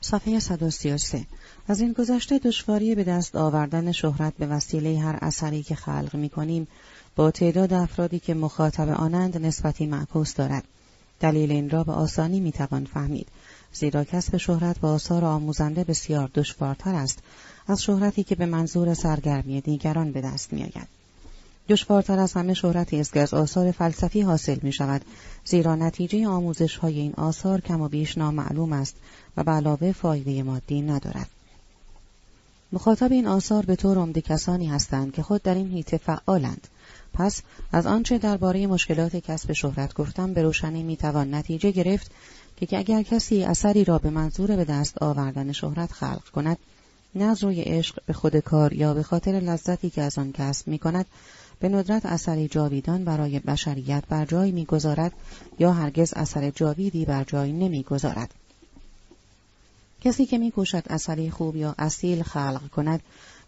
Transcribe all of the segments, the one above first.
صفحه 133 از این گذشته دشواری به دست آوردن شهرت به وسیله هر اثری که خلق می کنیم با تعداد افرادی که مخاطب آنند نسبتی معکوس دارد. دلیل این را به آسانی می توان فهمید. زیرا کسب شهرت با آثار آموزنده بسیار دشوارتر است از شهرتی که به منظور سرگرمی دیگران به دست می آید. دشوارتر از همه شهرتی است که از آثار فلسفی حاصل می شود زیرا نتیجه آموزش های این آثار کم و بیش نامعلوم است و به علاوه فایده مادی ندارد. مخاطب این آثار به طور عمده کسانی هستند که خود در این حیطه فعالند. پس از آنچه درباره مشکلات کسب شهرت گفتم به روشنی می‌توان نتیجه گرفت که اگر کسی اثری را به منظور به دست آوردن شهرت خلق کند نه از روی عشق به خود کار یا به خاطر لذتی که از آن کسب می کند به ندرت اثری جاویدان برای بشریت بر جای می‌گذارد یا هرگز اثر جاویدی بر جای نمی‌گذارد کسی که میکوشد اثری خوب یا اصیل خلق کند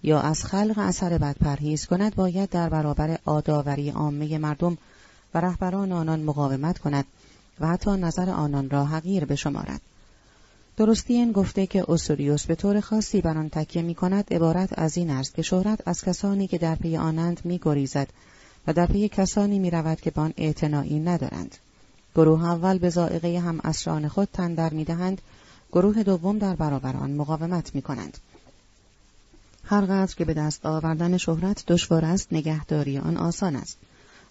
یا از خلق اثر بد پرهیز کند باید در برابر آداوری عامه مردم و رهبران آنان مقاومت کند و حتی نظر آنان را حقیر بشمارد. درستی این گفته که اوسوریوس به طور خاصی بر آن تکیه می کند عبارت از این است که شهرت از کسانی که در پی آنند می گریزد و در پی کسانی می رود که به آن اعتنایی ندارند. گروه اول به زائقه هم اسران خود تندر می دهند گروه دوم در برابر آن مقاومت می کنند. هر قدر که به دست آوردن شهرت دشوار است نگهداری آن آسان است.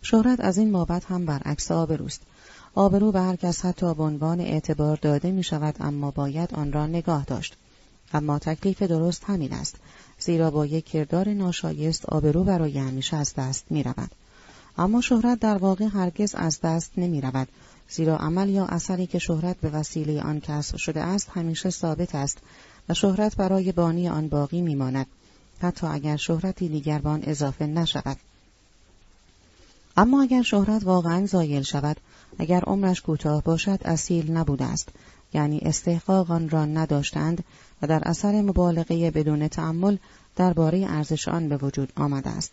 شهرت از این بابت هم برعکس آبروست. آبرو به هر کس حتی به عنوان اعتبار داده می شود اما باید آن را نگاه داشت. اما تکلیف درست همین است. زیرا با یک کردار ناشایست آبرو برای همیشه از دست می رود. اما شهرت در واقع هرگز از دست نمی رود زیرا عمل یا اثری که شهرت به وسیله آن کسب شده است همیشه ثابت است و شهرت برای بانی آن باقی میماند حتی اگر شهرتی دیگر به آن اضافه نشود. اما اگر شهرت واقعا زایل شود اگر عمرش کوتاه باشد اصیل نبوده است یعنی استحقاق آن را نداشتند و در اثر مبالغه بدون تعمل درباره ارزش آن به وجود آمده است.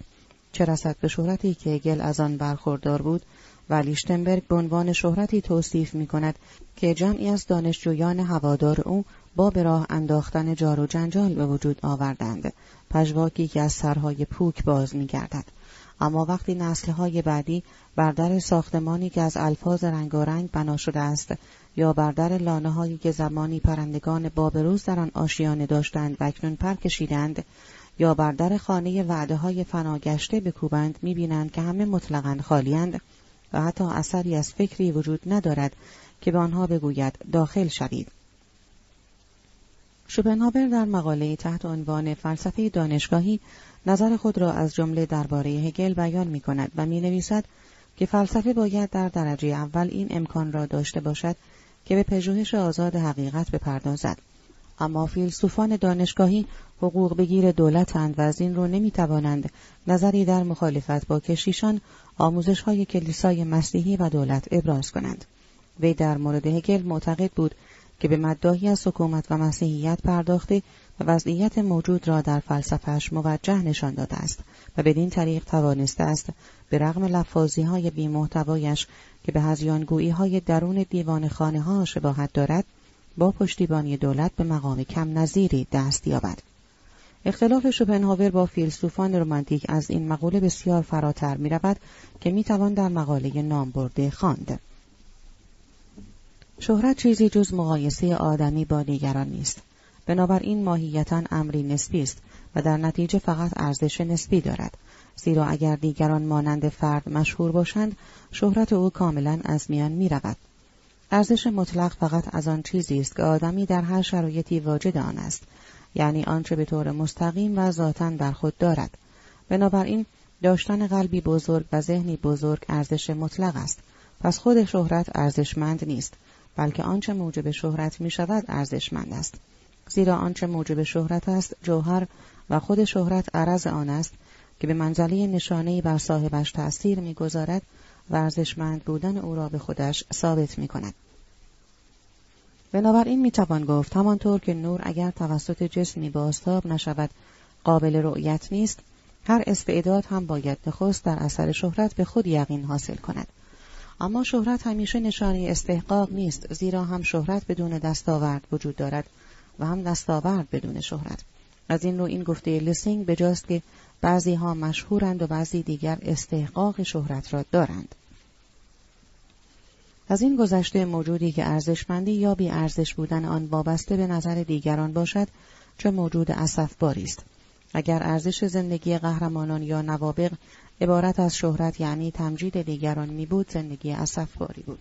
چه رسد به شهرتی که گل از آن برخوردار بود و لیشتنبرگ به عنوان شهرتی توصیف می کند که جمعی از دانشجویان هوادار او با به راه انداختن جار و جنجال به وجود آوردند پژواکی که از سرهای پوک باز می گردد. اما وقتی نسلهای بعدی بر در ساختمانی که از الفاظ رنگارنگ بنا شده است یا بر در لانه هایی که زمانی پرندگان بابروز در آن آشیانه داشتند و اکنون پر کشیدند یا بر در خانه وعده های فناگشته بکوبند می‌بینند که همه مطلقا خالیند و حتی اثری از فکری وجود ندارد که به آنها بگوید داخل شوید. شوپنهاور در مقاله تحت عنوان فلسفه دانشگاهی نظر خود را از جمله درباره هگل بیان می کند و می نویسد که فلسفه باید در درجه اول این امکان را داشته باشد که به پژوهش آزاد حقیقت بپردازد. اما فیلسوفان دانشگاهی حقوق بگیر دولتند و از این رو نمی توانند نظری در مخالفت با کشیشان آموزش های کلیسای مسیحی و دولت ابراز کنند. وی در مورد هگل معتقد بود که به مداهی از حکومت و مسیحیت پرداخته و وضعیت موجود را در فلسفهش موجه نشان داده است و بدین طریق توانسته است به رغم لفاظی های بیمحتوایش که به هزیانگویی های درون دیوان خانه ها شباهت دارد با پشتیبانی دولت به مقام کم نظیری دست یابد. اختلاف شوپنهاور با فیلسوفان رومانتیک از این مقوله بسیار فراتر می رود که می توان در مقاله نام برده خواند. شهرت چیزی جز مقایسه آدمی با دیگران نیست. بنابراین ماهیتا امری نسبی است و در نتیجه فقط ارزش نسبی دارد. زیرا اگر دیگران مانند فرد مشهور باشند، شهرت او کاملا از میان می رود. ارزش مطلق فقط از آن چیزی است که آدمی در هر شرایطی واجد آن است یعنی آنچه به طور مستقیم و ذاتا در خود دارد. بنابراین داشتن قلبی بزرگ و ذهنی بزرگ ارزش مطلق است. پس خود شهرت ارزشمند نیست بلکه آنچه موجب شهرت می شود ارزشمند است. زیرا آنچه موجب شهرت است جوهر و خود شهرت عرض آن است که به منزله نشانهای بر صاحبش تأثیر می‌گذارد و ارزشمند بودن او را به خودش ثابت می کند. بنابراین می‌توان گفت همانطور که نور اگر توسط جسمی بازتاب نشود قابل رؤیت نیست هر استعداد هم باید نخست در اثر شهرت به خود یقین حاصل کند. اما شهرت همیشه نشانی استحقاق نیست زیرا هم شهرت بدون دستاورد وجود دارد و هم دستاورد بدون شهرت. از این رو این گفته لسینگ بجاست که بعضی ها مشهورند و بعضی دیگر استحقاق شهرت را دارند. از این گذشته موجودی که ارزشمندی یا بی ارزش بودن آن وابسته به نظر دیگران باشد چه موجود اسفباری است. اگر ارزش زندگی قهرمانان یا نوابق عبارت از شهرت یعنی تمجید دیگران می بود زندگی اسفباری بود.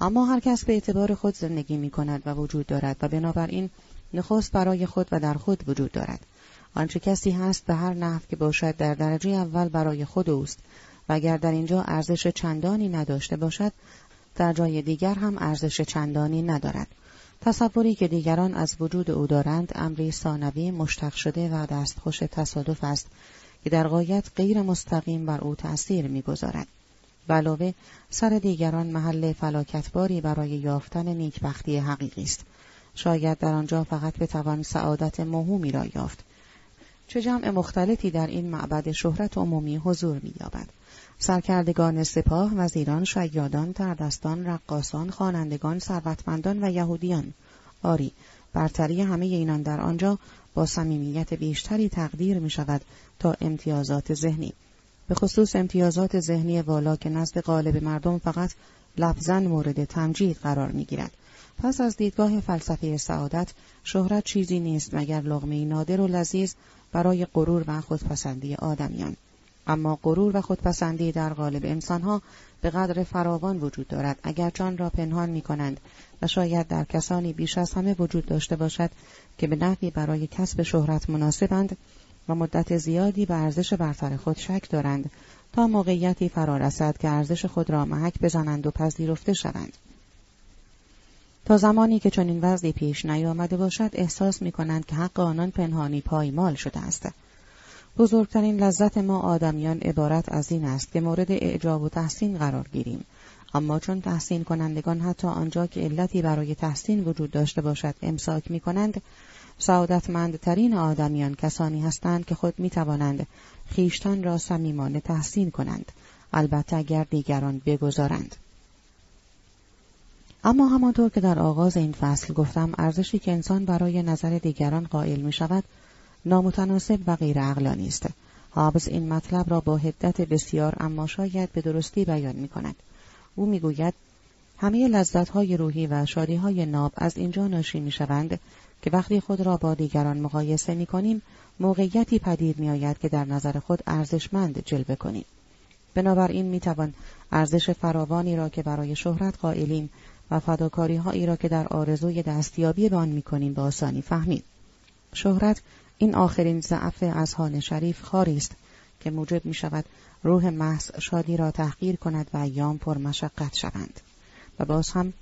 اما هر کس به اعتبار خود زندگی می کند و وجود دارد و بنابراین نخست برای خود و در خود وجود دارد. آنچه کسی هست به هر نحو که باشد در درجه اول برای خود اوست و اگر در اینجا ارزش چندانی نداشته باشد در جای دیگر هم ارزش چندانی ندارد. تصوری که دیگران از وجود او دارند امری ثانوی مشتق شده و دستخوش تصادف است که در قایت غیر مستقیم بر او تأثیر می‌گذارد. علاوه سر دیگران محل فلاکتباری برای یافتن نیکبختی حقیقی است. شاید در آنجا فقط بتوان سعادت مهمی را یافت. چه جمع مختلفی در این معبد شهرت عمومی حضور مییابد. سرکردگان سپاه وزیران شیادان تردستان رقاسان خوانندگان ثروتمندان و یهودیان. آری برتری همه اینان در آنجا با صمیمیت بیشتری تقدیر می شود تا امتیازات ذهنی. به خصوص امتیازات ذهنی والا که نزد غالب مردم فقط لفظا مورد تمجید قرار می گیرد. پس از دیدگاه فلسفه سعادت شهرت چیزی نیست مگر لغمه نادر و لذیذ برای غرور و خودپسندی آدمیان. اما غرور و خودپسندی در قالب انسانها به قدر فراوان وجود دارد. اگر جان را پنهان می کنند و شاید در کسانی بیش از همه وجود داشته باشد که به نحوی برای کسب شهرت مناسبند و مدت زیادی به ارزش برتر خود شک دارند تا موقعیتی فرا رسد که ارزش خود را محک بزنند و پذیرفته شوند. تا زمانی که چنین وضعی پیش نیامده باشد احساس می کنند که حق آنان پنهانی پایمال شده است. بزرگترین لذت ما آدمیان عبارت از این است که مورد اعجاب و تحسین قرار گیریم. اما چون تحسین کنندگان حتی آنجا که علتی برای تحسین وجود داشته باشد امساک می کنند سعادتمندترین آدمیان کسانی هستند که خود می توانند خیشتن را صمیمانه تحسین کنند البته اگر دیگران بگذارند. اما همانطور که در آغاز این فصل گفتم ارزشی که انسان برای نظر دیگران قائل می شود نامتناسب و غیر عقلانی است هابز این مطلب را با حدت بسیار اما شاید به درستی بیان می کند او می‌گوید همه لذت های روحی و شادی های ناب از اینجا ناشی می شوند که وقتی خود را با دیگران مقایسه می کنیم موقعیتی پدید می آید که در نظر خود ارزشمند جلوه کنیم. بنابراین می توان ارزش فراوانی را که برای شهرت قائلیم و فداکاری هایی را که در آرزوی دستیابی به آن می کنیم به آسانی فهمید. شهرت این آخرین ضعف اذهان شریف خاری است که موجب می شود روح محض شادی را تحقیر کند و ایام پر مشقت شوند. و باز هم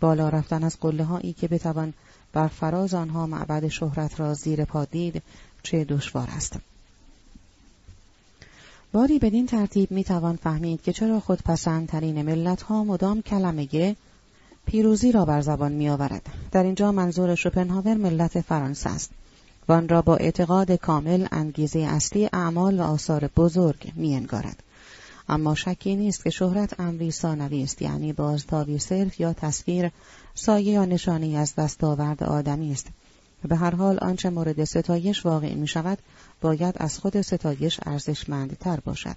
بالا رفتن از قله هایی که بتوان بر فراز آنها معبد شهرت را زیر پا دید چه دشوار است. باری بدین ترتیب می توان فهمید که چرا خودپسندترین ملت ها مدام کلمه پیروزی را بر زبان می آورد. در اینجا منظور شوپنهاور ملت فرانسه است. و آن را با اعتقاد کامل انگیزه اصلی اعمال و آثار بزرگ می انگارد. اما شکی نیست که شهرت امری ثانوی است یعنی بازتابی صرف یا تصویر سایه یا نشانی از دستاورد آدمی است. به هر حال آنچه مورد ستایش واقع می شود باید از خود ستایش ارزشمندتر باشد.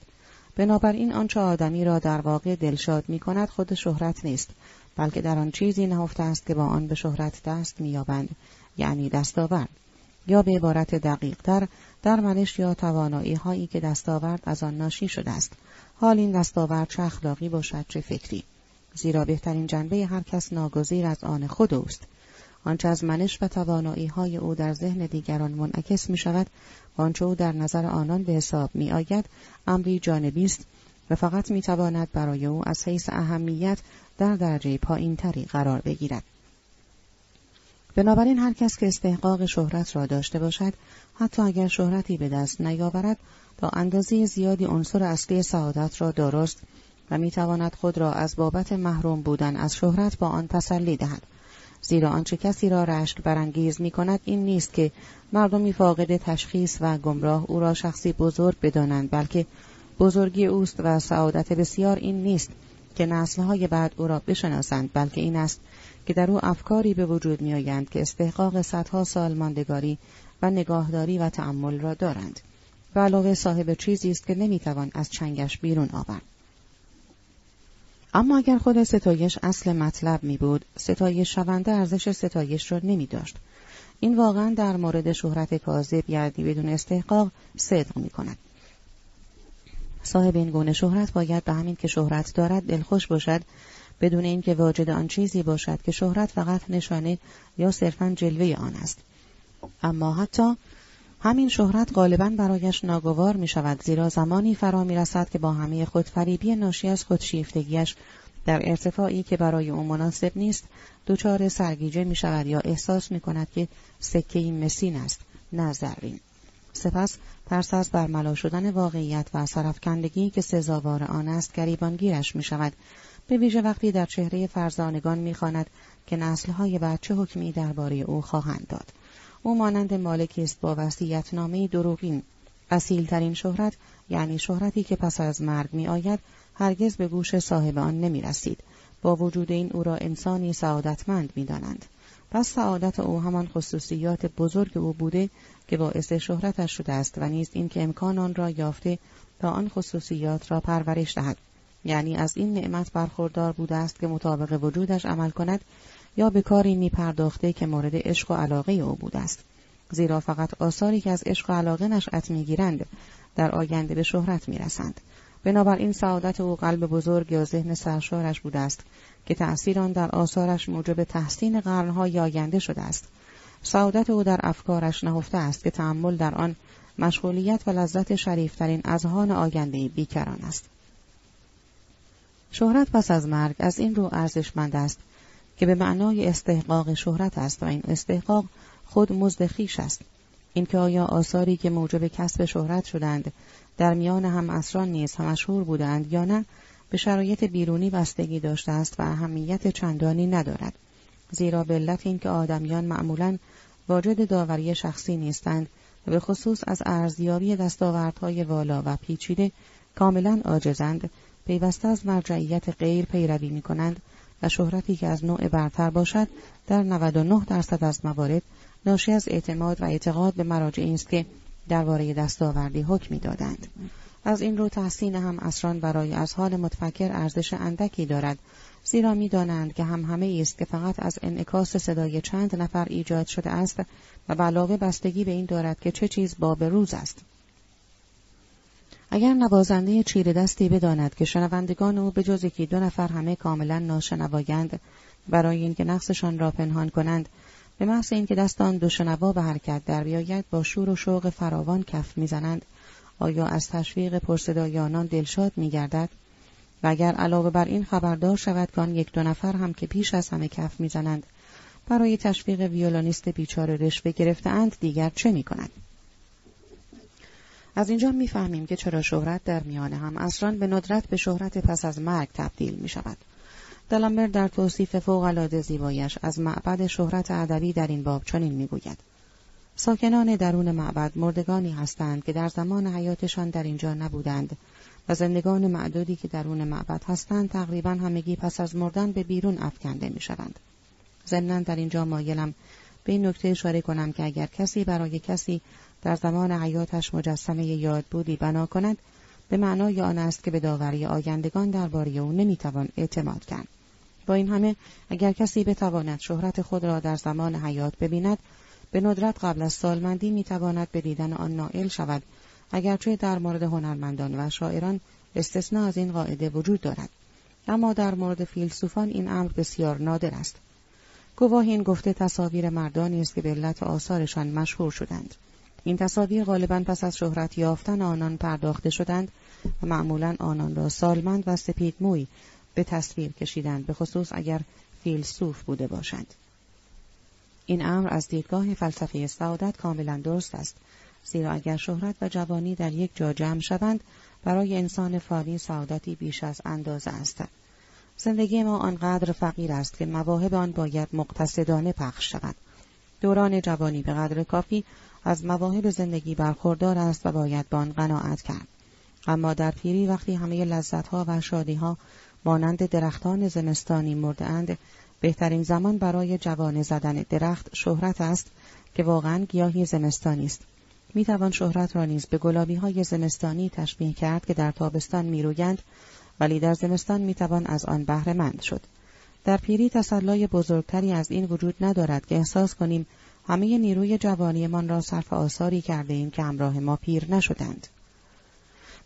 بنابراین آنچه آدمی را در واقع دلشاد می کند خود شهرت نیست بلکه در آن چیزی نهفته است که با آن به شهرت دست مییابند یعنی دستاورد. یا به عبارت دقیقتر در منش یا توانایی هایی که دستاورد از آن ناشی شده است. حال این دستاورد چه اخلاقی باشد چه فکری. زیرا بهترین جنبه هر کس ناگزیر از آن خود اوست. آنچه از منش و توانایی های او در ذهن دیگران منعکس می شود و آنچه او در نظر آنان به حساب می آید امری جانبی است و فقط می تواند برای او از حیث اهمیت در درجه پایین تری قرار بگیرد. بنابراین هر کس که استحقاق شهرت را داشته باشد حتی اگر شهرتی به دست نیاورد تا اندازه زیادی عنصر اصلی سعادت را درست و می‌تواند خود را از بابت محروم بودن از شهرت با آن تسلی دهد. زیرا آنچه کسی را رشک برانگیز می کند این نیست که مردمی فاقد تشخیص و گمراه او را شخصی بزرگ بدانند بلکه بزرگی اوست و سعادت بسیار این نیست که نسلهای بعد او را بشناسند بلکه این است که در او افکاری به وجود میآیند که استحقاق صدها سال ماندگاری و نگاهداری و تعمل را دارند و علاوه صاحب چیزی است که نمی‌توان از چنگش بیرون آورد اما اگر خود ستایش اصل مطلب می بود، ستایش شونده ارزش ستایش را نمی داشت. این واقعا در مورد شهرت کاذب یعنی بدون استحقاق صدق می کند. صاحب این گونه شهرت باید به همین که شهرت دارد دلخوش باشد بدون اینکه واجد آن چیزی باشد که شهرت فقط نشانه یا صرفا جلوه آن است. اما حتی همین شهرت غالبا برایش ناگوار می شود زیرا زمانی فرا می رسد که با همه خودفریبی ناشی از خودشیفتگیش در ارتفاعی که برای او مناسب نیست دچار سرگیجه می شود یا احساس می کند که سکه این مسین است نه سپس ترس از برملا شدن واقعیت و سرفکندگی که سزاوار آن است گریبانگیرش می شود به ویژه وقتی در چهره فرزانگان می‌خواند که نسلهای بچه حکمی درباره او خواهند داد او مانند مالکی است با وصیتنامه دروغین اصیلترین شهرت یعنی شهرتی که پس از مرگ می آید هرگز به گوش صاحب آن نمی رسید. با وجود این او را انسانی سعادتمند می دانند. پس سعادت او همان خصوصیات بزرگ او بوده که باعث شهرتش شده است و نیز این که امکان آن را یافته تا آن خصوصیات را پرورش دهد یعنی از این نعمت برخوردار بوده است که مطابق وجودش عمل کند یا به کاری می پرداخته که مورد عشق و علاقه او بوده است. زیرا فقط آثاری که از عشق و علاقه نشأت می‌گیرند در آینده به شهرت می‌رسند. بنابراین سعادت او قلب بزرگ یا ذهن سرشارش بوده است که تأثیر آن در آثارش موجب تحسین قرنهای آینده شده است. سعادت او در افکارش نهفته است که تحمل در آن مشغولیت و لذت شریفترین اذهان آینده بیکران است. شهرت پس از مرگ از این رو ارزشمند است که به معنای استحقاق شهرت است و این استحقاق خود مزد خیش است. اینکه آیا آثاری که موجب کسب شهرت شدند در میان هم اسران نیز هم مشهور بودند یا نه به شرایط بیرونی بستگی داشته است و اهمیت چندانی ندارد. زیرا به علت اینکه آدمیان معمولا واجد داوری شخصی نیستند و به خصوص از ارزیابی دستاوردهای والا و پیچیده کاملا عاجزند پیوسته از مرجعیت غیر پیروی می کنند و شهرتی که از نوع برتر باشد در 99 درصد از موارد ناشی از اعتماد و اعتقاد به مراجعی است که درباره دستاوردی حکمی دادند از این رو تحسین هم اسران برای از حال متفکر ارزش اندکی دارد. زیرا می‌دانند که هم همه است که فقط از انعکاس صدای چند نفر ایجاد شده است و علاوه بستگی به این دارد که چه چیز باب روز است. اگر نوازنده چیره دستی بداند که شنوندگان او به جز یکی دو نفر همه کاملا ناشنوایند برای اینکه نقصشان را پنهان کنند به محض اینکه دست آن دو شنوا به حرکت در بیاید با شور و شوق فراوان کف می‌زنند. آیا از تشویق پرصدای دلشاد میگردد؟ و اگر علاوه بر این خبردار شود که آن یک دو نفر هم که پیش از همه کف می‌زنند برای تشویق ویولونیست بیچاره رشوه گرفتهاند دیگر چه می‌کند از اینجا می‌فهمیم که چرا شهرت در میان هم اسران به ندرت به شهرت پس از مرگ تبدیل می شود. دلامبر در توصیف فوقالعاده زیبایش از معبد شهرت ادبی در این باب چنین می‌گوید ساکنان درون معبد مردگانی هستند که در زمان حیاتشان در اینجا نبودند و زندگان معدودی که درون معبد هستند تقریبا همگی پس از مردن به بیرون افکنده می شوند. ضمنا در اینجا مایلم به این نکته اشاره کنم که اگر کسی برای کسی در زمان حیاتش مجسمه یاد بودی بنا کند به معنای آن است که به داوری آیندگان درباره او نمی‌توان اعتماد کرد. با این همه اگر کسی بتواند شهرت خود را در زمان حیات ببیند به ندرت قبل از سالمندی می‌تواند به دیدن آن نائل شود اگرچه در مورد هنرمندان و شاعران استثنا از این قاعده وجود دارد. اما در مورد فیلسوفان این امر بسیار نادر است. گواه این گفته تصاویر مردانی است که به علت آثارشان مشهور شدند. این تصاویر غالبا پس از شهرت یافتن آنان پرداخته شدند و معمولا آنان را سالمند و سپید موی به تصویر کشیدند به خصوص اگر فیلسوف بوده باشند. این امر از دیدگاه فلسفه سعادت کاملا درست است زیرا اگر شهرت و جوانی در یک جا جمع شوند برای انسان فانی سعادتی بیش از اندازه است. زندگی ما آنقدر فقیر است که مواهب آن باید مقتصدانه پخش شود. دوران جوانی به قدر کافی از مواهب زندگی برخوردار است و باید به آن قناعت کرد اما در پیری وقتی همه لذتها و شادیها مانند درختان زمستانی مردهاند بهترین زمان برای جوانه زدن درخت شهرت است که واقعا گیاهی زمستانی است. می توان شهرت را نیز به گلابی های زمستانی تشبیه کرد که در تابستان میرویند ولی در زمستان می توان از آن بهره مند شد. در پیری تسلای بزرگتری از این وجود ندارد که احساس کنیم همه نیروی جوانیمان را صرف آثاری کرده ایم که همراه ما پیر نشدند.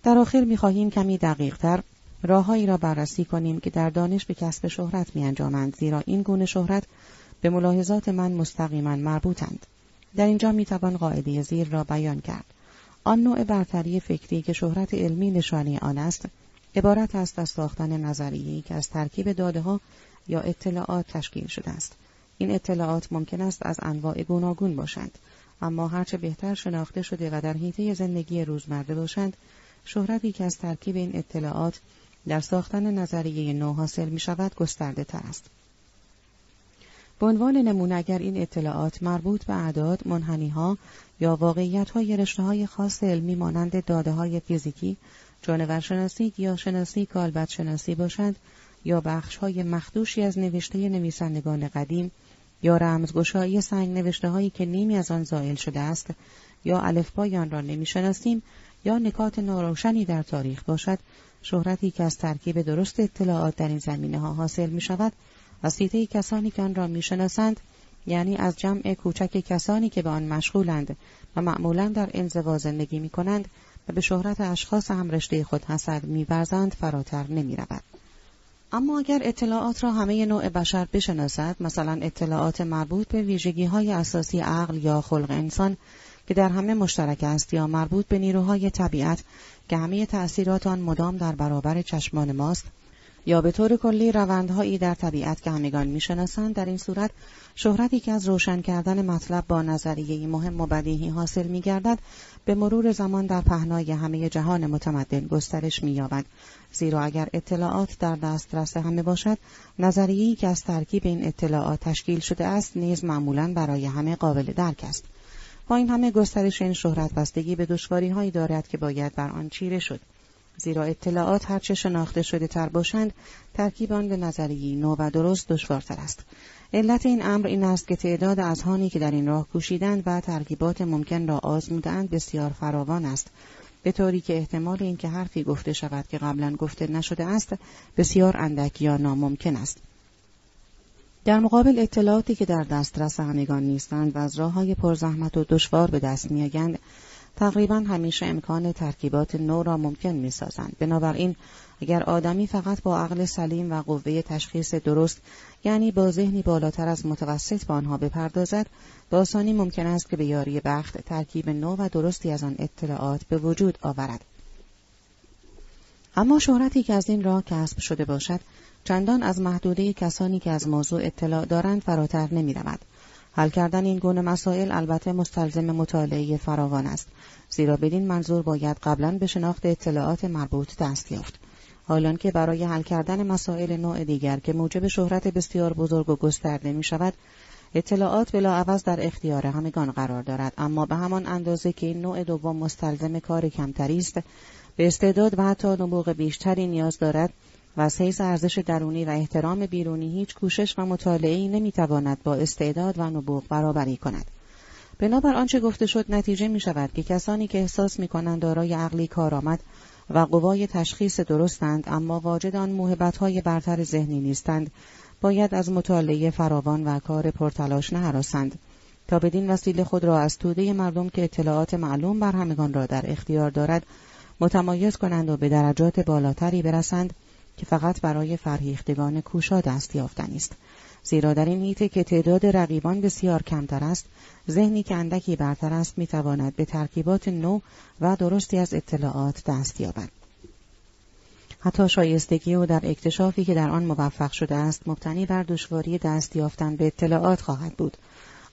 در آخر می خواهیم کمی دقیقتر راههایی را بررسی کنیم که در دانش به کسب شهرت می انجامند زیرا این گونه شهرت به ملاحظات من مستقیما مربوطند. در اینجا می توان قاعده زیر را بیان کرد. آن نوع برتری فکری که شهرت علمی نشانی آن است، عبارت است از ساختن نظریه‌ای که از ترکیب داده ها یا اطلاعات تشکیل شده است. این اطلاعات ممکن است از انواع گوناگون باشند، اما هرچه بهتر شناخته شده و در حیطه زندگی روزمره باشند، شهرتی که از ترکیب این اطلاعات در ساختن نظریه نو حاصل می شود گسترده تر است. به عنوان نمونه اگر این اطلاعات مربوط به اعداد، منحنیها یا واقعیت های رشته های خاص علمی مانند داده های فیزیکی، جانورشناسی یا شناسی کالبد شناسی باشند یا بخش های مخدوشی از نوشته نویسندگان قدیم یا رمزگشایی سنگ نوشته هایی که نیمی از آن زائل شده است یا الفبای آن را نمی‌شناسیم یا نکات ناروشنی در تاریخ باشد شهرتی که از ترکیب درست اطلاعات در این زمینه ها حاصل می شود و سیطه کسانی که آن را می شناسند یعنی از جمع کوچک کسانی که به آن مشغولند و معمولا در انزوا زندگی می کنند و به شهرت اشخاص هم رشته خود حسد میورزند فراتر نمی رود. اما اگر اطلاعات را همه نوع بشر بشناسد مثلا اطلاعات مربوط به ویژگی های اساسی عقل یا خلق انسان که در همه مشترک است یا مربوط به نیروهای طبیعت که همه تأثیرات آن مدام در برابر چشمان ماست یا به طور کلی روندهایی در طبیعت که همگان می‌شناسند در این صورت شهرتی که از روشن کردن مطلب با نظریه مهم و بدیهی حاصل میگردد به مرور زمان در پهنای همه جهان متمدن گسترش مییابد. زیرا اگر اطلاعات در دسترس همه باشد نظریه‌ای که از ترکیب این اطلاعات تشکیل شده است نیز معمولا برای همه قابل درک است. با این همه گسترش این شهرت بستگی به دشواری هایی دارد که باید بر آن چیره شد. زیرا اطلاعات هرچه شناخته شده تر باشند ترکیب آن به نظریه نو و درست دشوارتر است. علت این امر این است که تعداد هانی که در این راه کوشیدند و ترکیبات ممکن را آزمودند بسیار فراوان است. به طوری که احتمال اینکه حرفی گفته شود که قبلا گفته نشده است بسیار اندک یا ناممکن است در مقابل اطلاعاتی که در دسترس همگان نیستند و از راه های پرزحمت و دشوار به دست میآیند تقریبا همیشه امکان ترکیبات نو را ممکن می سازند. بنابراین اگر آدمی فقط با عقل سلیم و قوه تشخیص درست یعنی با ذهنی بالاتر از متوسط به آنها بپردازد به آسانی ممکن است که به یاری بخت ترکیب نو و درستی از آن اطلاعات به وجود آورد اما شهرتی که از این راه کسب شده باشد چندان از محدوده کسانی که از موضوع اطلاع دارند فراتر نمی رود. حل کردن این گونه مسائل البته مستلزم مطالعه فراوان است زیرا بدین منظور باید قبلا به شناخت اطلاعات مربوط دست یافت حالان که برای حل کردن مسائل نوع دیگر که موجب شهرت بسیار بزرگ و گسترده می شود اطلاعات عوض در اختیار همگان قرار دارد اما به همان اندازه که این نوع دوم مستلزم کار کمتری است به استعداد و حتی نبوغ بیشتری نیاز دارد و از ارزش درونی و احترام بیرونی هیچ کوشش و مطالعه‌ای نمی‌تواند با استعداد و نبوغ برابری کند. بنابر آنچه گفته شد نتیجه می شود که کسانی که احساس می کنند دارای عقلی کارآمد و قوای تشخیص درستند اما واجد آن موهبت‌های برتر ذهنی نیستند. باید از مطالعه فراوان و کار پرتلاش نهراسند تا بدین وسیله خود را از توده مردم که اطلاعات معلوم بر همگان را در اختیار دارد متمایز کنند و به درجات بالاتری برسند که فقط برای فرهیختگان کوشا دست یافتنی است. زیرا در این حیطه که تعداد رقیبان بسیار کمتر است ذهنی که اندکی برتر است می‌تواند به ترکیبات نو و درستی از اطلاعات دست یابد. حتی شایستگی او در اکتشافی که در آن موفق شده است مبتنی بر دشواری دست یافتن به اطلاعات خواهد بود.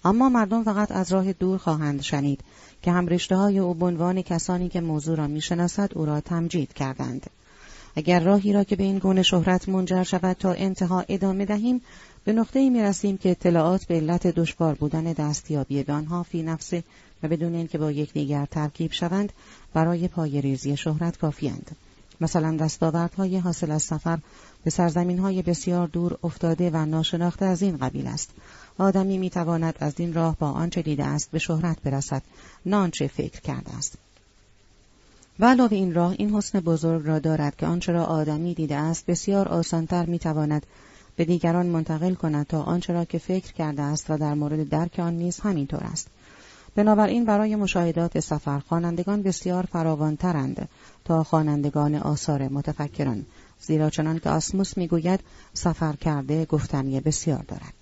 اما مردم فقط از راه دور خواهند شنید که هم رشته های او بنوان کسانی که موضوع را می‌شناسد او را تمجید کردند. اگر راهی را که به این گونه شهرت منجر شود تا انتها ادامه دهیم به نقطه می رسیم که اطلاعات به علت دشوار بودن دستیابی به آنها فی نفسه و بدون اینکه با یکدیگر ترکیب شوند برای پای ریزی شهرت کافیند مثلا دستاوردهای حاصل از سفر به سرزمین های بسیار دور افتاده و ناشناخته از این قبیل است. آدمی می‌تواند از این راه با آنچه دیده است به شهرت برسد نه آنچه فکر کرده است. و علاوه این راه این حسن بزرگ را دارد که آنچه را آدمی دیده است بسیار آسانتر می‌تواند به دیگران منتقل کند تا آنچه را که فکر کرده است و در مورد درک آن نیز همینطور است. بنابراین برای مشاهدات سفر خوانندگان بسیار فراوانترند تا خوانندگان آثار متفکران زیرا چنان که آسموس می‌گوید سفر کرده گفتنی بسیار دارد.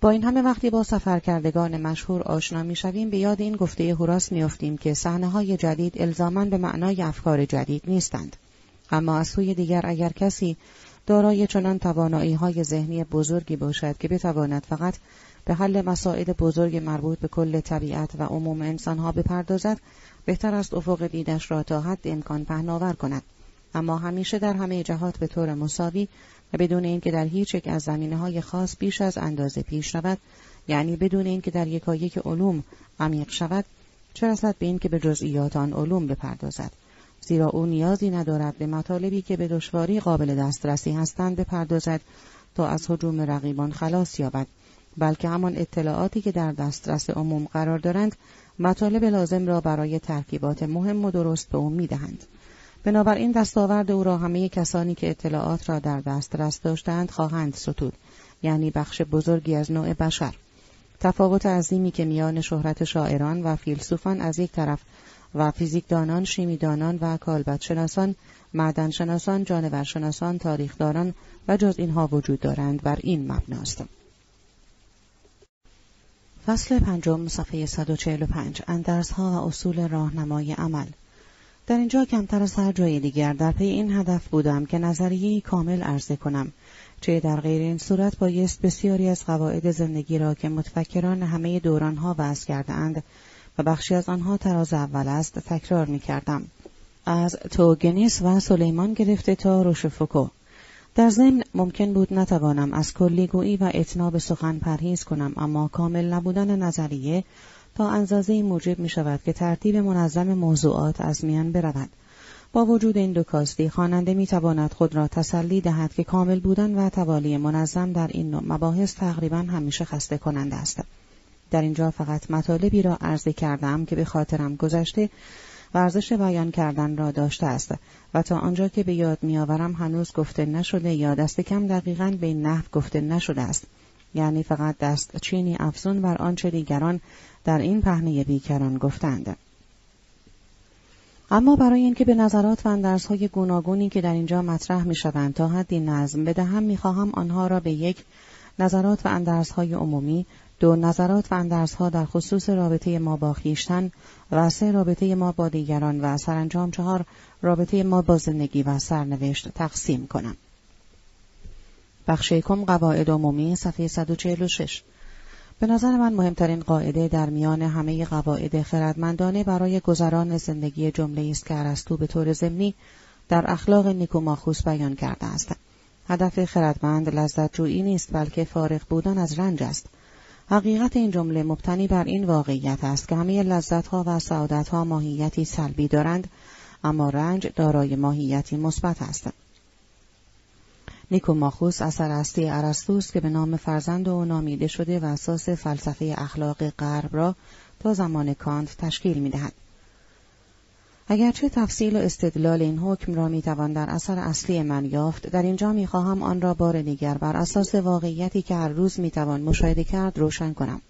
با این همه وقتی با سفرکردگان مشهور آشنا می‌شویم به یاد این گفته هوراس میافتیم که صحنه های جدید الزاما به معنای افکار جدید نیستند. اما از سوی دیگر اگر کسی دارای چنان توانایی های ذهنی بزرگی باشد که بتواند فقط به حل مسائل بزرگ مربوط به کل طبیعت و عموم انسانها بپردازد بهتر است افق دیدش را تا حد امکان پهناور کند. اما همیشه در همه جهات به طور مساوی و بدون اینکه در هیچ یک از زمینه های خاص بیش از اندازه پیش رود یعنی بدون اینکه در یکایک علوم عمیق شود چه رسد به اینکه به جزئیات آن علوم بپردازد. زیرا او نیازی ندارد به مطالبی که به دشواری قابل دسترسی هستند بپردازد تا از حجوم رقیبان خلاص یابد بلکه همان اطلاعاتی که در دسترس عموم قرار دارند مطالب لازم را برای ترکیبات مهم و درست به او می‌دهند. بنابراین دستاورد او را همه کسانی که اطلاعات را در دسترس داشتند خواهند ستود یعنی بخش بزرگی از نوع بشر. تفاوت عظیمی که میان شهرت شاعران و فیلسوفان از یک طرف و فیزیکدانان، شیمیدانان و کالبدشناسان، معدنشناسان، جانورشناسان، تاریخداران و جز اینها وجود دارند بر این مبناست. فصل پنجم صفحه 145 اندرزها و اصول راهنمای عمل در اینجا کمتر از هر جای دیگر در پی این هدف بودم که نظریه کامل عرضه کنم چه در غیر این صورت بایست بسیاری از قواعد زندگی را که متفکران همه دورانها وضع کرده اند و بخشی از آنها تراز اول است تکرار می کردم. از توگنیس و سلیمان گرفته تا روشفوکو در ضمن ممکن بود نتوانم از کلیگویی و اتناب سخن پرهیز کنم اما کامل نبودن نظریه تا اندازه موجب می شود که ترتیب منظم موضوعات از میان برود. با وجود این دو کاستی خواننده می تواند خود را تسلی دهد که کامل بودن و توالی منظم در این نوع مباحث تقریبا همیشه خسته کننده است. در اینجا فقط مطالبی را عرضه کردم که به خاطرم گذشته ورزش بیان کردن را داشته است و تا آنجا که به یاد میآورم هنوز گفته نشده یا دست کم دقیقا به نحو گفته نشده است. یعنی فقط دست چینی افزون بر آنچه دیگران در این پهنه بیکران گفتند. اما برای اینکه به نظرات و اندرزهای گوناگونی که در اینجا مطرح می شوند تا حدی نظم بدهم می‌خواهم آنها را به یک نظرات و اندرزهای عمومی دو نظرات و اندرزها در خصوص رابطه ما با خیشتن و سه رابطه ما با دیگران و سرانجام چهار رابطه ما با زندگی و سرنوشت تقسیم کنم. بخش یکم قواعد عمومی صفحه 146 به نظر من مهمترین قاعده در میان همه قواعد خردمندانه برای گذران زندگی جمله است که ارسطو به طور ضمنی در اخلاق نیکوماخوس بیان کرده است. هدف خردمند لذت جویی نیست بلکه فارغ بودن از رنج است. حقیقت این جمله مبتنی بر این واقعیت است که همه لذتها و سعادتها ماهیتی سلبی دارند اما رنج دارای ماهیتی مثبت است. نیکوماخوس اثر اصلی ارسطوست که به نام فرزند او نامیده شده و اساس فلسفه اخلاق غرب را تا زمان کانت تشکیل می دهد. اگرچه تفصیل و استدلال این حکم را می توان در اثر اصلی من یافت در اینجا می خواهم آن را بار دیگر بر اساس واقعیتی که هر روز می توان مشاهده کرد روشن کنم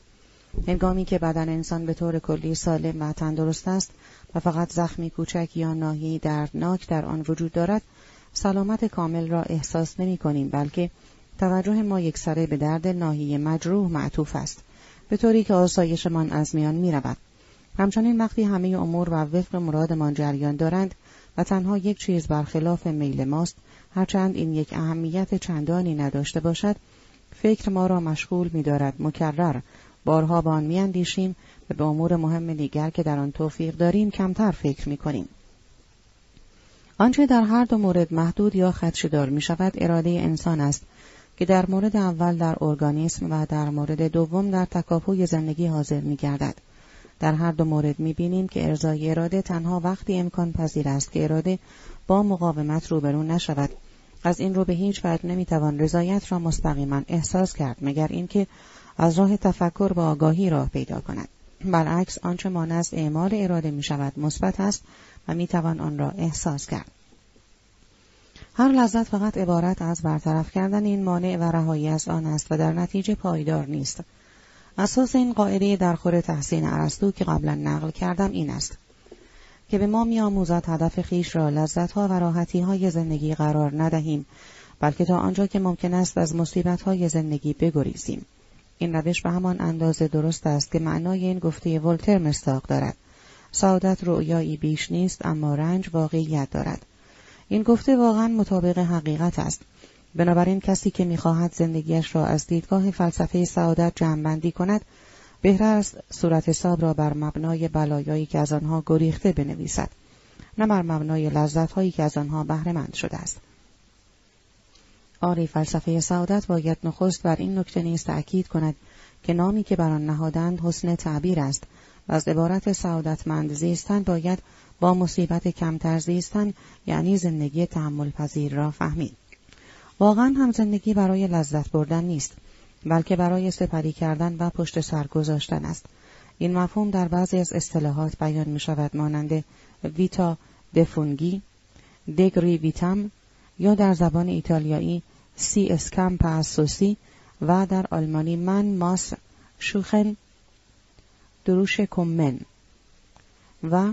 هنگامی که بدن انسان به طور کلی سالم و تندرست است و فقط زخمی کوچک یا ناحیه دردناک در آن وجود دارد سلامت کامل را احساس نمی کنیم بلکه توجه ما یک سره به درد ناحیه مجروح معطوف است به طوری که آسایشمان از میان می رود. همچنین وقتی همه امور و وفق مرادمان جریان دارند و تنها یک چیز برخلاف میل ماست هرچند این یک اهمیت چندانی نداشته باشد فکر ما را مشغول می دارد مکرر بارها با آن میاندیشیم و به امور مهم دیگر که در آن توفیق داریم کمتر فکر می کنیم. آنچه در هر دو مورد محدود یا خدشدار می شود اراده انسان است که در مورد اول در ارگانیسم و در مورد دوم در تکاپوی زندگی حاضر می گردد. در هر دو مورد می‌بینیم که ارزای اراده تنها وقتی امکان پذیر است که اراده با مقاومت روبرو نشود. از این رو به هیچ وجه نمی‌توان رضایت را مستقیما احساس کرد مگر اینکه از راه تفکر و آگاهی راه پیدا کند. برعکس آنچه مانع از اعمال اراده می شود مثبت است و می توان آن را احساس کرد. هر لذت فقط عبارت از برطرف کردن این مانع و رهایی از آن است و در نتیجه پایدار نیست. اساس این قاعده در خور تحسین ارسطو که قبلا نقل کردم این است که به ما میآموزد هدف خیش را لذتها و راحتی های زندگی قرار ندهیم بلکه تا آنجا که ممکن است از مصیبت های زندگی بگریزیم. این روش به همان اندازه درست است که معنای این گفته ولتر مستاق دارد. سعادت رؤیایی بیش نیست اما رنج واقعیت دارد. این گفته واقعا مطابق حقیقت است. بنابراین کسی که می‌خواهد زندگیش را از دیدگاه فلسفه سعادت جمعبندی کند بهتر است صورت حساب را بر مبنای بلایایی که از آنها گریخته بنویسد نه بر مبنای لذتهایی که از آنها بهرهمند شده است. آری فلسفه سعادت باید نخست بر این نکته نیز تأکید کند که نامی که بر آن نهادند حسن تعبیر است و از عبارت سعادتمند زیستن باید با مصیبت کمتر زیستن یعنی زندگی تحمل پذیر را فهمید. واقعا هم زندگی برای لذت بردن نیست بلکه برای سپری کردن و پشت سر گذاشتن است. این مفهوم در بعضی از اصطلاحات بیان می شود مانند ویتا دفونگی دگری ویتم یا در زبان ایتالیایی سی اسکم پاسوسی و در آلمانی من ماس شوخن دروش کومن و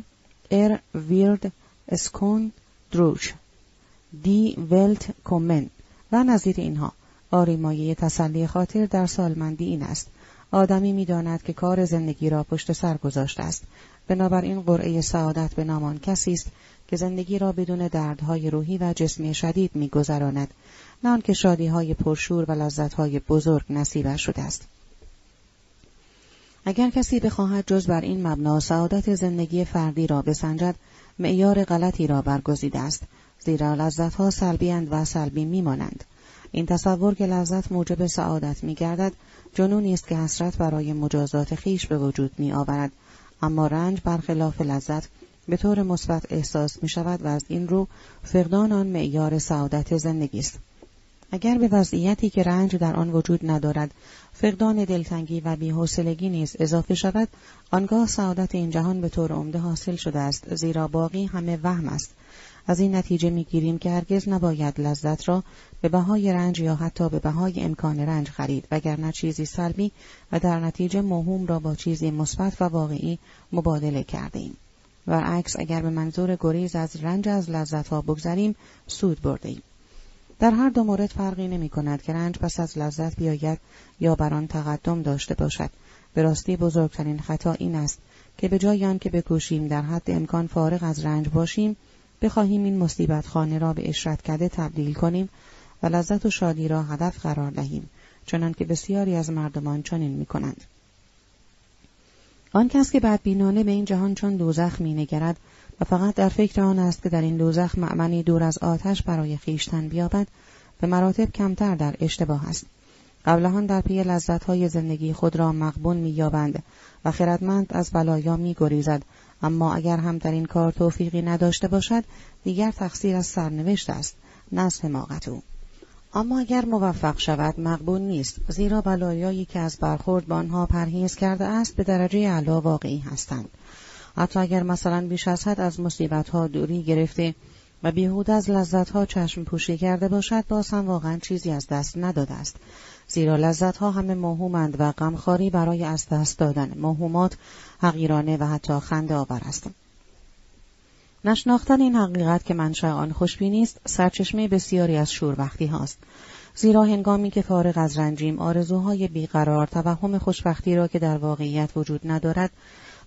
ار ویرد اسکون دروش دی ولت کومن و نظیر اینها. آریمایه تسلی خاطر در سالمندی این است. آدمی می‌داند که کار زندگی را پشت سر گذاشته است. بنابراین قرعه سعادت به نامان کسی است که زندگی را بدون دردهای روحی و جسمی شدید میگذراند. نه آنکه شادیهای پرشور و لذتهای بزرگ نصیبش شده است. اگر کسی بخواهد جز بر این مبنا سعادت زندگی فردی را بسنجد معیار غلطی را برگزیده است. زیرا لذتها سلبیاند و سلبی میمانند. این تصور که لذت موجب سعادت میگردد جنونی است که حسرت برای مجازات خیش به وجود می آورد اما رنج برخلاف لذت به طور مثبت احساس می شود و از این رو فقدان آن معیار سعادت زندگی است. اگر به وضعیتی که رنج در آن وجود ندارد فقدان دلتنگی و بیحوصلگی نیز اضافه شود آنگاه سعادت این جهان به طور عمده حاصل شده است. زیرا باقی همه وهم است. از این نتیجه می‌گیریم که هرگز نباید لذت را به بهای رنج یا حتی به بهای امکان رنج خرید وگرنه چیزی سلبی و در نتیجه موهوم را با چیزی مثبت و واقعی مبادله کرده ایم. عکس اگر به منظور گریز از رنج از لذت ها بگذریم سود برده ایم. در هر دو مورد فرقی نمی کند که رنج پس از لذت بیاید یا بر آن تقدم داشته باشد. به راستی بزرگترین خطا این است که به جای آن که بکوشیم در حد امکان فارغ از رنج باشیم بخواهیم این مصیبت خانه را به اشرت کده تبدیل کنیم و لذت و شادی را هدف قرار دهیم چنان که بسیاری از مردمان چنین می کنند. آن کس که بدبینانه به این جهان چون دوزخ می نگرد و فقط در فکر آن است که در این دوزخ معمنی دور از آتش برای خیشتن بیابد به مراتب کمتر در اشتباه است. قبلهان در پی لذتهای زندگی خود را مقبون مییابند و خردمند از بلایا میگریزد اما اگر هم در این کار توفیقی نداشته باشد دیگر تقصیر از سرنوشت است نه از حماقت او. اما اگر موفق شود مقبول نیست زیرا بلایایی که از برخورد با آنها پرهیز کرده است به درجه علا واقعی هستند. حتی اگر مثلا بیش از حد از مصیبتها دوری گرفته و بیهود از لذتها چشم پوشی کرده باشد باز هم واقعا چیزی از دست نداده است. زیرا لذتها همه موهومند و غمخواری برای از دست دادن موهومات حقیرانه و حتی خنده آور است نشناختن این حقیقت که منشأ آن خوشبینی است سرچشمه بسیاری از شوربختی هاست. زیرا هنگامی که فارغ از رنجیم آرزوهای بیقرار توهم خوشبختی را که در واقعیت وجود ندارد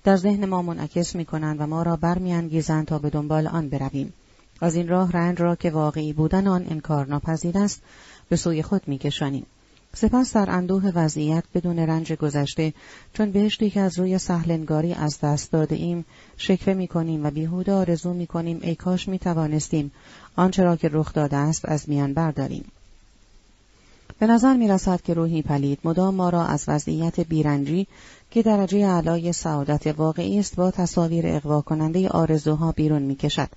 در ذهن ما منعکس می کنند و ما را برمیانگیزند تا به دنبال آن برویم. از این راه رنج را که واقعی بودن آن انکار ناپذیر است به سوی خود میکشانیم. سپس در اندوه وضعیت بدون رنج گذشته چون بهشتی که از روی سهلنگاری از دست داده ایم شکوه می کنیم و بیهوده آرزو می کنیم ای کاش می توانستیم آنچه را که رخ داده است از میان برداریم به نظر می رسد که روحی پلید مدام ما را از وضعیت بیرنجی که درجه علای سعادت واقعی است با تصاویر اقوا کننده آرزوها بیرون می کشد.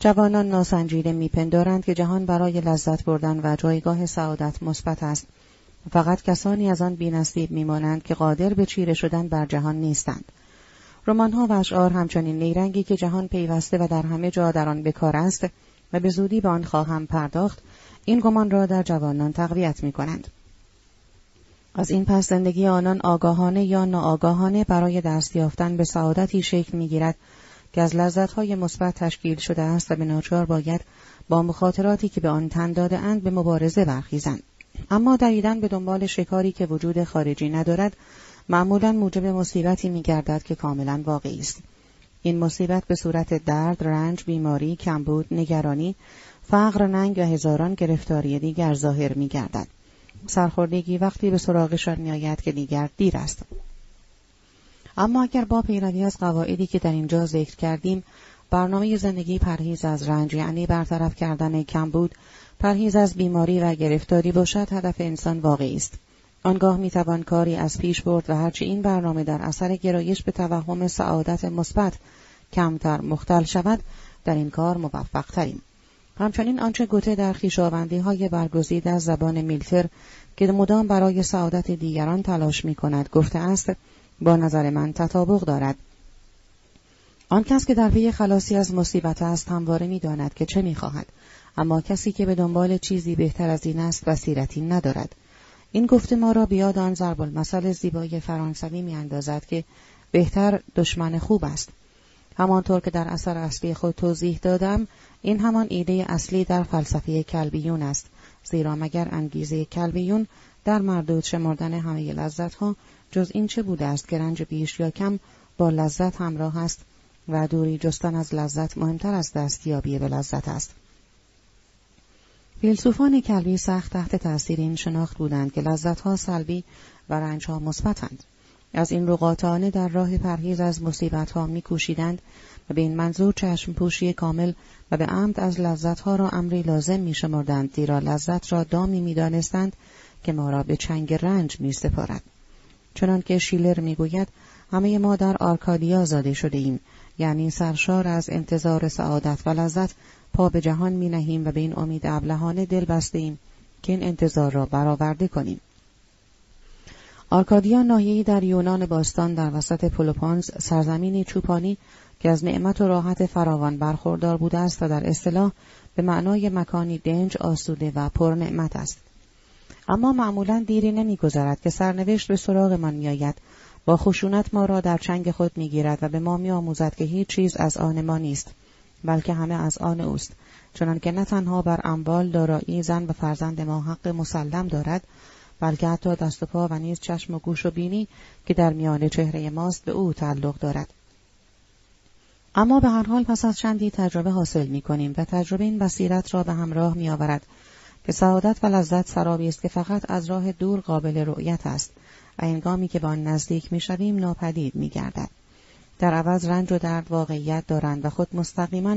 جوانان ناسنجیده میپندارند که جهان برای لذت بردن و جایگاه سعادت مثبت است. فقط کسانی از آن بینصیب میمانند که قادر به چیره شدن بر جهان نیستند. رمانها و اشعار همچنین نیرنگی که جهان پیوسته و در همه جا در آن بکار است و به زودی به آن خواهم پرداخت این گمان را در جوانان تقویت می کنند. از این پس زندگی آنان آگاهانه یا ناآگاهانه برای دست یافتن به سعادتی شکل می‌گیرد که از لذتهای مثبت تشکیل شده است و به ناچار باید با مخاطراتی که به آن تن داده اند به مبارزه برخیزند اما دویدن به دنبال شکاری که وجود خارجی ندارد معمولا موجب مصیبتی میگردد که کاملا واقعی است. این مصیبت به صورت درد رنج بیماری کمبود نگرانی فقر ننگ و هزاران گرفتاری دیگر ظاهر میگردد. سرخوردگی وقتی به سراغشان میآید که دیگر دیر است. اما اگر با پیروی از قواعدی که در اینجا ذکر کردیم برنامه زندگی پرهیز از رنج یعنی برطرف کردن کمبود پرهیز از بیماری و گرفتاری باشد هدف انسان واقعی است آنگاه می‌توان کاری از پیش برد و هرچی این برنامه در اثر گرایش به توهم سعادت مثبت کمتر مختل شود در این کار موفق تریم. همچنین آنچه گوته در خیشاوندی های برگزیده از زبان میلتر که مدام برای سعادت دیگران تلاش می کند گفته است با نظر من تطابق دارد. آن کس که در پی خلاصی از مصیبت است همواره می‌داند که چه می‌خواهد اما کسی که به دنبال چیزی بهتر از این است بصیرتی ندارد. این گفته ما را بیاد آن ضرب المثل زیبای فرانسوی میاندازد که بهتر دشمن خوب است. همانطور که در اثر اصلی خود توضیح دادم این همان ایده اصلی در فلسفه کلبیون است. زیرا مگر انگیزه کلبیون در مردود شمردن همه لذت ها جز این چه بوده است که رنج بیش یا کم با لذت همراه است و دوری جستن از لذت مهمتر از دستیابی به لذت است. فیلسوفان کلبی سخت تحت تاثیر این شناخت بودند که لذتها سلبی و رنجها مثبتند. از این رو قاطعانه در راه پرهیز از مصیبتها میکوشیدند و به این منظور چشم پوشی کامل و به عمد از لذتها را امری لازم می شمردند زیرا لذت را دامی می دانستند که ما را به چنگ رنج می سپارد. چنانکه شیلر می‌گوید همه ما در آرکادیا زاده شده ایم یعنی سرشار از انتظار سعادت و لذت پا به جهان می نهیم و به این امید ابلهانه دل بسته ایم که این انتظار را برآورده کنیم. آرکادیا ناحیه‌ای در یونان باستان در وسط پلوپانز سرزمینی چوپانی که از نعمت و راحت فراوان برخوردار بوده است و در اصطلاح به معنای مکانی دنج آسوده و پر نعمت است. اما معمولا دیری نمیگذرد که سرنوشت به سراغمان میآید با خشونت ما را در چنگ خود می‌گیرد و به ما میآموزد که هیچ چیز از آن ما نیست بلکه همه از آن اوست. چنانکه نه تنها بر اموال دارایی زن و فرزند ما حق مسلم دارد بلکه حتی دست و پا و نیز چشم و گوش و بینی که در میان چهره ماست به او تعلق دارد. اما به هر حال پس از چندی تجربه حاصل می کنیم و تجربه این بصیرت را به همراه می آورد که سعادت و لذت سرابی است که فقط از راه دور قابل رؤیت است و انگامی که به آن نزدیک می‌شویم ناپدید میگردد در عوض رنج و درد واقعیت دارند و خود مستقیما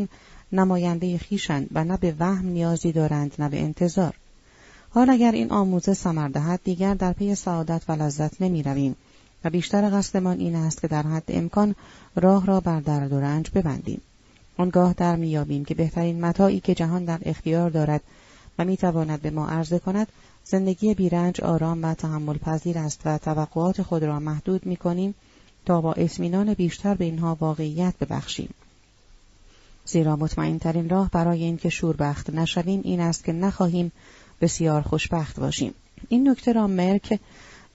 نماینده خیشند و نه به وهم نیازی دارند نه به انتظار. حال اگر این آموزه ثمر دهد دیگر در پی سعادت و لذت نمی رویم و بیشتر قصدمان این است که در حد امکان راه را بر درد و رنج ببندیم. آنگاه در میابیم که بهترین متاعی که جهان در اختیار دارد و می‌تواند به ما عرضه کند زندگی بیرنج آرام و تحمل پذیر است و توقعات خود را محدود می کنیم تا با اطمینان بیشتر به اینها واقعیت ببخشیم. زیرا مطمئن ترین راه برای اینکه شوربخت نشویم این است که نخواهیم بسیار خوشبخت باشیم. این نکته را مرک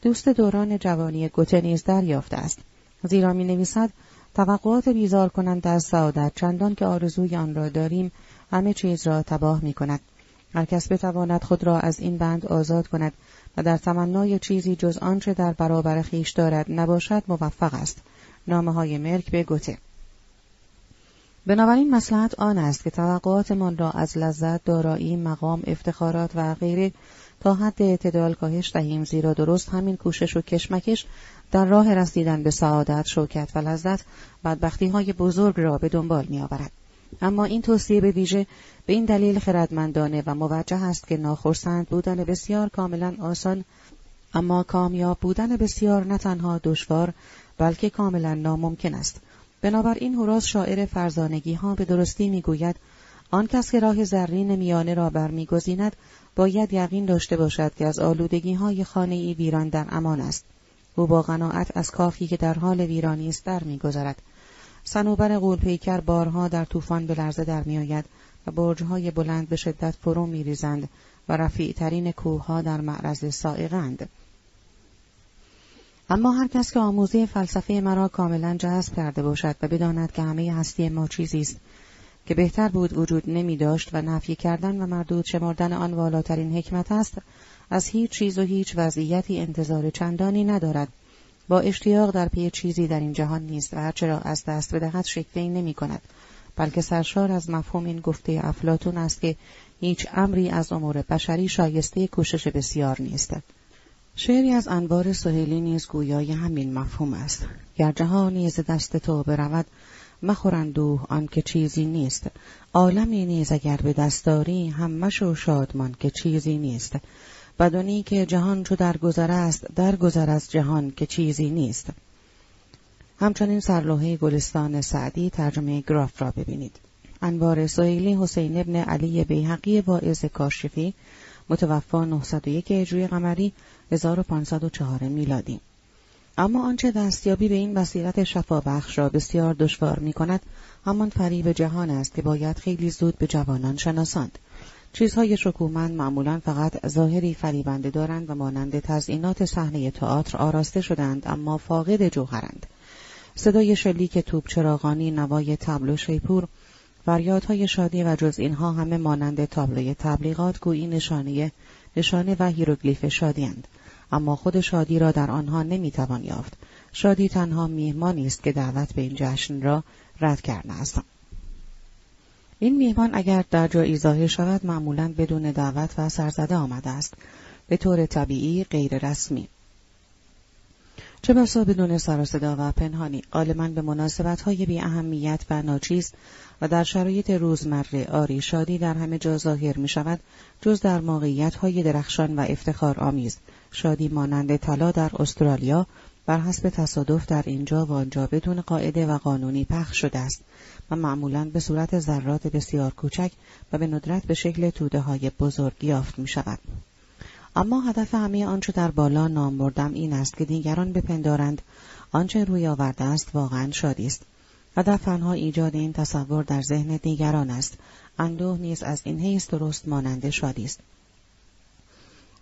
دوست دوران جوانی گوته نیز دریافته است. زیرا می نویسد توقعات بیزار کنند از سعادت چندان که آرزوی آن را داریم همه چیز را تباه می کند. هر کس بتواند خود را از این بند آزاد کند و در تمنای چیزی جز آنچه در برابر خیش دارد نباشد موفق است. نامه های مرک به گوته بنابراین مسلحت آن است که توقعاتمان را از لذت، دارایی، مقام، افتخارات و غیره تا حد اعتدال کاهش دهیم زیرا درست همین کوشش و کشمکش در راه رسیدن به سعادت، شوکت و لذت بدبختی های بزرگ را به دنبال می آورد. اما این توصیه به ویژه به این دلیل خردمندانه و موجه است که ناخرسند بودن بسیار کاملا آسان اما کامیاب بودن بسیار نه تنها دشوار بلکه کاملا ناممکن است. بنابراین هوراس شاعر فرزانگی ها به درستی می‌گوید آن کس که راه زرین میانه را برمیگزیند باید یقین داشته باشد که از آلودگی های خانه ای ویران در امان است. او با قناعت از کافی که در حال ویرانی است میگذرد صنوبر قولپیکر بارها در طوفان به لرزه در میآید. و برجهای بلند به شدت فرو میریزند و رفیعترین کوهها در معرض سائقند. اما هر کس که آموزه فلسفه مرا کاملا جذب کرده باشد و بداند که همه هستی ما چیزی است که بهتر بود وجود نمی داشت و نفی کردن و مردود شمردن آن والاترین حکمت است از هیچ چیز و هیچ وضعیتی انتظار چندانی ندارد. با اشتیاق در پی چیزی در این جهان نیست و هرچه را از دست بدهد شکلی نمی کند بلکه سرشار از مفهوم این گفته افلاتون است که هیچ امری از امور بشری شایسته کوشش بسیار نیست. شعری از انوار سهیلی نیز گویای همین مفهوم است. گر جهانی ز دست تو برود مخورندوه آنکه چیزی نیست. عالمی نیز اگر به دستاری هم مشو شادمان که چیزی نیست. بدونی که جهان چو درگذر است درگذر از جهان که چیزی نیست. همچنین سرلوحه گلستان سعدی ترجمه گراف را ببینید. انوار سهیلی حسین ابن علی بیحقی واعظ کاشفی متوفا 901 هجری قمری 1504 میلادی. اما آنچه دستیابی به این بصیرت شفابخش را بسیار دشوار می کند همان فریب جهان است که باید خیلی زود به جوانان شناساند. چیزهای شکوهمند معمولا فقط ظاهری فریبنده دارند و مانند تزئینات صحنه تئاتر آراسته شدند اما فاقد جوهرند. صدای شلیک توپ چراغانی نوای طبل و شیپور فریادهای شادی و جز اینها همه مانند تابلوی تبلیغات گویی نشانه نشانه و هیروگلیف شادیاند اما خود شادی را در آنها نمی‌توان یافت. شادی تنها میهمانی است که دعوت به این جشن را رد کرده است. این میهمان اگر در جایی ظاهر شود معمولا بدون دعوت و سرزده آمده است. به طور طبیعی غیر رسمی چه بسا بدون سر و پنهانی غالبا به مناسبت های بی اهمیت و ناچیز و در شرایط روزمره آری شادی در همه جا ظاهر می شود جز در موقعیت های درخشان و افتخار آمیز شادی مانند طلا در استرالیا بر حسب تصادف در اینجا و آنجا بدون قاعده و قانونی پخش شده است و معمولا به صورت ذرات بسیار کوچک و به ندرت به شکل توده های بزرگ یافت می شود. اما هدف همه آنچه در بالا نام بردم این است که دیگران بپندارند. آنچه روی آورده است واقعا شادی است. هدف تنها ایجاد این تصور در ذهن دیگران است. اندوه نیز از این حیث درست مانند شادی است.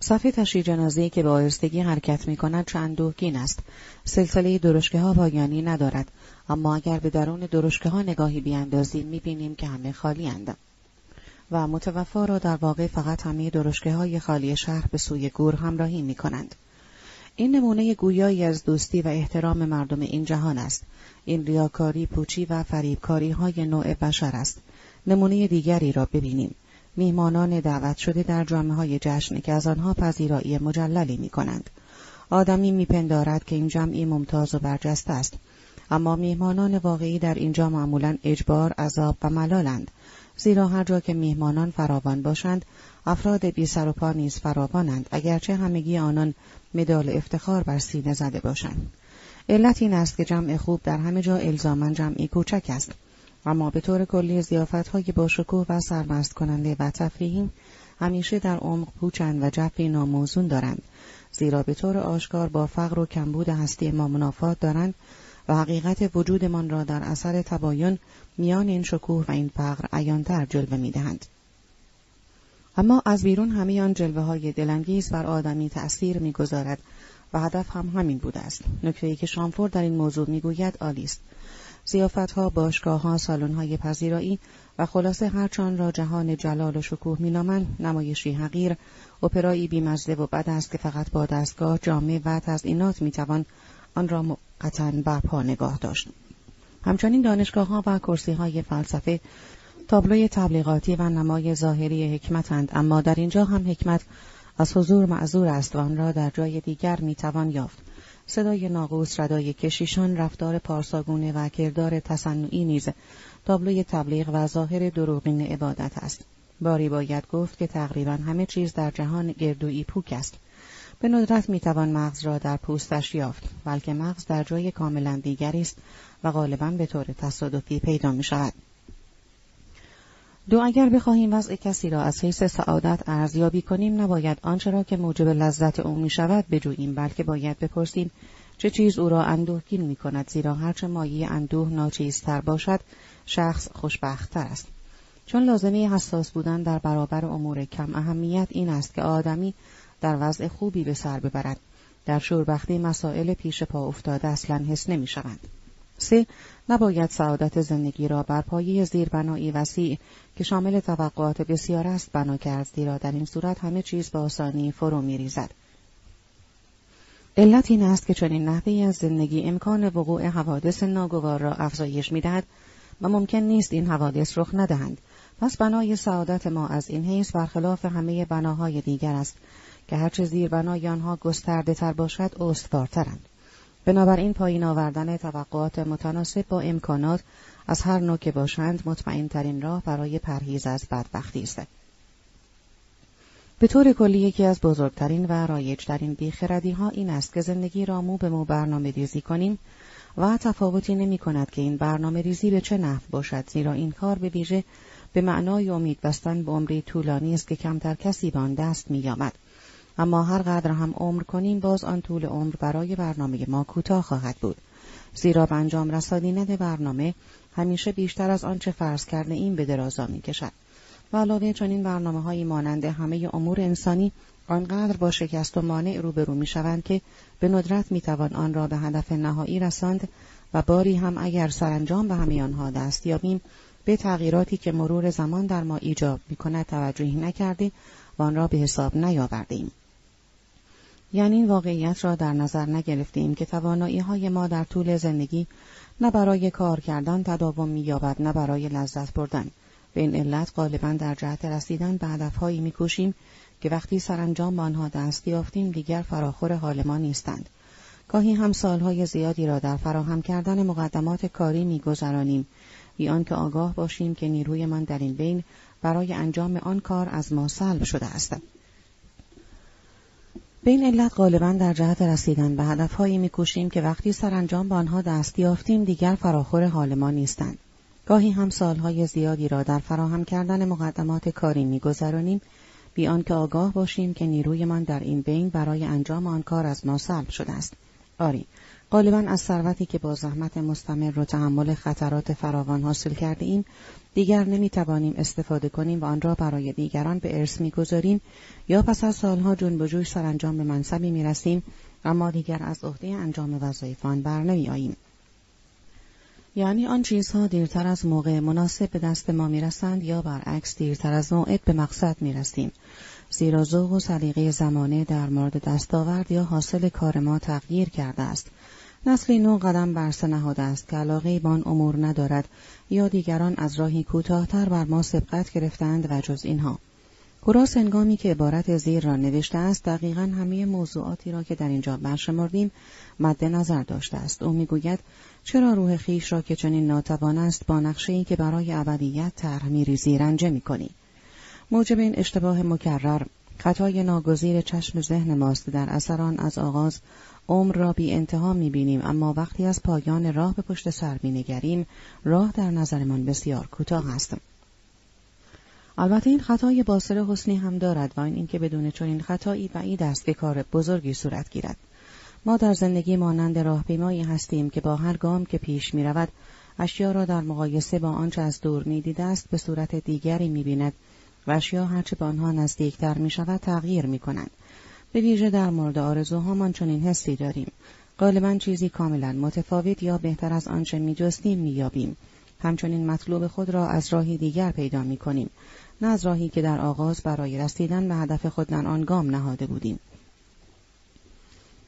صفحه تشریح جنازه که به آیستگی حرکت می کند چه اندوهگین است. سلسله درشکه ها پایانی ندارد. اما اگر به درون درشکه ها نگاهی بیاندازیم می بینیم که همه خالی اند. و متوفا را در واقع فقط همه درشکه های خالی شهر به سوی گور همراهی می کنند. این نمونه گویایی از دوستی و احترام مردم این جهان است. این ریاکاری، پوچی و فریبکاری های نوع بشر است. نمونه دیگری را ببینیم. میهمانان دعوت شده در جامعه های جشن که از آنها پذیرایی مجللی می کنند. آدمی میپندارد که این جمعی ممتاز و برجسته است. اما میهمانان واقعی در اینجا معمولا اجبار، عذاب و ملالند. زیرا هر جا که میهمانان فراوان باشند افراد بی سر و پا نیز فراوانند اگرچه همگی آنان مدال افتخار بر سینه زده باشند. علت این است که جمع خوب در همه جا الزاما جمعی کوچک است. اما به طور کلی زیافت های با شکوه و سرمست کننده و تفریحی همیشه در عمق پوچند و جفی ناموزون دارند. زیرا به طور آشکار با فقر و کمبود هستی ما منافات دارند و حقیقت وجودمان را در اثر تباین میان این شکوه و این فقر عیانتر جلوه می‌دهند. اما از بیرون همه آن جلوه های دلانگیز بر آدمی تأثیر می‌گذارد و هدف هم همین بوده است. نکته که شامفور در این موضوع می‌گوید عالی است. زیافت ها، باشگاه ها، سالن های پذیرایی و خلاصه هرچان را جهان جلال و شکوه مینامند نمایشی حقیر اپرایی بیمزده و بد است که فقط با دستگاه جامع و تزئینات می‌توان آن را موقتا برپا نگاه داشت همچنین دانشگاه ها و کرسی های فلسفه تابلوی تبلیغاتی و نمای ظاهری حکمتند اما در اینجا هم حکمت از حضور معذور است و آن را در جای دیگر می‌توان یافت. صدای ناقوس ردای کشیشان رفتار پارساگونه و کردار تصنعی نیز تابلوی تبلیغ و ظاهر دروغین عبادت است. باری باید گفت که تقریبا همه چیز در جهان گردویی پوک است. به ندرت می‌توان مغز را در پوستش یافت بلکه مغز در جای کاملا دیگری است و غالبا به طور تصادفی پیدا می شود. دو اگر بخواهیم وضع کسی را از حیث سعادت ارزیابی کنیم نباید آنچه را که موجب لذت او می شود بجوییم بلکه باید بپرسیم چه چیز او را اندوهگین می کند زیرا هرچه مایه اندوه ناچیزتر باشد شخص خوشبختتر است چون لازمه حساس بودن در برابر امور کم اهمیت این است که آدمی در وضع خوبی به سر ببرد در شوربختی مسائل پیش پا افتاده اصلا حس نمی شوند. سه نباید سعادت زندگی را بر پایه زیربنایی وسیع که شامل توقعات بسیار است بنا کرد زیرا در این صورت همه چیز به آسانی فرو میریزد. علت این است که چنین نحوی از زندگی امکان وقوع حوادث ناگوار را افزایش می‌دهد و ممکن نیست این حوادث رخ ندهند. پس بنای سعادت ما از این حیث برخلاف همه بناهای دیگر است که هرچه زیر بنای آنها گسترده تر باشد استوارترند. بنابراین پایین آوردن توقعات متناسب با امکانات از هر نوع که باشند مطمئن ترین راه برای پرهیز از بدبختی است. به طور کلی یکی از بزرگترین و رایجترین بیخردی ها این است که زندگی را مو به مو برنامه ریزی کنیم و تفاوتی نمی کند که این برنامه ریزی به چه نحو باشد زیرا این کار به ویژه به معنای امید بستن به عمری طولانی است که کمتر کسی به آن دست می اما هر قدر هم عمر کنیم باز آن طول عمر برای برنامه ما کوتاه خواهد بود زیرا به انجام رسانیدن برنامه همیشه بیشتر از آنچه فرض کرده این به درازا می کشد. و علاوه چنین برنامه هایی مانند همه امور انسانی آنقدر با شکست و مانع روبرو می شوند که به ندرت می توان آن را به هدف نهایی رساند و باری هم اگر سرانجام به همه آنها دست یابیم به تغییراتی که مرور زمان در ما ایجاب می کند توجهی نکرده و آن را به حساب نیاورده یعنی این واقعیت را در نظر نگرفتیم که توانایی های ما در طول زندگی نه برای کار کردن تداوم مییابد نه برای لذت بردن. به این علت غالبا در جهت رسیدن به هدفهایی میکوشیم که وقتی سرانجام آنها دست یافتیم دیگر فراخور حال ما نیستند. گاهی هم سالهای زیادی را در فراهم کردن مقدمات کاری میگذرانیم. بی آنکه آگاه باشیم که نیرویمان در این بین برای انجام آن کار از ما سلب شده است. به این علت غالبا در جهت رسیدن به هدفهایی میکوشیم که وقتی سرانجام به آنها دست یافتیم دیگر فراخور حال ما نیستند. گاهی هم سالهای زیادی را در فراهم کردن مقدمات کاری میگذرانیم. بی آنکه آگاه باشیم که نیرویمان در این بین برای انجام آن کار از ما سلب شده است. آری غالبا از ثروتی که با زحمت مستمر و تحمل خطرات فراوان حاصل کرده ایم دیگر نمی توانیم استفاده کنیم و آن را برای دیگران به ارث می‌گذاریم یا پس از سالها جنب و سرانجام به منصبی می رسیم اما دیگر از عهده انجام وظایف آن بر نمی آییم. یعنی آن چیزها دیرتر از موقع مناسب به دست ما می رسند یا برعکس دیرتر از موعد به مقصد می رسیم. زیرا ذوق و سلیقه زمانه در مورد دستاورد یا حاصل کار ما تغییر کرده است نسلی نو قدم بر نهاده است که علاقه به آن امور ندارد یا دیگران از راهی کوتاهتر بر ما سبقت گرفتند و جز اینها. کراس انگامی که عبارت زیر را نوشته است دقیقا همه موضوعاتی را که در اینجا برشمردیم مد نظر داشته است. او می‌گوید چرا روح خیش را که چنین ناتوان است با نقشه که برای ابدیت طرح میریزی رنجه می‌کنی؟ موجب این اشتباه مکرر خطای ناگزیر چشم ذهن ماست در اثران از آغاز عمر را بی انتها می بینیم اما وقتی از پایان راه به پشت سر می نگریم راه در نظرمان بسیار کوتاه است. البته این خطای باصر حسنی هم دارد و این اینکه بدون چنین خطایی بعید است که کار بزرگی صورت گیرد. ما در زندگی مانند راهپیمایی هستیم که با هر گام که پیش می رود اشیا را در مقایسه با آنچه از دور می دیده است به صورت دیگری می بیند و اشیا هرچه به آنها نزدیکتر می شود تغییر می کنند. به ویژه در مورد آرزوهامان چنین حسی داریم. غالبا چیزی کاملا متفاوت یا بهتر از آنچه میجستیم مییابیم. همچنین مطلوب خود را از راهی دیگر پیدا می کنیم نه از راهی که در آغاز برای رسیدن به هدف خود در آن گام نهاده بودیم.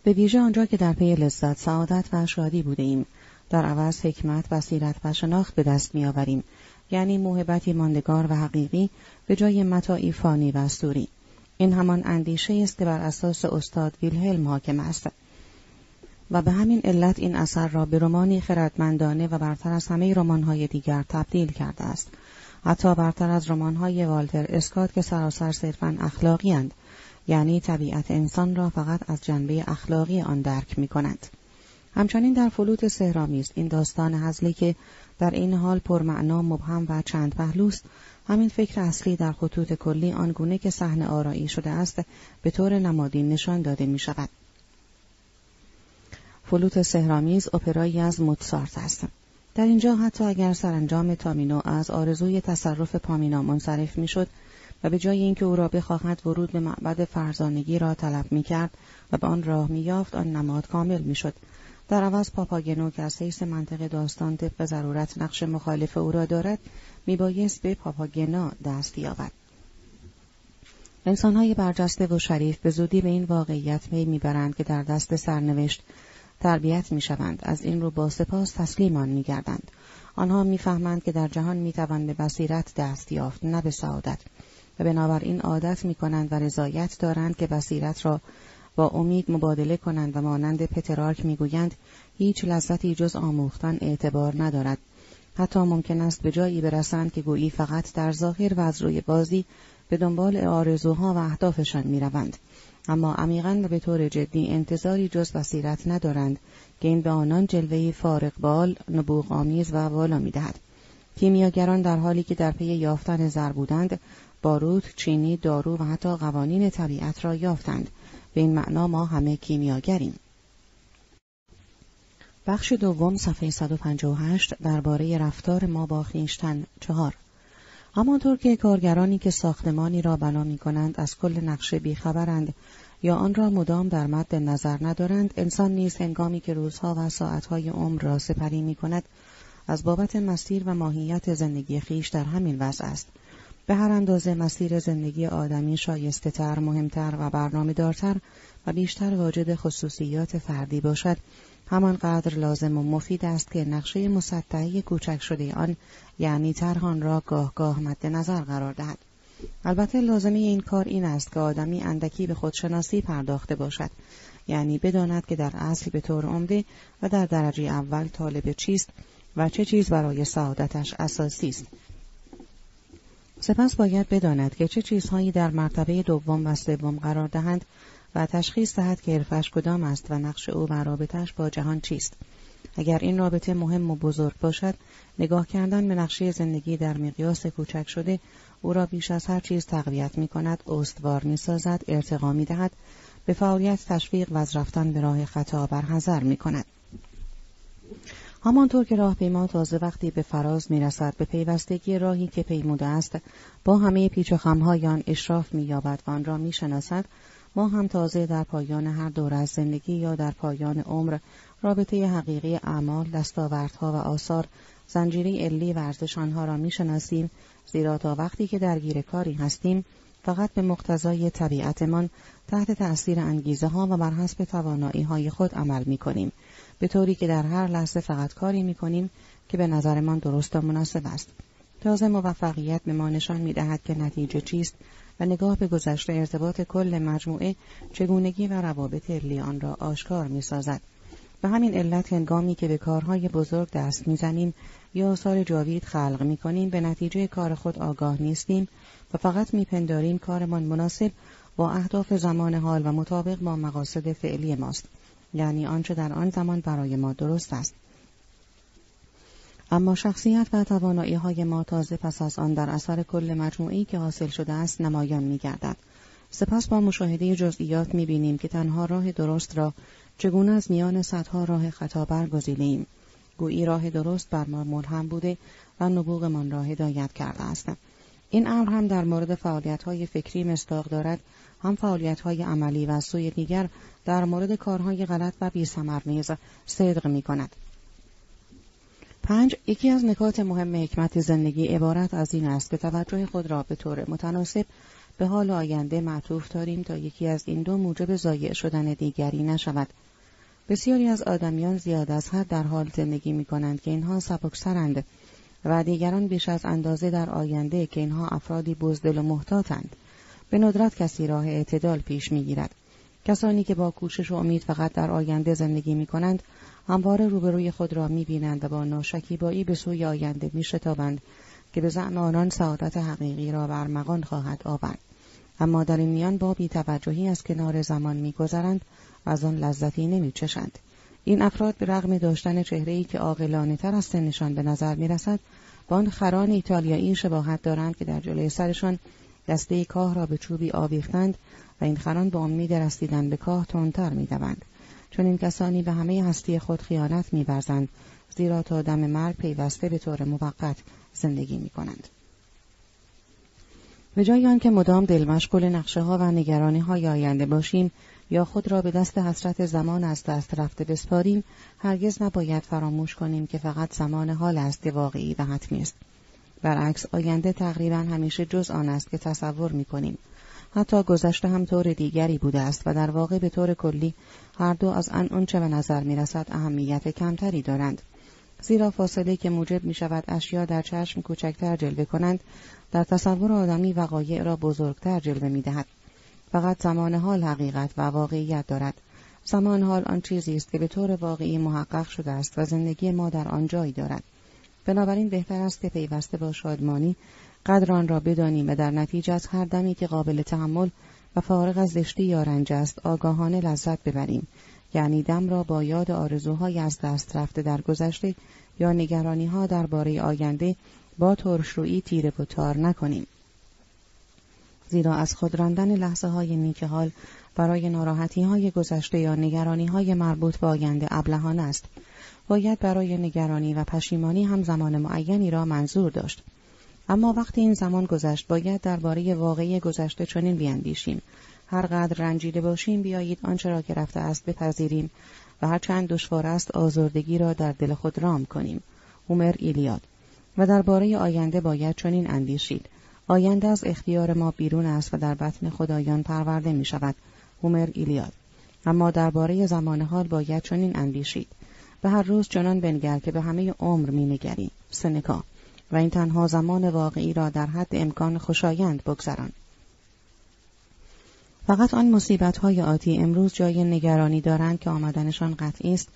به ویژه آنجا که در پی لذت سعادت و شادی بوده ایم در عوض حکمت و سیرت و شناخت به دست میآوریم. یعنی موهبتی ماندگار و حقیقی به جای متاعی فانی و استوری. این همان اندیشه است که بر اساس استاد ویلهلم حاکم است و به همین علت این اثر را به رمانی خردمندانه و برتر از همه رمان‌های دیگر تبدیل کرده است حتی برتر از رمان‌های والتر اسکات که سراسر صرفا اخلاقی هند. یعنی طبیعت انسان را فقط از جنبه اخلاقی آن درک می کند. همچنین در فلوت سهرامیز این داستان هزلی که در این حال پرمعنا مبهم و چند پهلوست همین فکر اصلی در خطوط کلی آنگونه که صحنه آرایی شده است به طور نمادین نشان داده می شود. فلوت سهرامیز اپرایی از موتسارت است. در اینجا حتی اگر سرانجام تامینو از آرزوی تصرف پامینا منصرف می‌شد و به جای اینکه او را بخواهد ورود به معبد فرزانگی را طلب می کرد و به آن راه می یافت آن نماد کامل می شد. در عوض پاپاگنو که از حیث منطق داستان طبق ضرورت نقش مخالف او را دارد می بایست به پاپاگنا دست یابد. انسانهای برجسته و شریف به زودی به این واقعیت پی می‌برند که در دست سرنوشت تربیت می شوند. از این رو با سپاس تسلیمان می گردند. آنها می‌فهمند که در جهان می توان به بصیرت دست یافت نه به سعادت و بنابراین عادت می کنند و رضایت دارند که بصیرت را با امید مبادله کنند و مانند پترارک می‌گویند هیچ لذتی جز آموختن اعتبار ندارد. حتی ممکن است به جایی برسند که گویی فقط در ظاهر و از روی بازی به دنبال آرزوها و اهدافشان می‌روند. اما عمیقا و به طور جدی انتظاری جز بصیرت ندارند که این به آنان جلوه فارق بال نبوغ آمیز و والا می‌دهد. کیمیاگران در حالی که در پی یافتن زر بودند باروت چینی دارو و حتی قوانین طبیعت را یافتند. به این معنا ما همه کیمیاگریم. بخش دوم صفحه 158 درباره رفتار ما با خیشتن چهار. همانطور که کارگرانی که ساختمانی را بنا می کنند از کل نقشه بیخبرند یا آن را مدام در مد نظر ندارند انسان نیز هنگامی که روزها و ساعتهای عمر را سپری می کند از بابت مسیر و ماهیت زندگی خیش در همین وضع است. به هر اندازه مسیر زندگی آدمی شایسته تر، مهمتر و برنامه دارتر و بیشتر واجد خصوصیات فردی باشد. همانقدر لازم و مفید است که نقشه مسطحی کوچک شده آن یعنی ترهان را گاه گاه مد نظر قرار دهد. البته لازمه این کار این است که آدمی اندکی به خودشناسی پرداخته باشد. یعنی بداند که در اصل به طور عمده و در درجه اول طالب چیست و چه چیز برای سعادتش اساسی است. سپس باید بداند که چه چیزهایی در مرتبه دوم و سوم قرار دهند و تشخیص دهد که حرفش کدام است و نقش او و رابطش با جهان چیست. اگر این رابطه مهم و بزرگ باشد نگاه کردن به نقشه زندگی در مقیاس کوچک شده او را بیش از هر چیز تقویت می کند استوار می سازد ارتقا می دهد به فعالیت تشویق و از رفتن به راه خطا برحضر می کند همانطور که راه پیما تازه وقتی به فراز می رسد به پیوستگی راهی که پیموده است با همه پیچ و خمهای آن اشراف می یابد و آن را می شناسد ما هم تازه در پایان هر دور از زندگی یا در پایان عمر رابطه حقیقی اعمال، دستاوردها و آثار، زنجیره علی و ارزش آنها را می‌شناسیم زیرا تا وقتی که درگیر کاری هستیم فقط به مقتضای طبیعتمان تحت تأثیر انگیزه ها و بر حسب توانایی های خود عمل می کنیم به طوری که در هر لحظه فقط کاری می کنیم که به نظرمان درست و مناسب است تازه موفقیت به ما نشان می دهد که نتیجه چیست و نگاه به گذشته ارتباط کل مجموعه چگونگی و روابط علی آن را آشکار می سازد. به همین علت هنگامی که به کارهای بزرگ دست می‌زنیم یا آثار جاوید خلق می کنیم به نتیجه کار خود آگاه نیستیم و فقط میپنداریم کارمان مناسب با اهداف زمان حال و مطابق با مقاصد فعلی ماست یعنی آنچه در آن زمان برای ما درست است اما شخصیت و توانایی های ما تازه پس از آن در اثر کل مجموعی که حاصل شده است نمایان می گردد. سپس با مشاهده جزئیات می بینیم که تنها راه درست را چگونه از میان صدها راه خطا برگزیده ایم. گویی راه درست بر ما ملهم بوده و نبوغمان را هدایت کرده است. این امر هم در مورد فعالیت های فکری مصداق دارد. هم فعالیت های عملی و سوی دیگر در مورد کارهای غلط و بیثمر نیز صدق می کند. پنج یکی از نکات مهم حکمت زندگی عبارت از این است که توجه خود را به طور متناسب به حال آینده معطوف داریم تا یکی از این دو موجب ضایع شدن دیگری نشود. بسیاری از آدمیان زیاد از حد در حال زندگی می کنند که اینها سبکسرند. و دیگران بیش از اندازه در آینده که اینها افرادی بزدل و محتاطند. به ندرت کسی راه اعتدال پیش می گیرد. کسانی که با کوشش و امید فقط در آینده زندگی می کنند همواره روبروی خود را می بینند و با ناشکیبایی به سوی آینده می شتابند که به زعم آنان سعادت حقیقی را برمغان خواهد آورد. اما در این میان با بیتوجهی از کنار زمان میگذرند و از آن لذتی نمیچشند. این افراد به رغم داشتن چهره‌ای که عاقلانه تر از سنشان به نظر می‌رسد با آن خران ایتالیایی شباهت دارند که در جلوی سرشان دسته کاه را به چوبی آویختند و این خران به امید رسیدن به کاه تندتر می‌دوند چون این کسانی به همه هستی خود خیانت میورزند زیرا تا دم مرگ پیوسته به طور موقت زندگی می کنند. به جای آنکه مدام دل مشغول نقشه ها و نگرانی های آینده باشیم یا خود را به دست حسرت زمان از دست رفته بسپاریم هرگز نباید فراموش کنیم که فقط زمان حال است که واقعی و حتمی است. برعکس آینده تقریبا همیشه جز آن است که تصور می کنیم حتی گذشته هم طور دیگری بوده است و در واقع به طور کلی هر دو از آن چه به نظر می رسد اهمیت کمتری دارند. زیرا فاصله که موجب می شود اشیا در چشم کوچکتر جلوه کنند در تصور آدمی وقایع را بزرگتر جلوه می دهد. فقط زمان حال حقیقت و واقعیت دارد. زمان حال آن چیزی است که به طور واقعی محقق شده است و زندگی ما در آن جایی دارد. بنابراین بهتر است که پیوسته با شادمانی قدر آن را بدانیم و در نتیجه از هر دمی که قابل تحمل و فارغ از زشتی یا رنج است آگاهانه لذت ببریم یعنی دم را با یاد آرزوهای از دست رفته در گذشته یا نگرانی ها درباره آینده با ترشرویی تیره و تار نکنیم. زیرا از خود راندن لحظه های نیک حال برای ناراحتی های گذشته یا نگرانی های مربوط به آینده ابلهان است. باید برای نگرانی و پشیمانی هم زمان معینی را منظور داشت. اما وقتی این زمان گذشت باید درباره واقعی گذشته چنین بیاندیشیم هرقدر رنجیده باشیم بیایید آنچه را که رفته است بپذیریم و هر چند دشوار است آزردگی را در دل خود رام کنیم. هومر ایلیاد و درباره آینده باید چنین اندیشید. آینده از اختیار ما بیرون است و در بطن خدایان پرورده می شود. هومر ایلیاد اما درباره زمان حال باید چنین اندیشید. به هر روز چنان بنگر که به همه عمر می نگری. سنکا و این تنها زمان واقعی را در حد امکان خوشایند بگذران. فقط آن مصیبت های آتی امروز جای نگرانی دارند که آمدنشان قطعی است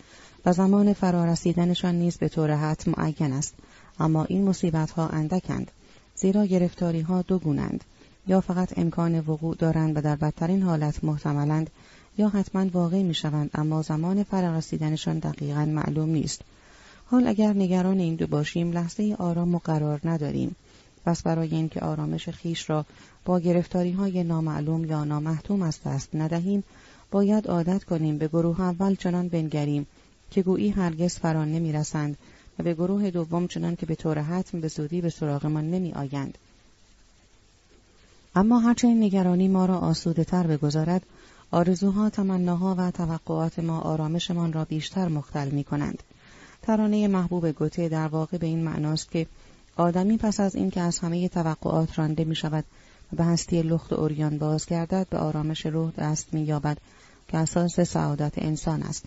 و زمان فرارسیدنشان نیز به طور حتم معین است اما این مصیبت ها اندکند زیرا گرفتاری ها دو گونند. یا فقط امکان وقوع دارند و در بدترین حالت محتملند یا حتما واقع می شوند اما زمان فرارسیدنشان دقیقا معلوم نیست. حال اگر نگران این دو باشیم لحظه آرام و قرار نداریم. پس برای اینکه آرامش خیش را با گرفتاری های نامعلوم یا نامحتوم از دست ندهیم باید عادت کنیم به گروه اول چنان بنگریم که گویی هرگز فران نمی رسند و به گروه دوم چنان که به طور حتم به زودی به سراغمان نمی آیند. اما هرچه این نگرانی ما را آسوده تر بگذارد آرزوها، تمناها و توقعات ما آرامشمان را بیشتر مختل می کنند. ترانه محبوب گوته در واقع به این معناست که آدمی پس از اینکه از همه توقعات رانده می شود و به هستی لخت و اوریان بازگردد به آرامش روح دست می یابد که اساس سعادت انسان است.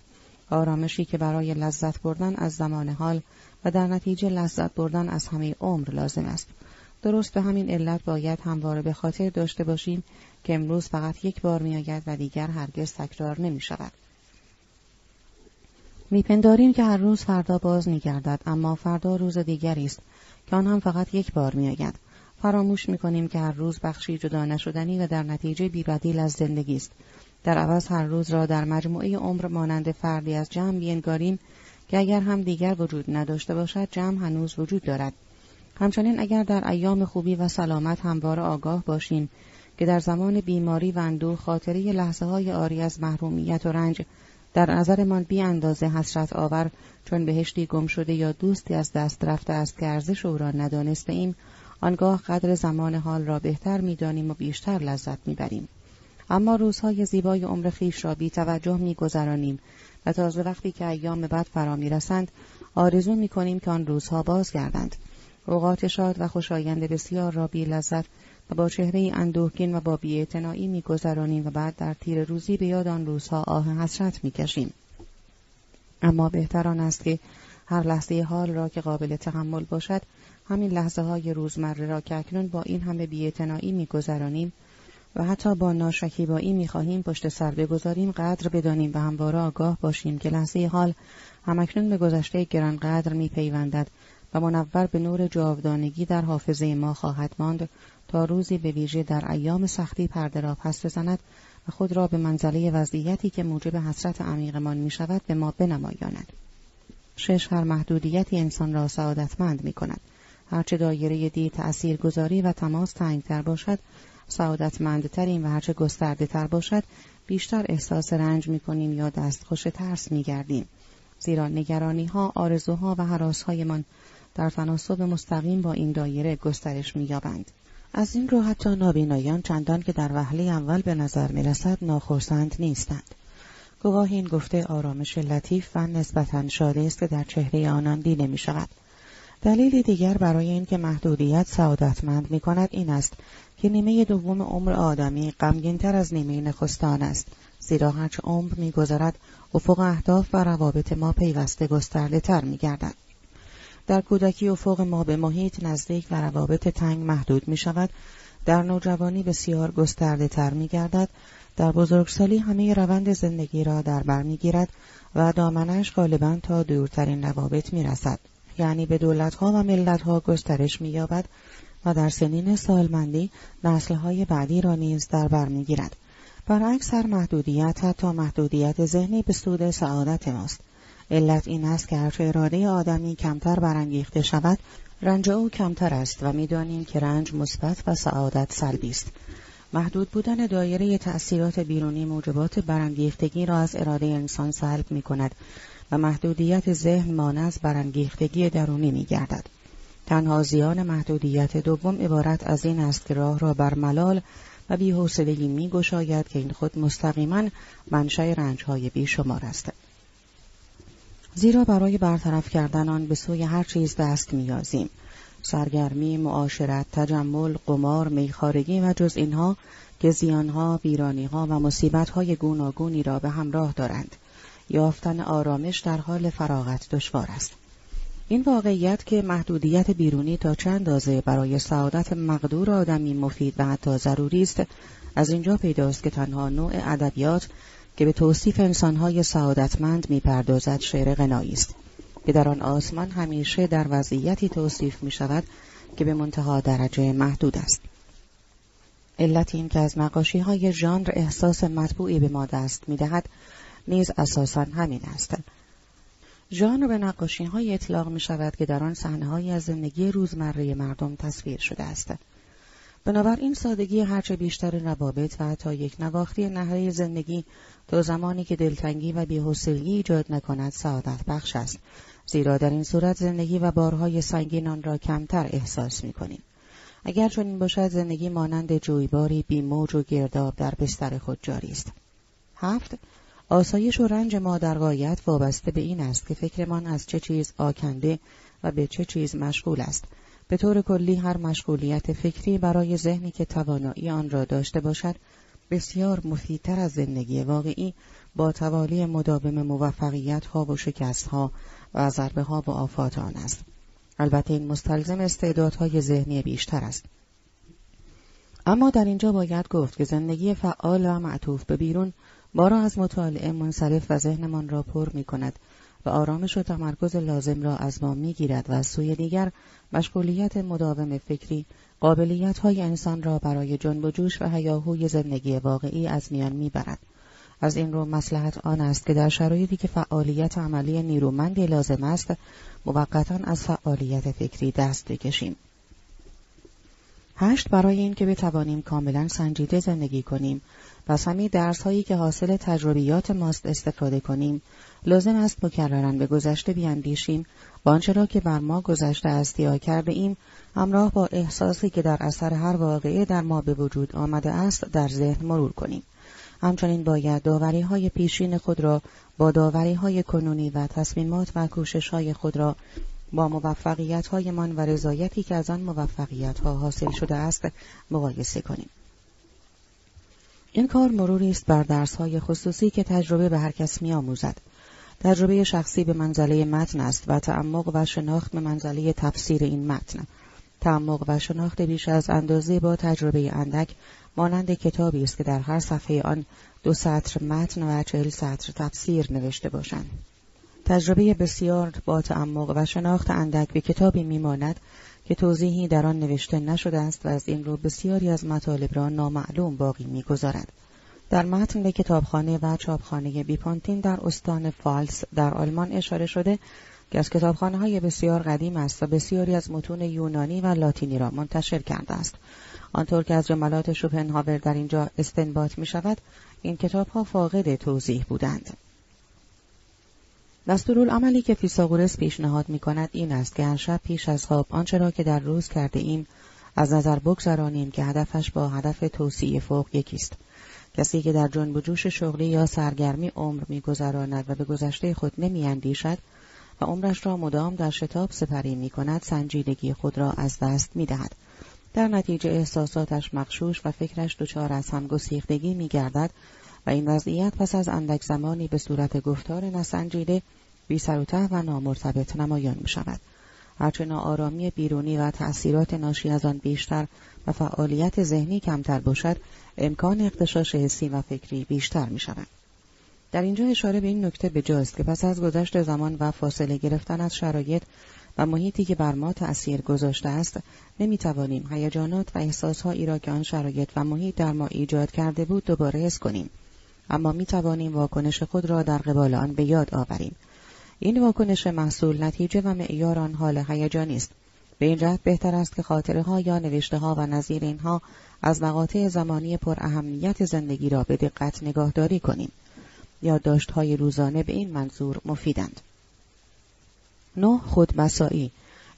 آرامشی که برای لذت بردن از زمان حال و در نتیجه لذت بردن از همه عمر لازم است. درست به همین علت باید همواره به خاطر داشته باشیم که امروز فقط یک بار می آید و دیگر هرگز تکرار نمی شود. میپنداریم که هر روز فردا باز میگردد اما فردا روز دیگری است که آن هم فقط یک بار میآید فراموش می‌کنیم که هر روز بخشی جدا نشدنی و در نتیجه بیبدیل از زندگی است در عوض هر روز را در مجموعه عمر مانند فردی از جمع بینگاریم که اگر هم دیگر وجود نداشته باشد جمع هنوز وجود دارد. همچنین اگر در ایام خوبی و سلامت همواره آگاه باشیم که در زمان بیماری و اندوه خاطره لحظه های آری از محرومیت و رنج در نظرمان بی اندازه حسرت آور چون بهشتی گم شده یا دوستی از دست رفته است که ارزش او را ندانسته ایم آنگاه قدر زمان حال را بهتر می‌دانیم و بیشتر لذت می‌بریم. اما روزهای زیبای عمر خیش را بی توجه میگذرانیم و تازه وقتی که ایام بعد فرا می‌رسند آرزو می‌کنیم که آن روزها بازگردند. اوقات شاد و خوشایند بسیار را بی لذت و با چهره اندوهگین و با بیاعتنایی میگذرانیم و بعد در تیر روزی به یاد آن روزها آه حسرت می‌کشیم. اما بهتر آن است که هر لحظه حال را که قابل تحمل باشد همین لحظه های روزمره را که اکنون با این همه بیاعتنایی میگذرانیم و حتی با ناشکیبایی می‌خواهیم پشت سر بگذاریم قدر بدانیم و همواره آگاه باشیم که لحظه حال همکنون به گذشته گرانقدر میپیوندد و منور به نور جاودانگی در حافظه ما خواهد ماند تا روزی به ویژه در ایام سختی پرده را پس بزند و خود را به منزله وضعیتی که موجب حسرت عمیقمان می شود به ما بنمایاند. شش هر محدودیتی انسان را سعادتمند می کند. هرچه دایره دی تأثیر گذاری و تماس تنگتر باشد سعادتمندترین و هرچه گسترده تر باشد بیشتر احساس رنج می کنیم یا دستخوش ترس می گردیم. زیرا نگرانی ها، آرزوها و حراس هایمان در تناسب مستقیم با این دایره گسترش می یابند. از این رو حتی نابینایان چندان که در وهله اول به نظر می رسد ناخرسند نیستند. گواه این گفته آرامش لطیف و نسبتا شاده است که در چهره آنان دیده می شود. دلیل دیگر برای اینکه محدودیت سعادتمند می کند این است که نیمه دوم عمر آدمی غمگینتر از نیمه نخستان است زیرا هرچه عمر میگذرد افق اهداف و روابط ما پیوسته گسترده تر می گردد. در کودکی افق ما به محیط نزدیک و روابط تنگ محدود می شود در نوجوانی بسیار گسترده تر می گردد در بزرگسالی همه روند زندگی را در بر می گیرد و دامنش غالبا تا دورترین روابط می رسد. یعنی به دولتها و ملتها گسترش می یابد و در سنین سالمندی نسلهای بعدی را نیز در بر می گیرد. برعکس هر محدودیت حتی محدودیت ذهنی به سود سعادت ماست. علت این است که هرچه اراده آدمی کمتر برانگیخته شود رنج او کمتر است و می‌دانیم که رنج مثبت و سعادت سلبی است محدود بودن دایره تأثیرات بیرونی موجبات برانگیختگی را از اراده انسان سلب می کند و محدودیت ذهن مانع از برانگیختگی درونی می گردد. تنها زیان محدودیت دوم عبارت از این است که راه را بر ملال و بیحوصلگی می گشاید که این خود مستقیما منشأ رنجهای بیشمار است. زیرا برای برطرف کردن آن به سوی هر چیز دست میازیم سرگرمی معاشرت تجمل قمار میخارگی و جز اینها که زیانها بیرانیها و مصیبتهای گوناگونی را به همراه دارند. یافتن آرامش در حال فراغت دشوار است. این واقعیت که محدودیت بیرونی تا چند اندازه برای سعادت مقدور آدمی مفید و حتی ضروری است از اینجا پیداست که تنها نوع ادبیات که به توصیف انسانهای سعادتمند می‌پردازد شعر غنایی است که در آن آسمان همیشه در وضعیتی توصیف می شود که به منتها درجه محدود است. علت این که از نقاشی های ژانر احساس مطبوعی به ما دست می دهد نیز اساسا همین است. ژانر به نقاشی های اطلاق می شود که در آن صحنه از زندگی روزمره مردم تصویر شده است. بنابراین سادگی هرچه بیشتر روابط و حتی یک نواختی نهایی زندگی تا زمانی که دلتنگی و بیحسلگی ایجاد نکند سعادت بخش است زیرا در این صورت زندگی و بارهای سنگین آن را کمتر احساس می کنیم. اگر چنین باشد زندگی مانند جویباری بی موج و گرداب در بستر خود جاری است. هفت آسایش و رنج ما در غایت وابسته به این است که فکرمان از چه چیز آکنده و به چه چیز مشغول است به طور کلی هر مشغولیت فکری برای ذهنی که توانایی آن را داشته باشد بسیار مفیدتر از زندگی واقعی با توالی مداوم موفقیت ها و شکست ها و ضربه ها و آفات آن است. البته این مستلزم استعدادهای ذهنی بیشتر است. اما در اینجا باید گفت که زندگی فعال و معطوف به بیرون ما را از مطالعه منصرف و ذهنمان را پر می کند و آرامش و تمرکز لازم را از ما می گیرد و از سوی دیگر مشغولیت مداوم فکری قابلیت های انسان را برای جنب و جوش و هیاهوی زندگی واقعی از میان می‌برد. از این رو مسلحت آن است که در شرایطی که فعالیت عملی نیرومندی لازم است موقتا از فعالیت فکری دست بکشیم. هشت برای این که بتوانیم کاملا سنجیده زندگی کنیم پس همین درس هایی که حاصل تجربیات ماست استفاده کنیم. لازم است مکررا به گذشته بیاندیشیم. و آنچه را که بر ما گذشته است یا کرده ایم همراه با احساسی که در اثر هر واقعه در ما به وجود آمده است در ذهن مرور کنیم. همچنین باید داوری های پیشین خود را با داوری های کنونی و تصمیمات و کوشش های خود را با موفقیت های من و رضایتی که از آن موفقیت ها حاصل شده است مقایسه کنیم. این کار مروری است بر درس های خصوصی که تجربه به هر کس می آموزد. تجربه شخصی به منزله متن است و تعمق و شناخت به منزله تفسیر این متن. تعمق و شناخت بیش از اندازه با تجربه اندک مانند کتابی است که در هر صفحه آن دو سطر متن و چهل سطر تفسیر نوشته باشند تجربه بسیار با تعمق و شناخت اندک به کتابی میماند که توضیحی در آن نوشته نشده است و از این رو بسیاری از مطالب را نامعلوم باقی می‌گذارد در متن به کتابخانه و چاپخانه بیپانتین در استان فالس در آلمان اشاره شده که از کتابخانه های بسیار قدیم است و بسیاری از متون یونانی و لاتینی را منتشر کرده است. آنطور که از جملات شوپنهاور در اینجا استنباط می شود، این کتاب ها فاقد توضیح بودند. دستورالعملی که فیساغورس پیشنهاد می کند این است که هر شب پیش از خواب آنچه را که در روز کرده ایم از نظر بگذرانیم که هدفش با هدف توصیه فوق یکیست. کسی که در جنب جوش شغلی یا سرگرمی عمر میگذراند و به گذشته خود نمیاندیشد و عمرش را مدام در شتاب سپری می کند سنجیدگی خود را از دست می دهد. در نتیجه احساساتش مخشوش و فکرش دچار از هم گسیختگی می گردد و این وضعیت پس از اندک زمانی به صورت گفتار نسنجیده بی سر و و نامرتبط نمایان می شود. هرچه ناآرامی بیرونی و تأثیرات ناشی از آن بیشتر و فعالیت ذهنی کمتر باشد امکان اقتشاش حسی و فکری بیشتر می شود. در اینجا اشاره به این نکته بجاست که پس از گذشت زمان و فاصله گرفتن از شرایط و محیطی که بر ما تأثیر گذاشته است نمی‌توانیم هیجانات و احساسهایی را که آن شرایط و محیط در ما ایجاد کرده بود دوباره حس کنیم اما می توانیم واکنش خود را در قبال آن به یاد آوریم. این واکنش محصول نتیجه و معیار آن حال هیجانی است. به این جهت بهتر است که خاطره ها یا نوشته ها و نظیر اینها از مقاطع زمانی پر اهمیت زندگی را به دقت نگاهداری کنیم. های روزانه به این منظور مفیدند. نه خودمسایی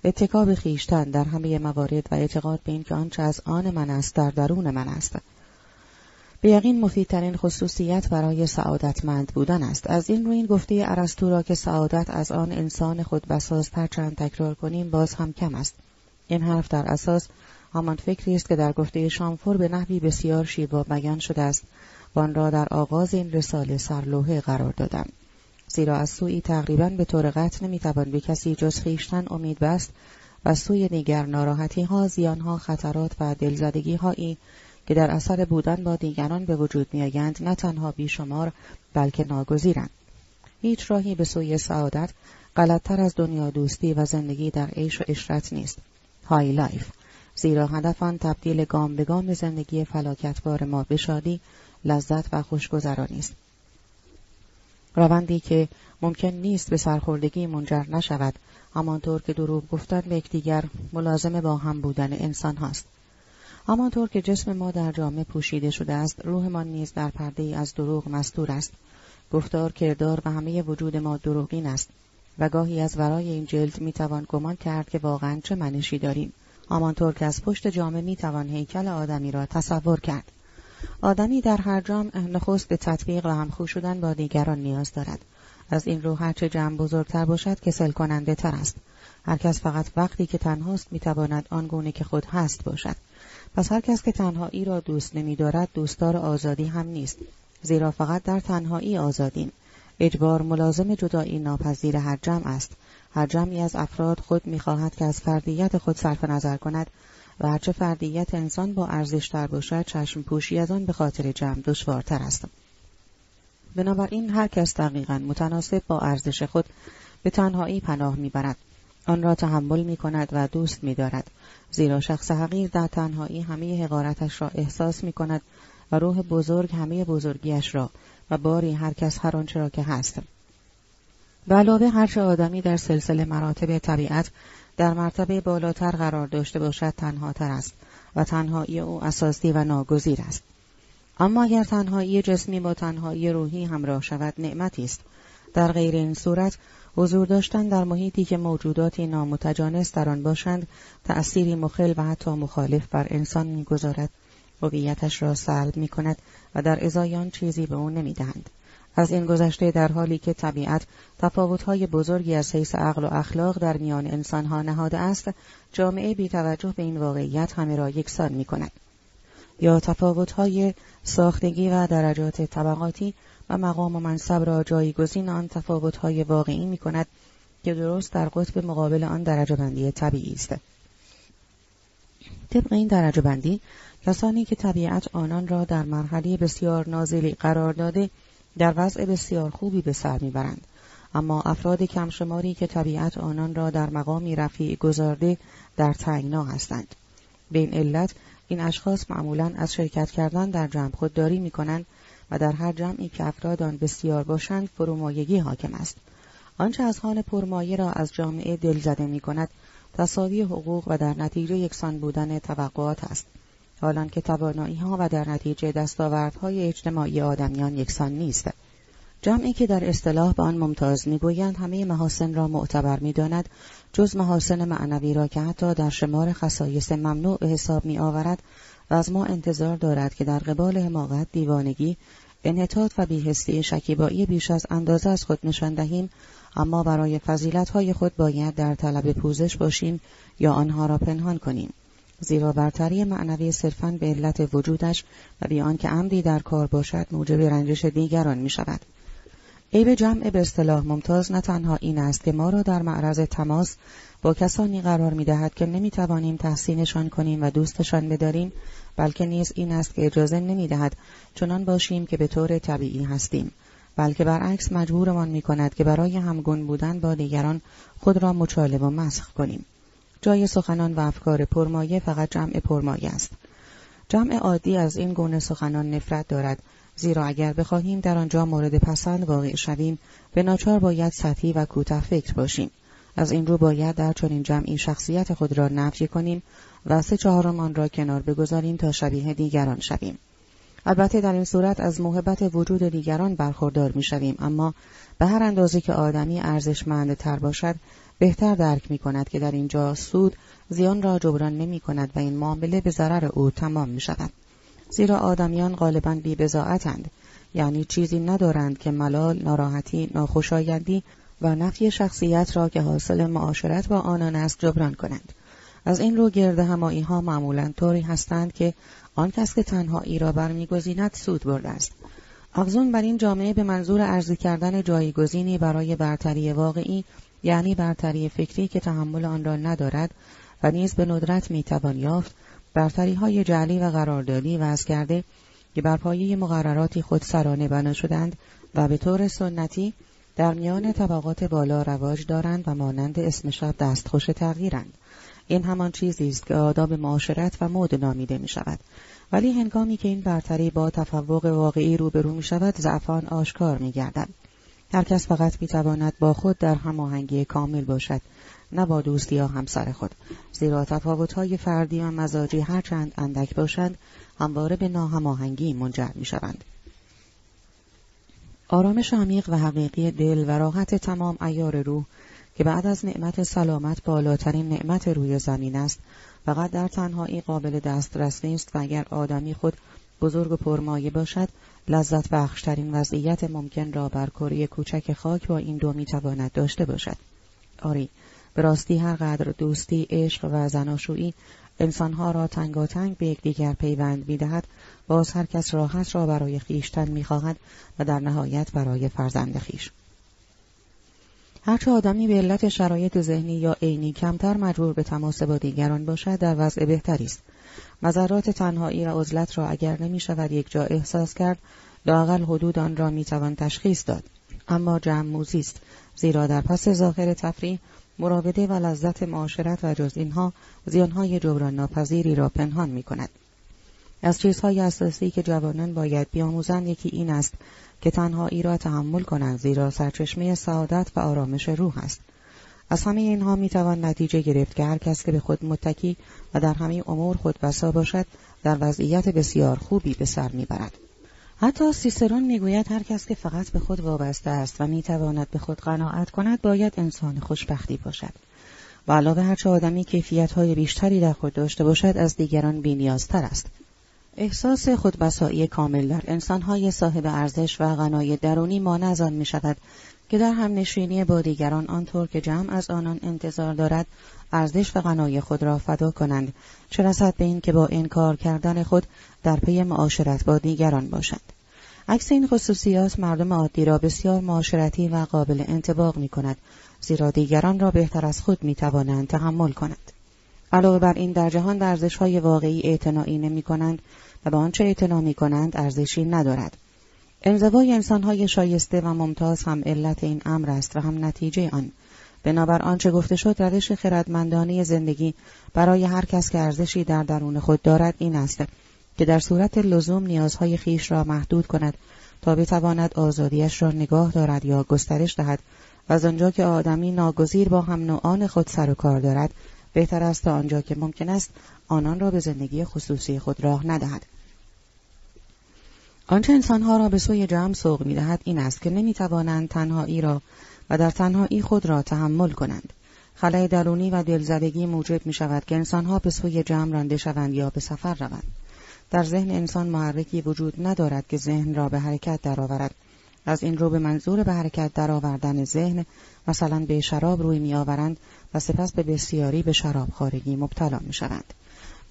اتکاب خیشتن در همه موارد و اعتقاد به اینکه آنچه از آن من است در درون من است. به یقین مفیدترین خصوصیت برای سعادتمند بودن است. از این رو این گفته ارسطو را که سعادت از آن انسان خود بساز چند تکرار کنیم باز هم کم است. این حرف در اساس همان فکری است که در گفته شامفور به نحوی بسیار شیوا بیان شده است. وان را در آغاز این رساله سرلوحه قرار دادم. زیرا از سوی تقریبا به طور قطع نمی‌توان به کسی جز خویشتن امید بست و سوی دیگر ناراحتی ها زیان خطرات و دلزدگی هایی که در اثر بودن با دیگران به وجود میآیند نه تنها بیشمار بلکه ناگزیرند. هیچ راهی به سوی سعادت غلطتر از دنیا دوستی و زندگی در عیش و عشرت نیست. high life زیرا هدف آن تبدیل گام به گام زندگی فلاکتبار ما به شادی لذت و خوشگذرانی است. روندی که ممکن نیست به سرخوردگی منجر نشود همانطور که دروغ گفتن به یکدیگر ملازم با هم بودن انسان هاست. همانطور که جسم ما در جامعه پوشیده شده است روحمان نیز در پرده ای از دروغ مستور است. گفتار کردار و همه وجود ما دروغین است و گاهی از ورای این جلد می‌توان گمان کرد که واقعا چه منشی داریم. همانطور که از پشت جامعه می‌توان هیکل آدمی را تصور کرد. آدمی در هر جمع نخست به تطبیق و همخو شدن با دیگران نیاز دارد. از این رو هرچه جمع بزرگتر باشد کسل کننده تر است. هر کس فقط وقتی که تنهاست می‌تواند آنگونه که خود هست باشد. پس هر کس که تنهایی را دوست نمیدارد دوستدار آزادی هم نیست. زیرا فقط در تنهایی آزادیم. اجبار ملازم جدایی ناپذیر هر جمع است. هر جمعی از افراد خود می‌خواهد که از فردیت خود صرف نظر کند و هرچه فردیت انسان با ارزشتر باشد چشم پوشی از آن به خاطر جمع دشوارتر است. بنابراین هر کس دقیقا متناسب با ارزش خود به تنهایی پناه می‌برد. آن را تحمل می کند و دوست می دارد. زیرا شخص حقیر در تنهایی همه حقارتش را احساس می کند و روح بزرگ همه بزرگیش را و باری هر کس هر آنچه را که هست. به علاوه هرچه آدمی در سلسله مراتب طبیعت در مرتبه بالاتر قرار داشته باشد تنها تر است و تنهایی او اساسی و ناگزیر است. اما اگر تنهایی جسمی با تنهایی روحی همراه شود نعمتی است. در غیر این صورت حضور داشتن در محیطی که موجوداتی نامتجانس در آن باشند تأثیری مخل و حتی مخالف بر انسان می‌گذارد هویتش را سلب می کند و در ازای آن چیزی به او نمی‌دهند از این گذشته در حالی که طبیعت تفاوتهای بزرگی از حیث عقل و اخلاق در میان انسانها نهاده است جامعه بی توجه به این واقعیت همه را یکسان می کند. یا تفاوتهای ساختگی و درجات طبقاتی و مقام و منصب را جایگزین آن تفاوتهای واقعی می کند که درست در قطب مقابل آن درجه بندی طبیعی است. طبق این درجه بندی کسانی که طبیعت آنان را در مرحله بسیار نازلی قرار داده در وضع بسیار خوبی به سر می‌برند اما افراد کمشماری که طبیعت آنان را در مقامی رفیع گذارده در تنگنا هستند به این علت این اشخاص معمولا از شرکت کردن در جمع خودداری می کنند و در هر جمعی که افراد آن بسیار باشند فرومایگی حاکم است. آنچه از خانه پرمایه را از جامعه دل زده می کند تصاوی حقوق و در نتیجه یکسان بودن توقعات است. حالان که توانایی ها و در نتیجه دستاوردهای اجتماعی آدمیان یکسان نیست. جمعی که در اصطلاح به آن ممتاز می‌گویند همه محاسن را معتبر می‌داند جز محاسن معنوی را که حتی در شمار خصایص ممنوع به حساب می آورد و از ما انتظار دارد که در قبال حماقت دیوانگی انحطاط و بیهستی شکیبایی بیش از اندازه از خود نشان دهیم اما برای های خود باید در طلب پوزش باشیم یا آنها را پنهان کنیم زیرا برتری معنوی صرفا به علت وجودش و بیان که عمدی در کار باشد موجب رنجش دیگران می شود. عیب جمع به اصطلاح ممتاز نه تنها این است که ما را در معرض تماس با کسانی قرار می دهد که نمی توانیم تحسینشان کنیم و دوستشان بداریم بلکه نیز این است که اجازه نمی دهد چنان باشیم که به طور طبیعی هستیم. بلکه برعکس مجبورمان می کند که برای همگون بودن با دیگران خود را مچاله و مسخ کنیم. جای سخنان و افکار پرمایه فقط جمع پرمایه است. جمع عادی از این گونه سخنان نفرت دارد زیرا اگر بخواهیم در آنجا مورد پسند واقع شویم به ناچار باید سطحی و کوتاه فکر باشیم. از این رو باید در چنین جمعی شخصیت خود را نفی کنیم و سه چهارم آن را کنار بگذاریم تا شبیه دیگران شویم البته در این صورت از محبت وجود دیگران برخوردار می شویم اما به هر اندازه که آدمی تر باشد بهتر درک می کند که در اینجا سود زیان را جبران نمی کند و این معامله به ضرر او تمام می شود. زیرا آدمیان غالبا بی بزاعتند یعنی چیزی ندارند که ملال، ناراحتی، ناخوشایندی و نفی شخصیت را که حاصل معاشرت با آنان است جبران کنند. از این رو گرد همایی ها معمولا طوری هستند که آن کس که تنهایی را برمیگزیند سود برده است. افزون بر این جامعه به منظور ارزی کردن جایگزینی برای برتری واقعی یعنی برتری فکری که تحمل آن را ندارد و نیز به ندرت می‌توان یافت برتری های جعلی و قراردادی وضع کرده که بر پایه مقرراتی خود سرانه بنا شدند و به طور سنتی در میان طبقات بالا رواج دارند و مانند اسم شب دستخوش تغییرند این همان چیزی است که آداب معاشرت و مد نامیده می شود ولی هنگامی که این برتری با تفوق واقعی روبرو می شود ضعفان آشکار می گردند هر کس فقط می تواند با خود در هماهنگی کامل باشد نه با دوستی یا همسر خود. زیرا های فردی و مزاجی هرچند اندک باشند همواره به ناهماهنگی منجر می شوند. آرامش عمیق و حقیقی دل و راحت تمام ایار روح که بعد از نعمت سلامت بالاترین نعمت روی زمین است فقط در تنهایی قابل دسترس نیست و اگر آدمی خود بزرگ و پرمایه باشد لذت بخشترین وضعیت ممکن را بر کره کوچک خاک با این دو می‌تواند داشته باشد. آری به راستی هر قدر دوستی عشق و زناشویی انسانها را تنگاتنگ به یکدیگر پیوند می‌دهد باز هر کس راحت را برای خیشتن می‌خواهد و در نهایت برای فرزند خیش. هرچه آدمی به علت شرایط ذهنی یا عینی کمتر مجبور به تماس با دیگران باشد در وضع بهتری است. مذرات تنهایی و عزلت را اگر نمی شود یک جا احساس کرد لاقل حدود آن را می توان تشخیص داد. اما جمع است. زیرا در پس ظاهر تفریح مراوده و لذت معاشرت و جز اینها زیانهای جبران ناپذیری را پنهان می کند. از چیزهای اساسی که جوانان باید بیاموزند یکی این است که تنهایی را تحمل کنند زیرا سرچشمه سعادت و آرامش روح است. از همه اینها می توان نتیجه گرفت که هر کس که به خود متکی و در همه امور خود بسا باشد در وضعیت بسیار خوبی به سر می‌برد. حتی سیسرون می‌گوید هر کس که فقط به خود وابسته است و می‌تواند به خود قناعت کند باید انسان خوشبختی باشد و علاوه هرچه آدمی کیفیت های بیشتری در خود داشته باشد از دیگران بینیازتر است احساس خودبسایی کامل در انسانهای صاحب ارزش و غنای درونی مانع از آن می شود که در هم نشینی با دیگران آنطور که جمع از آنان انتظار دارد ارزش و غنای خود را فدا کنند. چه رسد به این که با انکار کردن خود در پی معاشرت با دیگران باشند. عکس این خصوصیات مردم عادی را بسیار معاشرتی و قابل انتباق می کند زیرا دیگران را بهتر از خود می توانند تحمل کنند. علاوه بر این در جهان به های واقعی اعتنایی نمی کنند و به آنچه اعتنا می کنند ارزشی ندارد. انزوای انسانهای شایسته و ممتاز هم علت این امر است و هم نتیجه آن. بنابر آنچه گفته شد روش خردمندانه زندگی برای هر کس که ارزشی در درون خود دارد این است که در صورت لزوم نیازهای خیش را محدود کند تا بتواند آزادیش را نگاه دارد یا گسترش دهد و از آنجا که آدمی ناگزیر با هم نوعان خود سر و کار دارد بهتر است تا آنجا که ممکن است آنان را به زندگی خصوصی خود راه ندهد. آنچه انسانها را به سوی جمع سوق می‌دهد این است که نمی‌توانند تنهایی را و در تنهایی خود را تحمل کنند. خلای درونی و دلزدگی موجب می شود که انسانها به سوی جمع رانده شوند یا به سفر روند. در ذهن انسان محرکی وجود ندارد که ذهن را به حرکت درآورد. از این رو به منظور به حرکت درآوردن ذهن مثلا به شراب روی میآورند و سپس به بسیاری به شراب خارگی مبتلا می شوند.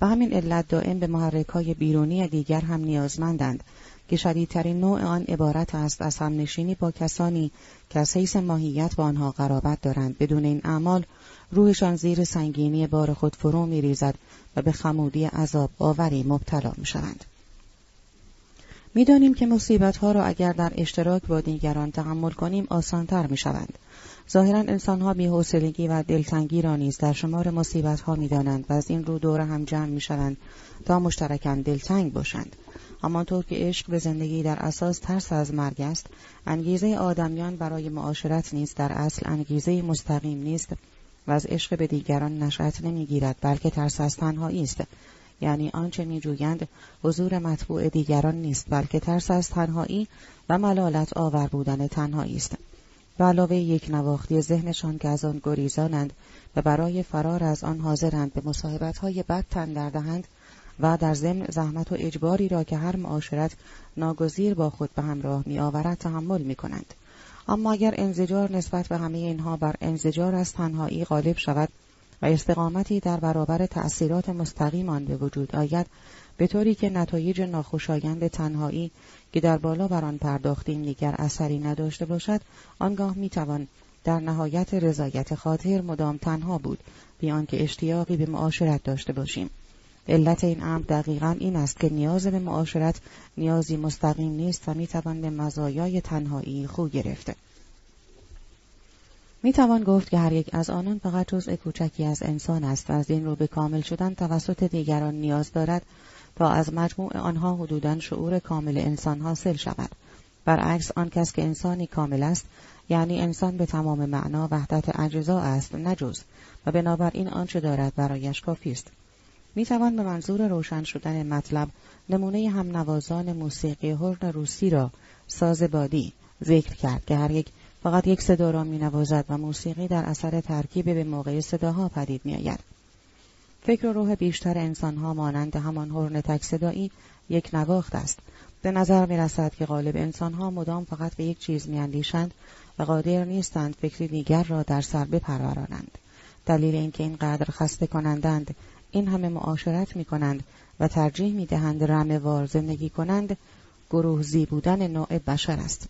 به همین علت دائم به محرک های بیرونی دیگر هم نیازمندند که شدیدترین نوع آن عبارت است از همنشینی با کسانی که از حیث ماهیت با آنها قرابت دارند بدون این اعمال روحشان زیر سنگینی بار خود فرو می ریزد و به خمودی عذاب آوری مبتلا می شوند. می‌دانیم که مصیبت ها را اگر در اشتراک با دیگران تحمل کنیم آسانتر می شوند. ظاهرا انسان ها بی‌حوصلگی و دلتنگی را نیز در شمار مصیبت ها می دانند و از این رو دور هم جمع می شوند تا مشترکاً دلتنگ باشند. همانطور که عشق به زندگی در اساس ترس از مرگ است انگیزه آدمیان برای معاشرت نیست در اصل انگیزه مستقیم نیست و از عشق به دیگران نشأت نمی‌گیرد بلکه ترس از تنهایی است یعنی آنچه میجویند حضور مطبوع دیگران نیست بلکه ترس از تنهایی و ملالت آور بودن تنهایی است به علاوه یک نواختی ذهنشان که از آن گریزانند و برای فرار از آن حاضرند به مصاحبتهای بد تن دردهند و در ضمن زحمت و اجباری را که هر معاشرت ناگزیر با خود به همراه می آورد تحمل می کنند. اما اگر انزجار نسبت به همه اینها بر انزجار از تنهایی غالب شود و استقامتی در برابر تأثیرات مستقیم آن به وجود آید به طوری که نتایج ناخوشایند تنهایی که در بالا بر آن پرداختیم دیگر اثری نداشته باشد آنگاه می‌توان در نهایت رضایت خاطر مدام تنها بود بیان که اشتیاقی به معاشرت داشته باشیم علت این امر دقیقا این است که نیاز به معاشرت نیازی مستقیم نیست و می‌توان به مزایای تنهایی خو گرفته. می‌توان گفت که هر یک از آنان فقط جزء کوچکی از انسان است و از این رو به کامل شدن توسط دیگران نیاز دارد تا از مجموع آنها حدودا شعور کامل انسان حاصل شود. برعکس آن کس که انسانی کامل است یعنی انسان به تمام معنا وحدت اجزا است نجز و بنابراین آنچه دارد برایش کافی است می توان به منظور روشن شدن مطلب نمونه هم نوازان موسیقی هرن روسی را ساز بادی ذکر کرد که هر یک فقط یک صدا را می نوازد و موسیقی در اثر ترکیب به موقع صداها پدید می آید. فکر و روح بیشتر انسانها مانند همان هرن تک صدایی یک نواخت است. به نظر می رسد که غالب انسانها مدام فقط به یک چیز می اندیشند و قادر نیستند فکری دیگر را در سر بپرورانند. دلیل اینکه اینقدر خسته کنندند این همه معاشرت می کنند و ترجیح می دهند رمه وار زندگی کنند گروهزی بودن نوع بشر است.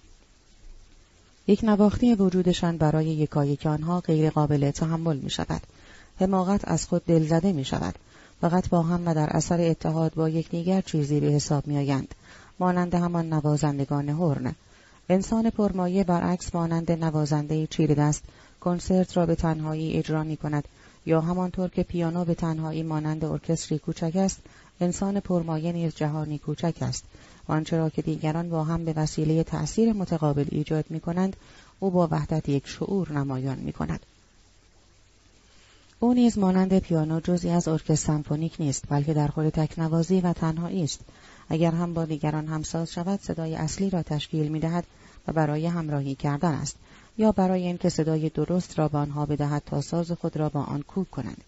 یک نواختی وجودشان برای یکایک آنها غیر قابل تحمل می شود. حماقت از خود دلزده می شود. فقط با هم و در اثر اتحاد با یکدیگر چیزی به حساب می آیند. مانند همان نوازندگان هرن. انسان پرمایه برعکس مانند نوازنده چیر دست کنسرت را به تنهایی اجرا می کند یا همانطور که پیانو به تنهایی مانند ارکستری کوچک است انسان پرمایه نیز جهانی کوچک است و آنچه را که دیگران با هم به وسیله تأثیر متقابل ایجاد می کنند او با وحدت یک شعور نمایان می کند. او نیز مانند پیانو جزی از ارکستر سمفونیک نیست بلکه در خور تکنوازی و تنهایی است اگر هم با دیگران همساز شود صدای اصلی را تشکیل می دهد و برای همراهی کردن است یا برای اینکه صدای درست را به آنها بدهد تا ساز خود را با آن کوک کنند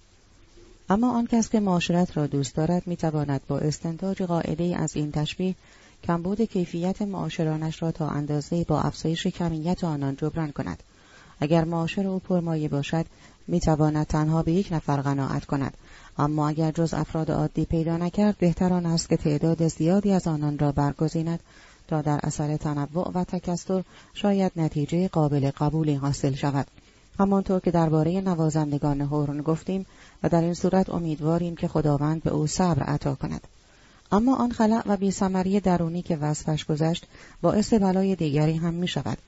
اما آن کس که معاشرت را دوست دارد می‌تواند با استنتاج قاعده از این تشبیه کمبود کیفیت معاشرانش را تا اندازه با افزایش کمیت آنان جبران کند. اگر معاشر او پرمایه باشد می‌تواند تنها به یک نفر قناعت کند. اما اگر جز افراد عادی پیدا نکرد بهتران است که تعداد زیادی از آنان را برگزیند تا در اثر تنوع و تکستر شاید نتیجه قابل قبولی حاصل شود. همانطور که درباره نوازندگان هورن گفتیم و در این صورت امیدواریم که خداوند به او صبر عطا کند. اما آن خلع و بیثمری درونی که وصفش گذشت باعث بلای دیگری هم می شود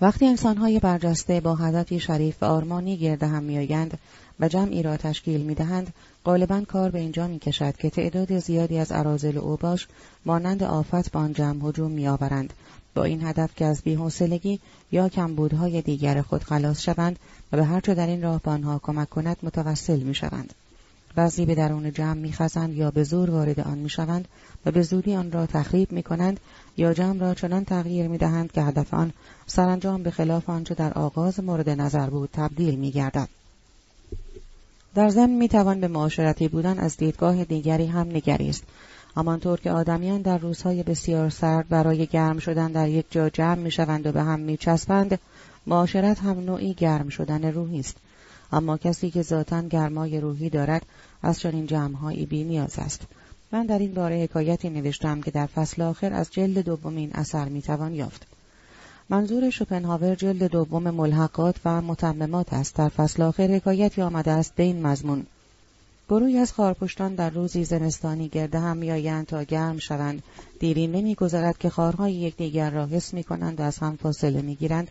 وقتی انسانهای برجسته با هدفی شریف و آرمانی گرده هم میآیند و جمعی را تشکیل می‌دهند غالبا کار به اینجا می کشد که تعداد زیادی از عرازل اوباش مانند آفت به آن جمع هجوم میآورند. با این هدف که از بیحوصلگی یا کمبودهای دیگر خود خلاص شوند و به هرچه در این راه به آنها کمک کند متوسل می‌شوند. بعضی به درون جمع میخزند یا به زور وارد آن می‌شوند و به زودی آن را تخریب می‌کنند یا جمع را چنان تغییر می‌دهند که هدف آن سرانجام به خلاف آنچه در آغاز مورد نظر بود تبدیل میگردد. در ضمن می‌توان به معاشرتی بودن از دیدگاه دیگری هم نگریست. همانطور که آدمیان در روزهای بسیار سرد برای گرم شدن در یک جا جمع می‌شوند و به هم میچسبند معاشرت هم نوعی گرم شدن روحی است. اما کسی که ذاتا گرمای روحی دارد از چنین جمعهایی بی نیاز است. من در این باره حکایتی نوشتم که در فصل آخر از جلد دوم این اثر می‌توان یافت. منظور شوپنهاور جلد دوم ملحقات و متممات است. در فصل آخر حکایتی آمده است به این مضمون. گروهی از خارپشتان در روزی زمستانی گرده هم میآیند تا گرم شوند. دیری نمیگذرد که خارهای یکدیگر را حس می‌کنند و از هم فاصله می‌گیرند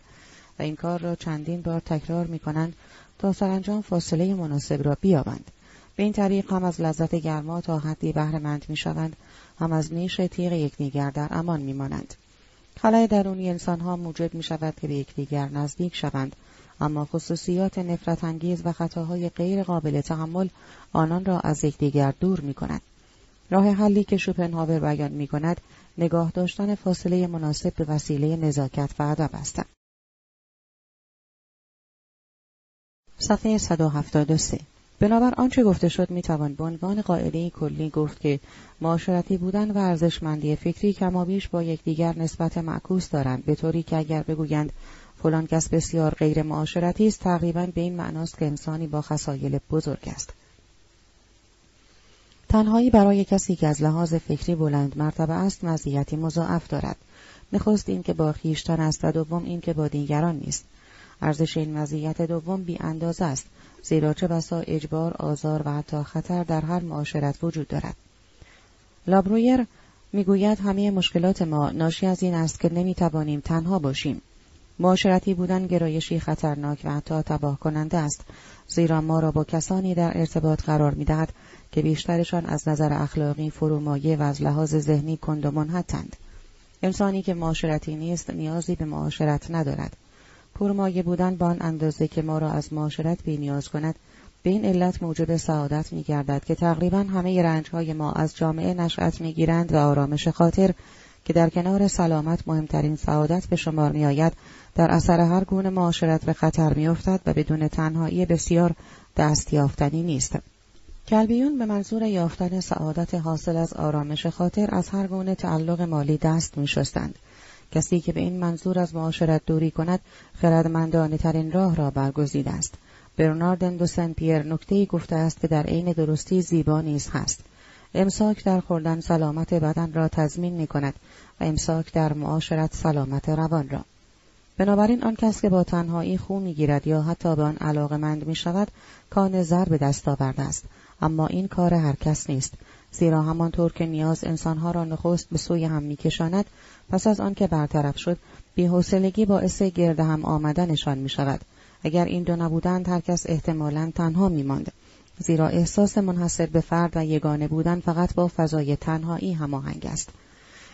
و این کار را چندین بار تکرار می‌کنند تا سرانجام فاصله مناسب را بیابند. به این طریق هم از لذت گرما تا حدی بهرهمند می‌شوند هم از نیش تیغ یکدیگر در امان میمانند خلای درونی انسانها موجب می شود که به یکدیگر نزدیک شوند اما خصوصیات نفرت انگیز و خطاهای غیر قابل تحمل آنان را از یکدیگر دور می کند. راه حلی که شوپنهاور بیان می کند نگاه داشتن فاصله مناسب به وسیله نزاکت و ادب است. صفحه 173 بنابر آنچه گفته شد می‌توان به عنوان قاعده کلی گفت که معاشرتی بودن و ارزشمندی فکری کمابیش با یکدیگر نسبت معکوس دارند به طوری که اگر بگویند فلان کس بسیار غیر معاشرتی است تقریبا به این معناست که انسانی با خصایل بزرگ است. تنهایی برای کسی که از لحاظ فکری بلند مرتبه است مزیتی مضاعف دارد. نخست این که با خیشتن است و دوم این که با دیگران نیست. ارزش این مزیت دوم بی اندازه است. زیرا چه بسا اجبار آزار و حتی خطر در هر معاشرت وجود دارد. لابرویر می‌گوید همه مشکلات ما ناشی از این است که نمی‌توانیم تنها باشیم. معاشرتی بودن گرایشی خطرناک و حتی تباه کننده است. زیرا ما را با کسانی در ارتباط قرار می‌دهد که بیشترشان از نظر اخلاقی فرومایه و از لحاظ ذهنی کند و منحتند انسانی که معاشرتی نیست نیازی به معاشرت ندارد. پرمایه بودن با آن اندازه که ما را از معاشرت نیاز کند به این علت موجب سعادت می گردد که تقریبا همه رنج های ما از جامعه نشأت می گیرند و آرامش خاطر که در کنار سلامت مهمترین سعادت به شمار می آید در اثر هر گونه معاشرت به خطر می افتد و بدون تنهایی بسیار دست یافتنی نیست. کلبیون به منظور یافتن سعادت حاصل از آرامش خاطر از هر گونه تعلق مالی دست می شستند. کسی که به این منظور از معاشرت دوری کند خردمندانه ترین راه را برگزیده است. برناردن دو سن پیر نکته گفته است که در عین درستی زیبا نیز هست. امساک در خوردن سلامت بدن را تضمین می کند و امساک در معاشرت سلامت روان را. بنابراین آن کس که با تنهایی خو می‌گیرد یا حتی به آن علاقمند می شود کان زر به دست آورده است. اما این کار هر کس نیست. زیرا همانطور که نیاز انسانها را نخست به سوی هم میکشاند پس از آنکه برطرف شد بیحوصلگی باعث گرد هم آمدنشان می شود. اگر این دو نبودند هر کس احتمالا تنها می ماند. زیرا احساس منحصر به فرد و یگانه بودن فقط با فضای تنهایی هماهنگ است.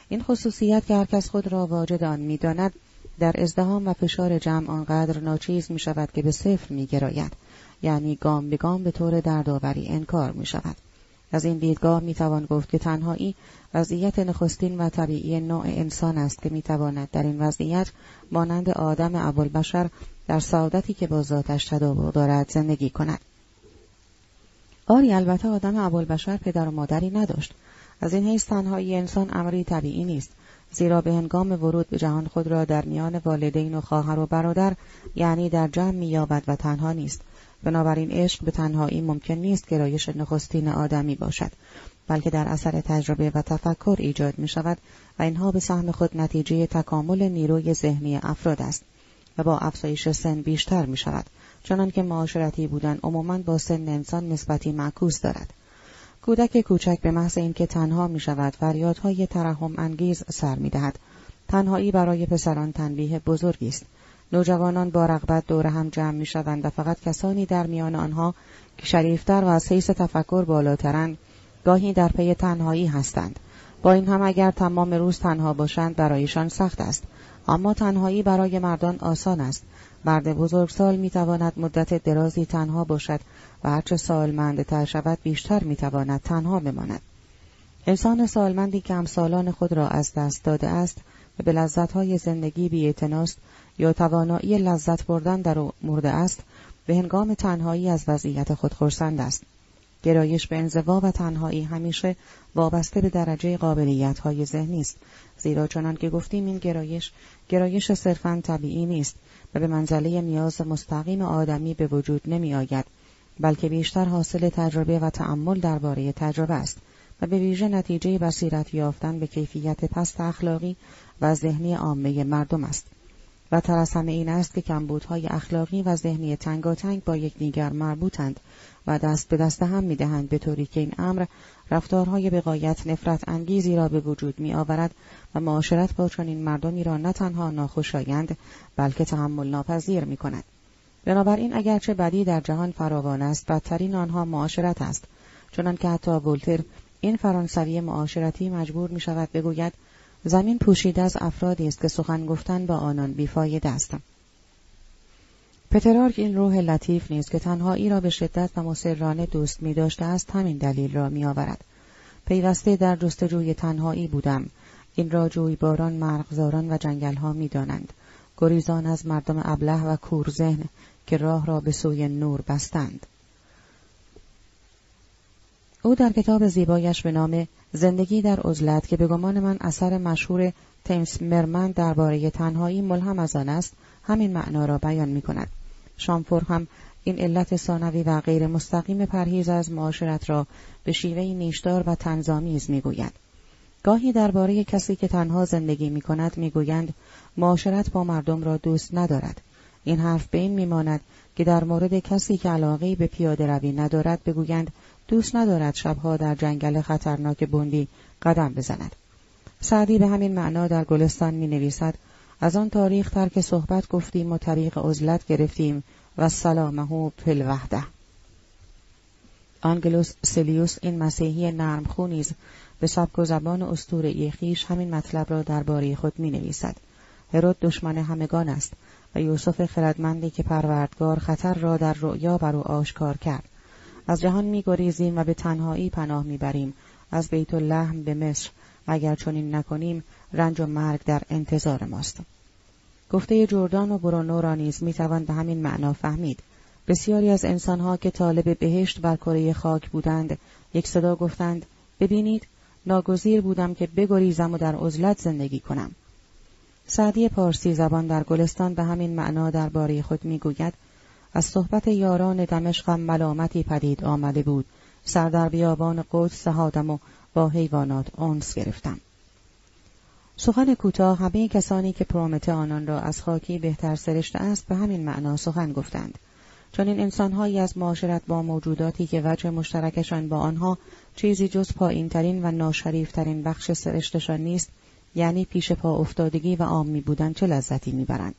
این خصوصیت که هر کس خود را واجد آن می‌داند در ازدهام و فشار جمع آنقدر ناچیز می شود که به صفر می گراید. یعنی گام به گام به طور دردآوری انکار می شود. از این دیدگاه می توان گفت که تنهایی وضعیت نخستین و طبیعی نوع انسان است که می تواند در این وضعیت مانند آدم ابوالبشر در سعادتی که با ذاتش تداوق دارد زندگی کند. آری البته آدم ابوالبشر پدر و مادری نداشت. از این حیث تنهایی انسان امری طبیعی نیست. زیرا به هنگام ورود به جهان خود را در میان والدین و خواهر و برادر یعنی در جمع مییابد و تنها نیست بنابراین عشق به تنهایی ممکن نیست گرایش نخستین آدمی باشد بلکه در اثر تجربه و تفکر ایجاد می شود و اینها به سهم خود نتیجه تکامل نیروی ذهنی افراد است و با افزایش سن بیشتر می شود چنان که معاشرتی بودن عموماً با سن انسان نسبتی معکوس دارد کودک کوچک به محض اینکه تنها می شود فریادهای ترحم انگیز سر می دهد. تنهایی برای پسران تنبیه بزرگی است نوجوانان با رغبت دور هم جمع می شوند و فقط کسانی در میان آنها که شریفتر و از حیث تفکر بالاترند گاهی در پی تنهایی هستند. با این هم اگر تمام روز تنها باشند برایشان سخت است. اما تنهایی برای مردان آسان است. مرد بزرگسال می تواند مدت درازی تنها باشد و هرچه سالمندتر شود بیشتر می تواند تنها بماند. انسان سالمندی که همسالان خود را از دست داده است و به لذتهای زندگی بیاعتناست یا توانایی لذت بردن در او مرده است به هنگام تنهایی از وضعیت خود خرسند است. گرایش به انزوا و تنهایی همیشه وابسته به درجه قابلیت های ذهنی است. زیرا چنان که گفتیم این گرایش گرایش صرفا طبیعی نیست و به منزله نیاز مستقیم آدمی به وجود نمی آید بلکه بیشتر حاصل تجربه و تعمل درباره تجربه است و به ویژه نتیجه بصیرت یافتن به کیفیت پست اخلاقی و ذهنی عامه مردم است. و تر از همه این است که کمبودهای اخلاقی و ذهنی تنگاتنگ با یکدیگر مربوطند و دست به دست هم می‌دهند به طوری که این امر رفتارهای بقایت نفرت انگیزی را به وجود می آورد و معاشرت با چنین مردمی را نه تنها ناخوشایند بلکه تحمل ناپذیر می کند. بنابراین اگرچه بدی در جهان فراوان است بدترین آنها معاشرت است چنان که حتی ولتر این فرانسوی معاشرتی مجبور می شود بگوید زمین پوشیده از افرادی است که سخن گفتن با آنان بیفایده است پترارک این روح لطیف نیست که تنهایی را به شدت و مسررانه دوست می داشته است همین دلیل را می آورد. پیوسته در جستجوی تنهایی بودم. این را جویباران، مرغزاران و جنگلها می دانند. گریزان از مردم ابله و کورذهن که راه را به سوی نور بستند. او در کتاب زیبایش به نام زندگی در عزلت که به گمان من اثر مشهور تیمس مرمن درباره تنهایی ملهم از آن است همین معنا را بیان می کند. شامفور هم این علت ثانوی و غیر مستقیم پرهیز از معاشرت را به شیوه نیشدار و تنظامیز می‌گوید. گاهی درباره کسی که تنها زندگی می کند می گویند معاشرت با مردم را دوست ندارد. این حرف به این میماند که در مورد کسی که علاقه به پیاده روی ندارد بگویند دوست ندارد شبها در جنگل خطرناک بندی قدم بزند. سعدی به همین معنا در گلستان می نویسد از آن تاریخ ترک صحبت گفتیم و طریق عزلت گرفتیم و السلامه فی الوحده. آنگلوس سیلزیوس این مسیحی نرم خونیز به سبک و زبان اسطوره‌ای خویش همین مطلب را درباره خود می نویسد. هرود دشمن همگان است و یوسف خردمندی که پروردگار خطر را در رؤیا بر او آشکار کرد. از جهان می گریزیم و به تنهایی پناه می بریم. از بیت اللحم به مصر اگر چنین نکنیم رنج و مرگ در انتظار ماست. گفته جردان و برونو را نیز می‌توان به همین معنا فهمید. بسیاری از انسانها که طالب بهشت بر کره خاک بودند، یک صدا گفتند: ببینید، ناگزیر بودم که بگریزم و در عزلت زندگی کنم. سعدی پارسی زبان در گلستان به همین معنا درباره خود می‌گوید از صحبت یاران دمشقم ملامتی پدید آمده بود. سر در بیابان قدس سهادم و با حیوانات آنس گرفتم. سخن کوتاه همه کسانی که پرومته آنان را از خاکی بهتر سرشته است به همین معنا سخن گفتند. چون این انسانهایی از معاشرت با موجوداتی که وجه مشترکشان با آنها چیزی جز پایینترین و ناشریفترین بخش سرشتشان نیست یعنی پیش پا افتادگی و عامی بودن چه لذتی می‌برند.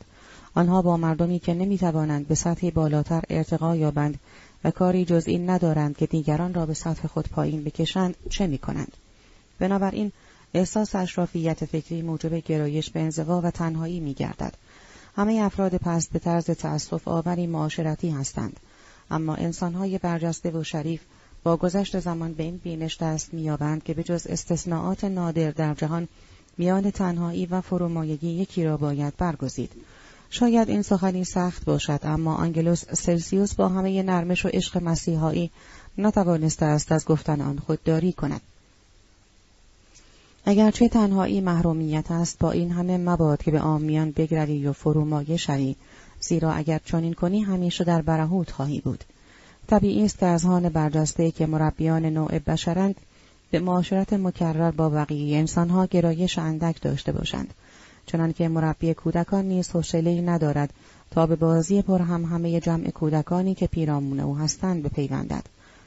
آنها با مردمی که نمی‌توانند به سطحی بالاتر ارتقا یابند و کاری جز این ندارند که دیگران را به سطح خود پایین بکشند چه می‌کنند بنابراین احساس اشرافیت فکری موجب گرایش به انزوا و تنهایی می گردد. همه افراد پست به طرز تأسف آوری معاشرتی هستند. اما انسانهای برجسته و شریف با گذشت زمان به این بینش دست مییابند که به جز استثناعات نادر در جهان میان تنهایی و فرومایگی یکی را باید برگزید. شاید این سخنی سخت باشد اما آنگلوس سلسیوس با همه نرمش و عشق مسیحایی نتوانسته است از گفتن آن خودداری کند. اگرچه تنهایی محرومیت است با این همه مباد که به آمیان بگروی و فرومایه شوی زیرا اگر چنین کنی همیشه در برهوت خواهی بود طبیعی است که از هان برجسته که مربیان نوع بشرند به معاشرت مکرر با بقیه انسانها گرایش اندک داشته باشند چنانکه مربی کودکان نیز حوصلهای ندارد. تا به بازی پر هم همه جمع کودکانی که پیرامون او هستند بپیوندد.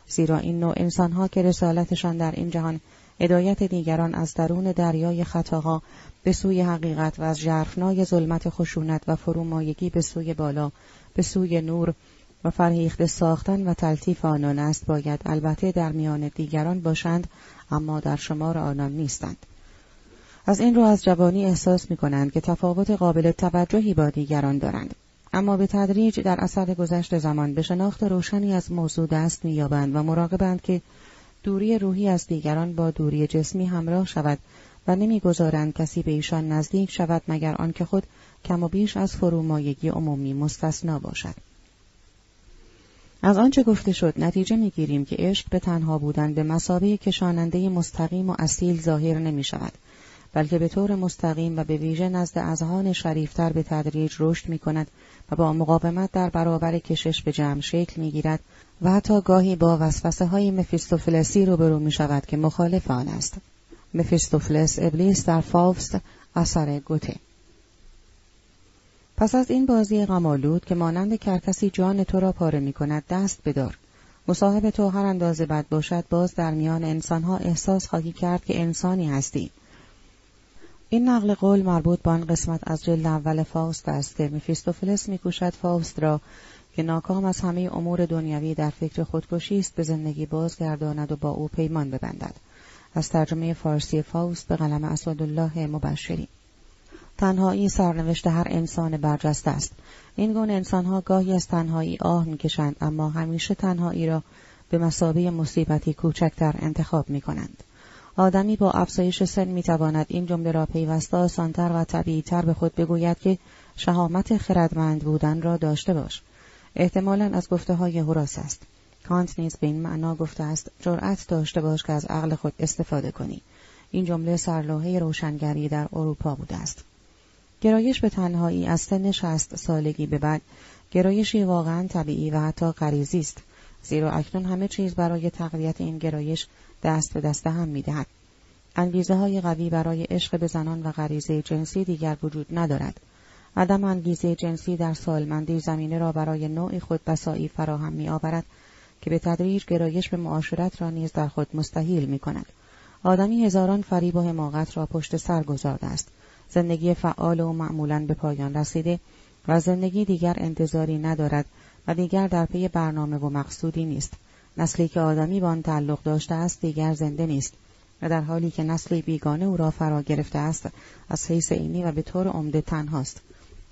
زیرا این نوع انسانها که رسالتشان در این جهان هدایت دیگران از درون دریای خطاها به سوی حقیقت و از ژرفنای ظلمت خشونت و فرومایگی به سوی بالا به سوی نور و فرهیخته ساختن و تلطیف آنان است باید البته در میان دیگران باشند اما در شمار آنان نیستند. از این رو از جوانی احساس می کنند که تفاوت قابل توجهی با دیگران دارند. اما به تدریج در اثر گذشت زمان به شناخت روشنی از موضوع دست مییابند و مراقبند که دوری روحی از دیگران با دوری جسمی همراه شود و نمی‌گذارند کسی به ایشان نزدیک شود مگر آنکه خود کم و بیش از فرومایگی عمومی مستثنا باشد. از آنچه گفته شد نتیجه می‌گیریم که عشق به تنها بودن به مسابه کشاننده مستقیم و اصیل ظاهر نمی شود بلکه به طور مستقیم و به ویژه نزد اذهان شریفتر به تدریج رشد می کند و با مقاومت در برابر کشش به جمع شکل می گیرد و حتی گاهی با وسوسه های مفیستوفلسی روبرو می شود که مخالف آن است. مفیستوفلس ابلیس در فاوست اثر گوته پس از این بازی غمالود که مانند کرکسی جان تو را پاره می کند دست بدار. مصاحب تو هر اندازه بد باشد باز در میان انسانها احساس خواهی کرد که انسانی هستی. این نقل قول مربوط به آن قسمت از جلد اول فاوست است که مفیستوفلس میکوشد فاوست را که ناکام از همه امور دنیوی در فکر خودکشی است به زندگی بازگرداند و با او پیمان ببندد. از ترجمه فارسی فاوست به قلم اسدالله مبشری. تنهایی سرنوشت هر انسان برجسته است. این گونه انسانها گاهی از تنهایی آه می‌کشند اما همیشه تنهایی را به مسابه مصیبتی کوچکتر انتخاب می‌کنند. آدمی با افزایش سن می‌تواند این جمله را پیوسته آسانتر و طبیعیتر به خود بگوید که شهامت خردمند بودن را داشته باش. احتمالا از گفته های هراس است. کانت نیز به این معنا گفته است جرأت داشته باش که از عقل خود استفاده کنی. این جمله سرلوحه روشنگری در اروپا بوده است. گرایش به تنهایی از سن شست سالگی به بعد گرایشی واقعا طبیعی و حتی غریزی است. زیرا اکنون همه چیز برای تقویت این گرایش دست به دست هم می‌دهد انگیزه های قوی برای عشق به زنان و غریزه جنسی دیگر وجود ندارد عدم انگیزه جنسی در سالمندی زمینه را برای نوعی خود بسایی فراهم می آورد که به تدریج گرایش به معاشرت را نیز در خود مستحیل می کند. آدمی هزاران فریب و حماقت را پشت سر گذارده است. زندگی فعال و معمولا به پایان رسیده و زندگی دیگر انتظاری ندارد و دیگر در پی برنامه و مقصودی نیست. نسلی که آدمی با آن تعلق داشته است دیگر زنده نیست و در حالی که نسلی بیگانه او را فرا گرفته است از حیث اینی و به طور عمده تنهاست.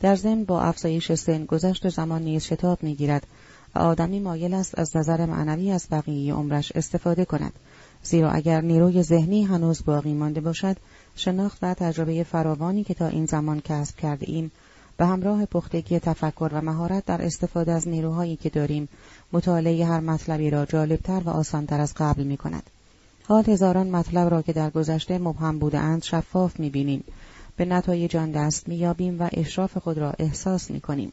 در ضمن با افزایش سن گذشت زمان نیز شتاب می‌گیرد و آدمی مایل است از نظر معنوی از بقیه عمرش استفاده کند. زیرا اگر نیروی ذهنی هنوز باقی مانده باشد شناخت و تجربه فراوانی که تا این زمان کسب کرده ایم به همراه پختگی تفکر و مهارت در استفاده از نیروهایی که داریم مطالعه هر مطلبی را جالبتر و آسانتر از قبل می کند. حال هزاران مطلب را که در گذشته مبهم بودهاند شفاف می بینیم. به نتایج آن دست می یابیم و اشراف خود را احساس می کنیم.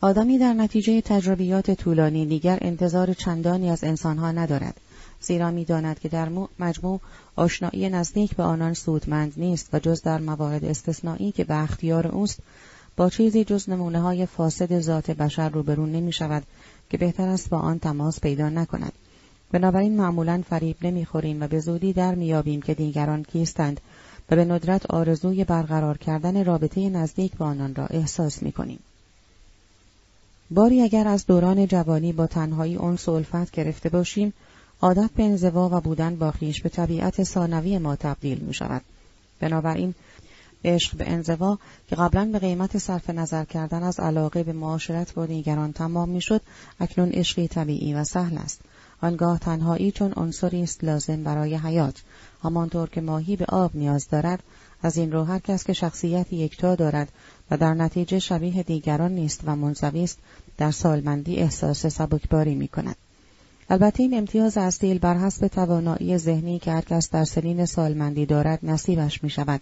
آدمی در نتیجه تجربیات طولانی دیگر انتظار چندانی از انسانها ندارد. زیرا می‌داند که در مجموع آشنایی نزدیک به آنان سودمند نیست و جز در موارد استثنایی که به اختیار اوست با چیزی جز نمونه های فاسد ذات بشر روبرو نمی شود که بهتر است با آن تماس پیدا نکند. بنابراین معمولا فریب نمی‌خوریم و به زودی در میابیم که دیگران کیستند و به ندرت آرزوی برقرار کردن رابطه نزدیک با آنان را احساس می‌کنیم. باری اگر از دوران جوانی با تنهایی اون سلفت گرفته باشیم عادت به انزوا و بودن با خیش به طبیعت ثانوی ما تبدیل می شود. بنابراین عشق به انزوا که قبلا به قیمت صرف نظر کردن از علاقه به معاشرت با دیگران تمام می‌شد اکنون عشقی طبیعی و سهل است. آنگاه تنهایی چون عنصری است لازم برای حیات. همانطور که ماهی به آب نیاز دارد از این رو هر کس که شخصیت یکتا دارد و در نتیجه شبیه دیگران نیست و منزوی است در سالمندی احساس سبکباری می کند. البته این امتیاز اصیل بر حسب توانایی ذهنی که هر کس در سنین سالمندی دارد نصیبش می شود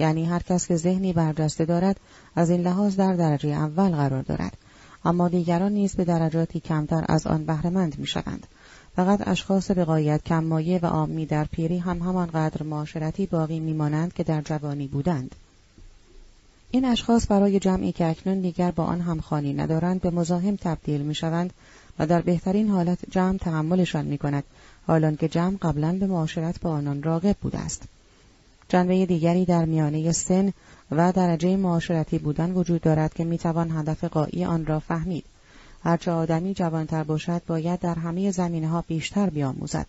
یعنی هر کس که ذهنی برجسته دارد از این لحاظ در درجه اول قرار دارد. اما دیگران نیز به درجاتی کمتر از آن بهرهمند می‌شوند. فقط اشخاص به قایت کممایه و عامی در پیری هم همانقدر معاشرتی باقی میمانند که در جوانی بودند. این اشخاص برای جمعی که اکنون دیگر با آن همخوانی ندارند به مزاحم تبدیل می‌شوند و در بهترین حالت جمع تحملشان می کند حالان که جمع قبلا به معاشرت با آنان راغب بوده است. جنبه دیگری در میانه سن و درجه معاشرتی بودن وجود دارد که می‌توان هدف قایی آن را فهمید. هرچه آدمی جوانتر باشد باید در همه زمینه ها بیشتر بیاموزد.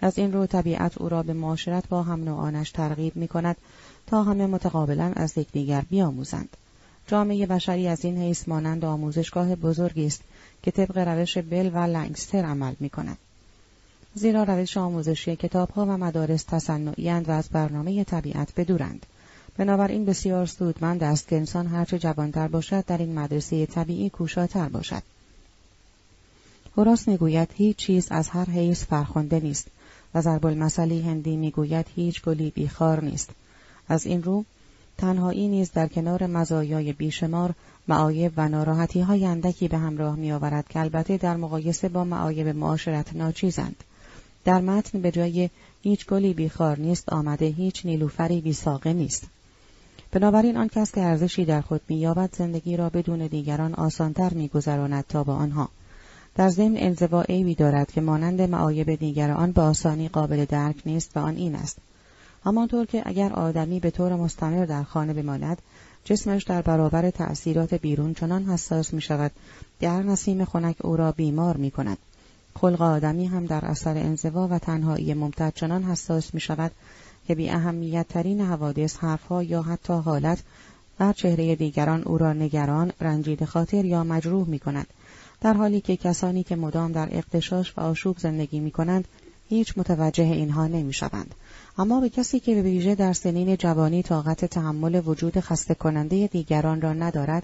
از این رو طبیعت او را به معاشرت با هم نوعانش ترغیب می کند تا همه متقابلا از یکدیگر بیاموزند. جامعه بشری از این حیث مانند آموزشگاه بزرگی است که طبق روش بل و لنگستر عمل می کند. زیرا روش آموزشی کتابها و مدارس تصنعی و از برنامه طبیعت بدورند. بنابراین بسیار سودمند است که انسان هرچه جوانتر باشد در این مدرسه طبیعی کوشاتر باشد. هراس می‌گوید هیچ چیز از هر حیث فرخنده نیست و ضرب المثلی هندی می‌گوید هیچ گلی بیخار نیست. از این رو تنهایی نیز در کنار مزایای بیشمار معایب و ناراحتی های اندکی به همراه می آورد که البته در مقایسه با معایب معاشرت ناچیزند. در متن به جای هیچ گلی بیخار نیست آمده هیچ نیلوفری بیساقه نیست. بنابراین آن کس که ارزشی در خود مییابد زندگی را بدون دیگران آسانتر میگذراند تا با آنها در ضمن انزوا عیبی دارد که مانند معایب دیگر آن به آسانی قابل درک نیست و آن این است همانطور که اگر آدمی به طور مستمر در خانه بماند جسمش در برابر تأثیرات بیرون چنان حساس می شود که هر نسیم خنک او را بیمار می کند. خلق آدمی هم در اثر انزوا و تنهایی ممتد چنان حساس می شود که بی اهمیت ترین حوادث حرفها یا حتی حالت و چهره دیگران او را نگران، رنجید خاطر یا مجروح می کند. در حالی که کسانی که مدام در اقتشاش و آشوب زندگی می کنند هیچ متوجه اینها نمی شوند. اما به کسی که به ویژه در سنین جوانی طاقت تحمل وجود خسته کننده دیگران را ندارد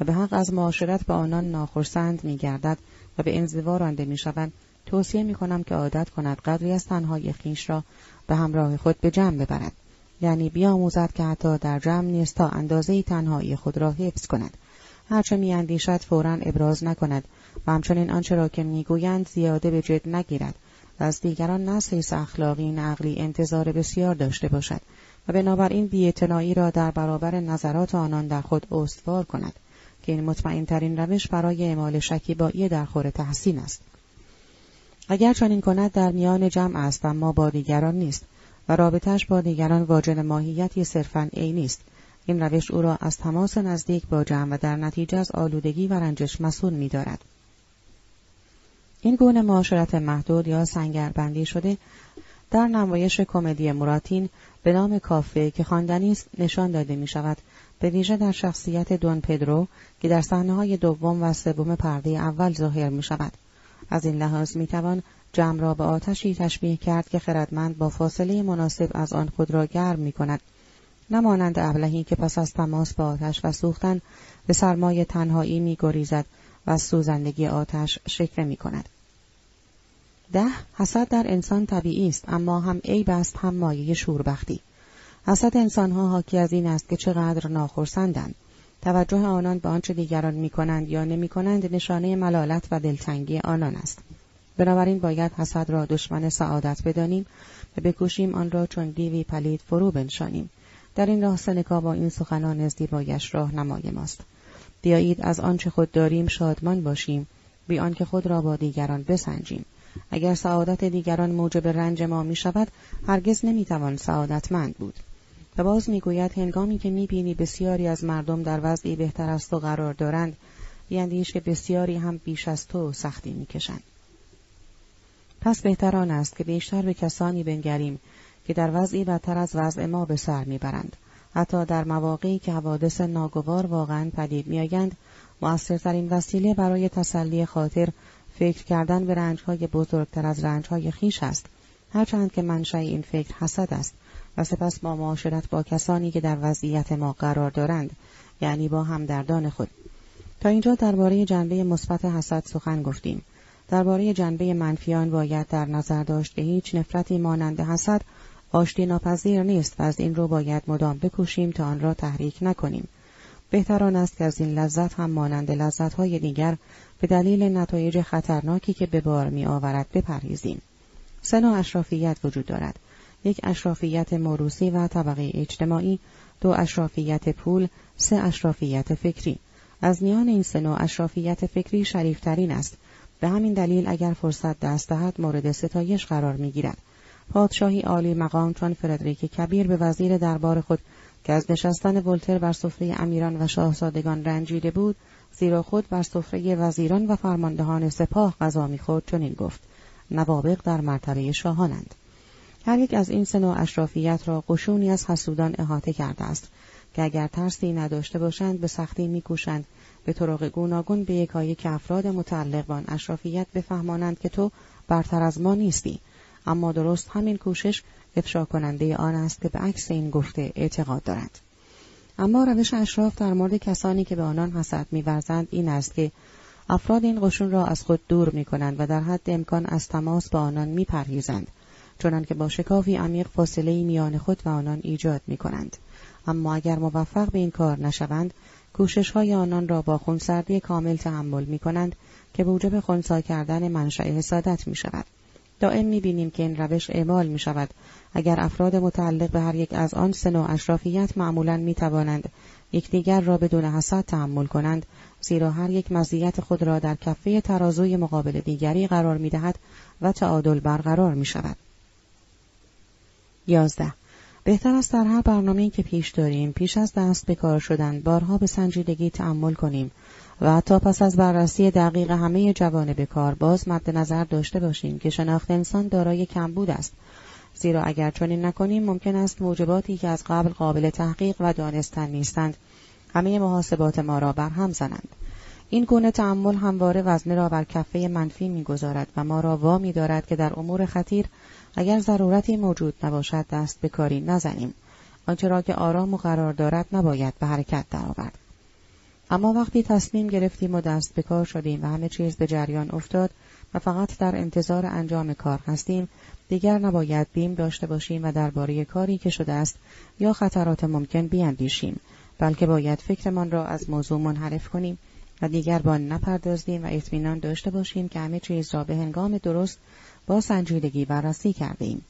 و به حق از معاشرت به آنان ناخرسند می گردد و به انزوا رانده می شوند توصیه می کنم که عادت کند قدری از تنهای خیش را به همراه خود به جمع ببرد. یعنی بیاموزد که حتی در جمع نیست تا اندازه تنهایی خود را حفظ کند. هرچه میاندیشد فورا ابراز نکند و همچنین آنچه را که می‌گویند زیاده به جد نگیرد و از دیگران حیث اخلاقی نقلی انتظار بسیار داشته باشد و بنابراین بیاعتنایی را در برابر نظرات آنان در خود استوار کند. که این مطمئن ترین روش برای اعمال شکیبایی در خور تحسین است اگر چنین کند در میان جمع است اما با دیگران نیست و رابطش با دیگران واجد ماهیتی صرفا عینی است این روش او را از تماس نزدیک با جمع و در نتیجه از آلودگی و رنجش مسئول می‌دارد. این گونه معاشرت محدود یا سنگربندی شده در نمایش کمدی مراتین به نام کافه که خواندنی است نشان داده می شود به ویژه در شخصیت دون پدرو که در صحنه های دوم و سوم پرده اول ظاهر می شود. از این لحاظ می توان جمع را به آتشی تشبیه کرد که خردمند با فاصله مناسب از آن خود را گرم می کند. نمانند ابلهی که پس از تماس با آتش و سوختن به سرمای تنهایی می گریزد و سوزندگی آتش شکوه می کند. ده حسد در انسان طبیعی است اما هم عیب است هم مایه شوربختی حسد انسانها حاکی از این است که چقدر ناخرسندند. توجه آنان به آنچه دیگران می‌کنند یا نمی‌کنند نشانه ملالت و دلتنگی آنان است. بنابراین باید حسد را دشمن سعادت بدانیم و بکوشیم آن را چون دیوی پلید فرو بنشانیم. در این راه سنکا با این سخنان زیبایش راه نمای ماست. بیایید از آنچه خود داریم شادمان باشیم بی آنکه خود را با دیگران بسنجیم. اگر سعادت دیگران موجب رنج ما می شود هرگز نمی توان سعادتمند بود. و باز می‌گوید هنگامی که می‌بینی بسیاری از مردم در وضعی بهتر از تو قرار دارند بیاندیش که بسیاری هم بیش از تو سختی می‌کشند. پس بهتر آن است که بیشتر به کسانی بنگریم که در وضعی بدتر از وضع ما به سر می‌برند. حتی در مواقعی که حوادث ناگوار واقعا پدید میآیند موثرترین وسیله برای تسلی خاطر فکر کردن به رنجهای بزرگتر از رنجهای خیش است. هرچند که منشأ این فکر حسد است. و سپس با معاشرت با کسانی که در وضعیت ما قرار دارند یعنی با همدردان خود تا اینجا درباره جنبه مثبت حسد سخن گفتیم درباره جنبه منفیان باید در نظر داشت که هیچ نفرتی مانند حسد آشتی ناپذیر نیست و از این رو باید مدام بکوشیم تا آن را تحریک نکنیم بهتر آن است که از این لذت هم مانند لذتهای دیگر به دلیل نتایج خطرناکی که به بار می آورد بپرهیزیم. سه اشرافیت وجود دارد. یک اشرافیت موروسی و طبقه اجتماعی، دو اشرافیت پول، سه اشرافیت فکری. از میان این سه اشرافیت فکری شریفترین است. به همین دلیل اگر فرصت دست دهد مورد ستایش قرار می گیرد. پادشاهی عالی مقام چون فردریک کبیر به وزیر دربار خود که از نشستن ولتر بر سفره امیران و شاهزادگان رنجیده بود زیرا خود بر سفره وزیران و فرماندهان سپاه غذا می‌خورد چنین گفت نوابق در مرتبه شاهانند هر یک از این سه اشرافیت را قشونی از حسودان احاطه کرده است که اگر ترسی نداشته باشند به سختی میکوشند. به طرق گوناگون به یکایی که افراد متعلق به اشرافیت بفهمانند که تو برتر از ما نیستی. اما درست همین کوشش افشا کننده آن است که به عکس این گفته اعتقاد دارد. اما روش اشراف در مورد کسانی که به آنان حسد میورزند این است که افراد این قشون را از خود دور می کنند و در حد امکان از تماس با آنان می پرهیزند چنان که با شکافی عمیق فاصله میان خود و آنان ایجاد می کنند. اما اگر موفق به این کار نشوند کوشش های آنان را با خونسردی کامل تحمل می کنند که موجب خونسا کردن منشأ حسادت می شود. دائم می بینیم که این روش اعمال می شود اگر افراد متعلق به هر یک از آن سه اشرافیت معمولا می توانند یکدیگر را بدون حسد تحمل کنند زیرا هر یک مزیت خود را در کفه ترازوی مقابل دیگری قرار می دهد و تعادل برقرار می شود. یازده. بهتر است در هر برنامه که پیش داریم. پیش از دست به کار شدن بارها به سنجیدگی تأمل کنیم و تا پس از بررسی دقیق همه جوانب کار باز مد نظر داشته باشیم که شناخت انسان دارای کمبود است. زیرا اگر چنین نکنیم ممکن است موجباتی که از قبل قابل تحقیق و دانستن نیستند همه محاسبات ما را برهم زنند. این گونه تعمل همواره وزنه را بر کفه منفی می‌گذارد و ما را وامی دارد که در امور خطیر اگر ضرورتی موجود نباشد دست به کاری نزنیم. آنچه را که آرام و قرار دارد نباید به حرکت درآورد. اما وقتی تصمیم گرفتیم و دست به کار شدیم و همه چیز به جریان افتاد و فقط در انتظار انجام کار هستیم دیگر نباید بیم داشته باشیم و درباره کاری که شده است یا خطرات ممکن بیاندیشیم بلکه باید فکرمان را از موضوع منحرف کنیم و دیگر با نپردازیم و اطمینان داشته باشیم که همه چیز را به هنگام درست با سنجیدگی بررسی کرده ایم.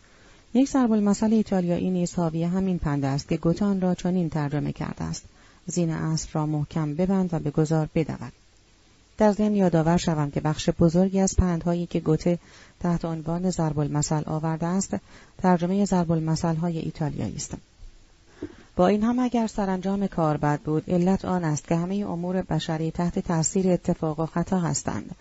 یک المثل ایتالیایی نیز حاوی همین پنده است که گوتان را چنین ترجمه کرده است. زین اسب را محکم ببند و به گذار بدود. در ضمن یادآور شوم که بخش بزرگی از پندهایی که گوته تحت عنوان ضرب المثل آورده است ترجمه ضرب المثل های ایتالیایی است. با این هم اگر سرانجام کار بد بود علت آن است که همه امور بشری تحت تاثیر اتفاق و خطا هستند.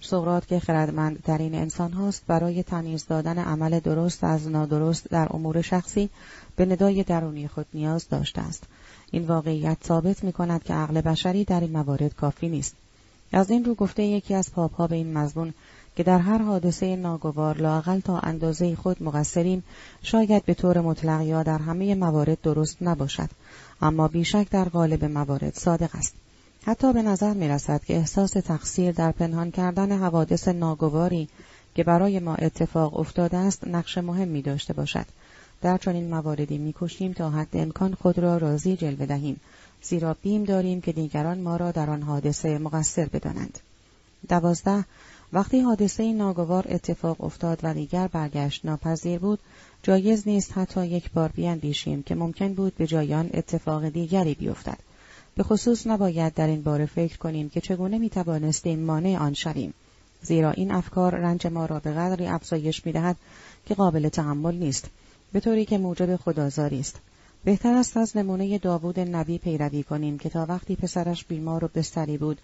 سقرات که خردمند در این انسان هاست برای تمیز دادن عمل درست از نادرست در امور شخصی به ندای درونی خود نیاز داشته است. این واقعیت ثابت می کند که عقل بشری در این موارد کافی نیست. از این رو گفته یکی از پاپ به این مضمون که در هر حادثه ناگوار لاقل تا اندازه خود مقصریم شاید به طور مطلق یا در همه موارد درست نباشد اما بیشک در غالب موارد صادق است. حتی به نظر می رسد که احساس تقصیر در پنهان کردن حوادث ناگواری که برای ما اتفاق افتاده است نقش مهمی داشته باشد. در چنین مواردی میکوشیم تا حد امکان خود را راضی جلوه دهیم. زیرا بیم داریم که دیگران ما را در آن حادثه مقصر بدانند. دوازده وقتی حادثه ناگوار اتفاق افتاد و دیگر برگشت ناپذیر بود جایز نیست حتی یک بار بیاندیشیم که ممکن بود به جایان اتفاق دیگری بیفتد. به خصوص نباید در این باره فکر کنیم که چگونه می توانستیم مانع آن شویم. زیرا این افکار رنج ما را به قدری افزایش می دهد که قابل تحمل نیست به طوری که موجب خدازاری است. بهتر است از نمونه داوود نبی پیروی کنیم که تا وقتی پسرش بیمار و بستری بود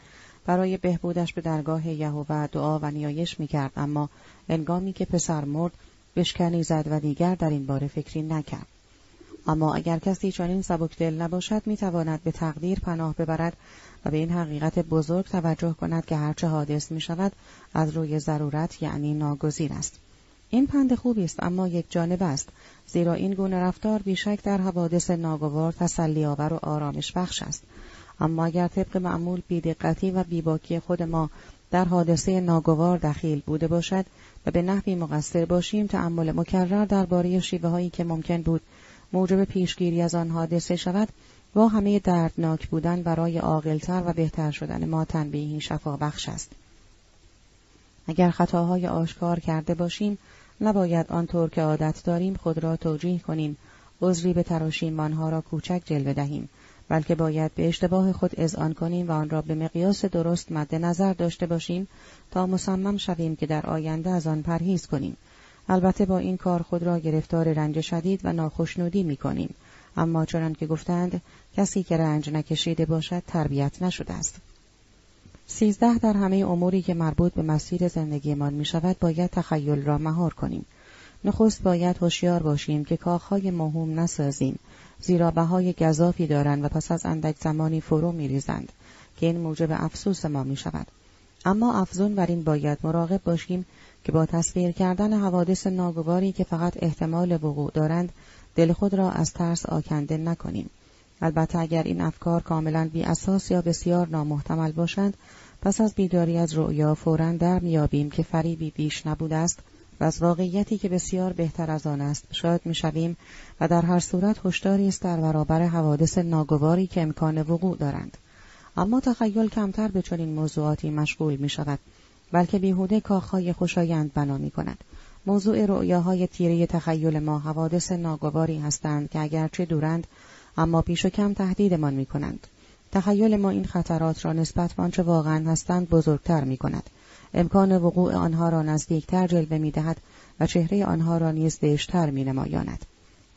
برای بهبودش به درگاه یهوه دعا و نیایش می‌کرد اما انگامی که پسر مرد بشکنی زد و دیگر در این باره فکری نکرد. اما اگر کسی چنین سبکدل نباشد می‌تواند به تقدیر پناه ببرد و به این حقیقت بزرگ توجه کند که هرچه حادث می شود از روی ضرورت یعنی ناگزیر است. این پند خوبی است اما یک جانب است زیرا این گونه رفتار بیشک در حوادث ناگوار تسلی آور و آرامش بخش است اما اگر طبق معمول بیدقتی و بیباکی خود ما در حادثه ناگوار دخیل بوده باشد و به نحوی مقصر باشیم تعمل مکرر درباره شیوه هایی که ممکن بود موجب پیشگیری از آن حادثه شود با همه دردناک بودن برای عاقلتر و بهتر شدن ما تنبیهی شفا بخش است. اگر خطاهای آشکار کرده باشیم نباید آنطور که عادت داریم خود را توجیه کنیم عذری به تراشیم آنها را کوچک جلوه دهیم بلکه باید به اشتباه خود اذعان کنیم و آن را به مقیاس درست مد نظر داشته باشیم تا مصمم شویم که در آینده از آن پرهیز کنیم البته با این کار خود را گرفتار رنج شدید و ناخشنودی می کنیم اما چنان که گفتند کسی که رنج نکشیده باشد تربیت نشده است. سیزده در همه اموری که مربوط به مسیر زندگیمان می شود باید تخیل را مهار کنیم. نخست باید هوشیار باشیم که کاخهای مهم نسازیم زیرا بهای گذافی دارند و پس از اندک زمانی فرو میریزند که این موجب افسوس ما می شود. اما افزون بر این باید مراقب باشیم که با تصویر کردن حوادث ناگواری که فقط احتمال وقوع دارند دل خود را از ترس آکنده نکنیم. البته اگر این افکار کاملا بی اساس یا بسیار نامحتمل باشند پس از بیداری از رؤیا فورا در میابیم که فریبی بیش نبوده است و از واقعیتی که بسیار بهتر از آن است شاید می‌شویم و در هر صورت هشداری است در برابر حوادث ناگواری که امکان وقوع دارند اما تخیل کمتر به چنین موضوعاتی مشغول می شود بلکه بیهوده کاخهای خوشایند بنا می کند موضوع رؤیاهای تیره تخیل ما حوادث ناگواری هستند که اگرچه دورند اما پیش و کم تهدیدمان می کنند. تخیل ما این خطرات را نسبت به آنچه واقعا هستند بزرگتر می کند. امکان وقوع آنها را نزدیکتر جلوه می دهد و چهره آنها را نیز دشتر می نمایاند.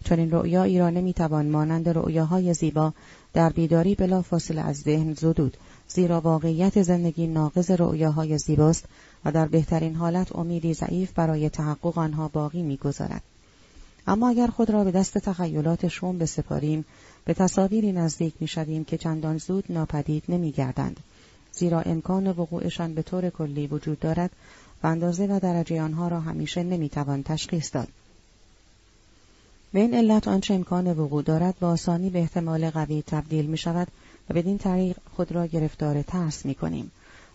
چنین رؤیایی را نمی‌توان مانند رؤیاهای زیبا در بیداری بلا فاصله از ذهن زدود زیرا واقعیت زندگی ناقض رؤیاهای زیباست و در بهترین حالت امیدی ضعیف برای تحقق آنها باقی می‌گذارد. اما اگر خود را به دست تخیلات شوم بسپاریم به تصاویری نزدیک می‌شویم که چندان زود ناپدید نمیگردند. زیرا امکان وقوعشان به طور کلی وجود دارد و اندازه و درجه آنها را همیشه نمی‌توان تشخیص داد. به این علت آنچه امکان وقوع دارد با آسانی به احتمال قوی تبدیل می شود و بدین طریق خود را گرفتار ترس می کنیم.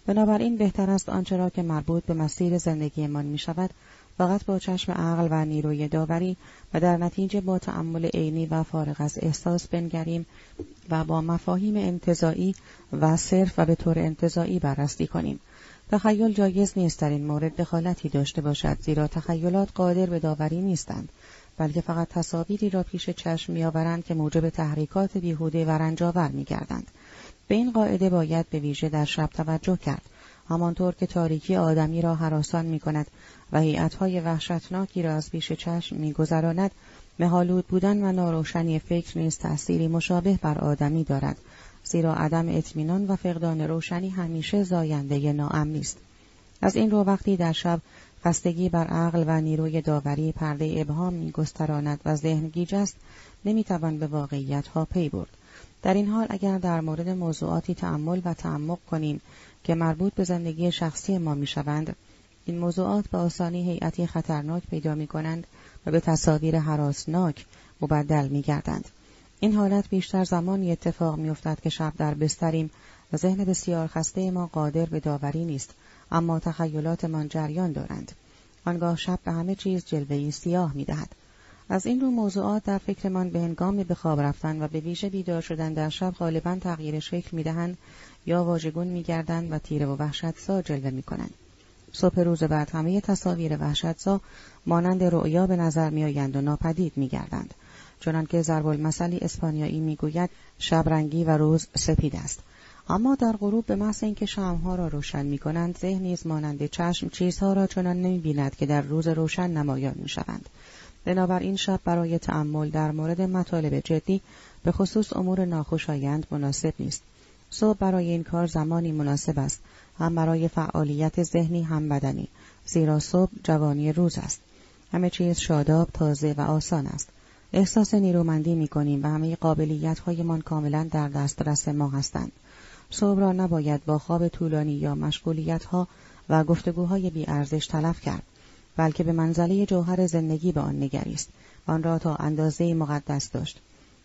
بنابراین بهتر است آنچه را که مربوط به مسیر زندگیمان می شود فقط با چشم عقل و نیروی داوری و در نتیجه با تأمل عینی و فارغ از احساس بنگریم و با مفاهیم انتظایی و صرف و به طور انتظایی بررسی کنیم. تخیل جایز نیست در این مورد دخالتی داشته باشد زیرا تخیلات قادر به داوری نیستند بلکه فقط تصاویری را پیش چشم میآورند که موجب تحریکات بیهوده و رنجاور میگردند. به این قاعده باید به ویژه در شب توجه کرد. همانطور که تاریکی آدمی را حراسان می کند و هیئتهای وحشتناکی را از پیش چشم میگذراند مهالود بودن و ناروشنی فکر نیز تأثیری مشابه بر آدمی دارد زیرا عدم اطمینان و فقدان روشنی همیشه زاینده ناامنی است. از این رو وقتی در شب خستگی بر عقل و نیروی داوری پرده ابهام میگستراند و ذهن گیج است نمی‌توان به واقعیت ها پی برد در این حال اگر در مورد موضوعاتی تأمل و تعمق کنیم که مربوط به زندگی شخصی ما می‌شوند این موضوعات به آسانی هیئتی خطرناک پیدا می کنند و به تصاویر حراسناک مبدل می گردند. این حالت بیشتر زمانی اتفاق می افتد که شب در بستریم و ذهن بسیار خسته ما قادر به داوری نیست اما تخیلاتمان جریان دارند. آنگاه شب به همه چیز جلوهی سیاه می دهد. از این رو موضوعات در فکرمان به هنگام به خواب رفتن و به ویژه بیدار شدن در شب غالبا تغییر شکل می دهند یا واژگون می گردند و تیره و وحشت سا جلوه می کنند. صبح روز بعد همه تصاویر وحشتزا مانند رؤیا به نظر میآیند و ناپدید میگردند چنانکه ضرب المثلی اسپانیایی می‌گوید شبرنگی و روز سپید است اما در غروب به محض اینکه شمها را روشن می کنند ذهن نیز مانند چشم چیزها را چنان نمی بیند که در روز روشن نمایان می شوند. بنابراین شب برای تأمل در مورد مطالب جدی به خصوص امور ناخوشایند مناسب نیست. صبح برای این کار زمانی مناسب است هم برای فعالیت ذهنی هم بدنی زیرا صبح جوانی روز است همه چیز شاداب تازه و آسان است احساس نیرومندی می کنیم و همه قابلیت هایمان کاملا در دسترس ما هستند صبح را نباید با خواب طولانی یا مشغولیت ها و گفتگوهای بیارزش تلف کرد بلکه به منزله جوهر زندگی به آن نگریست آن را تا اندازه مقدس داشت.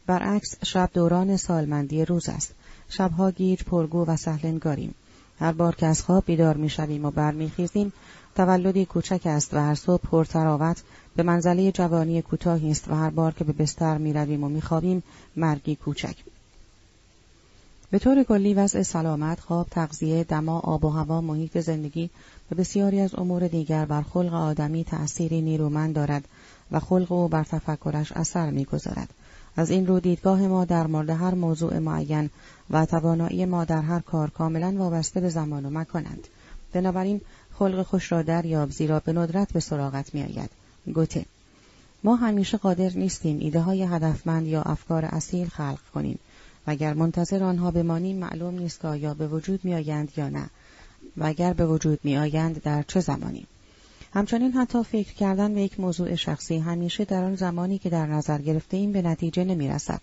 برعکس شب دوران سالمندی روز است. شبها گیج پرگو و سهلنگاریم. هر بار که از خواب بیدار می‌شویم و برمیخیزیم تولدی کوچک است و هر صبح پرتراوت به منزله جوانی کوتاهی است و هر بار که به بستر می‌رویم و میخوابیم مرگی کوچک. به طور کلی وضع سلامت، خواب، تغذیه، دما، آب و هوا، محیط زندگی و بسیاری از امور دیگر بر خلق آدمی تأثیری نیرومند دارد و خلق او بر تفکرش اثر می‌گذارد. از این رو دیدگاه ما در مورد هر موضوع معین و توانایی ما در هر کار کاملا وابسته به زمان و مکانند. بنابراین خلق خوش را دریاب زیرا به ندرت به سراغت میآید. گوته ما همیشه قادر نیستیم ایده های هدفمند یا افکار اصیل خلق کنیم و اگر منتظر آنها بمانیم معلوم نیست که آیا به وجود میآیند یا نه و اگر به وجود میآیند در چه زمانی. همچنین حتی فکر کردن به یک موضوع شخصی همیشه در آن زمانی که در نظر گرفته این به نتیجه نمی رسد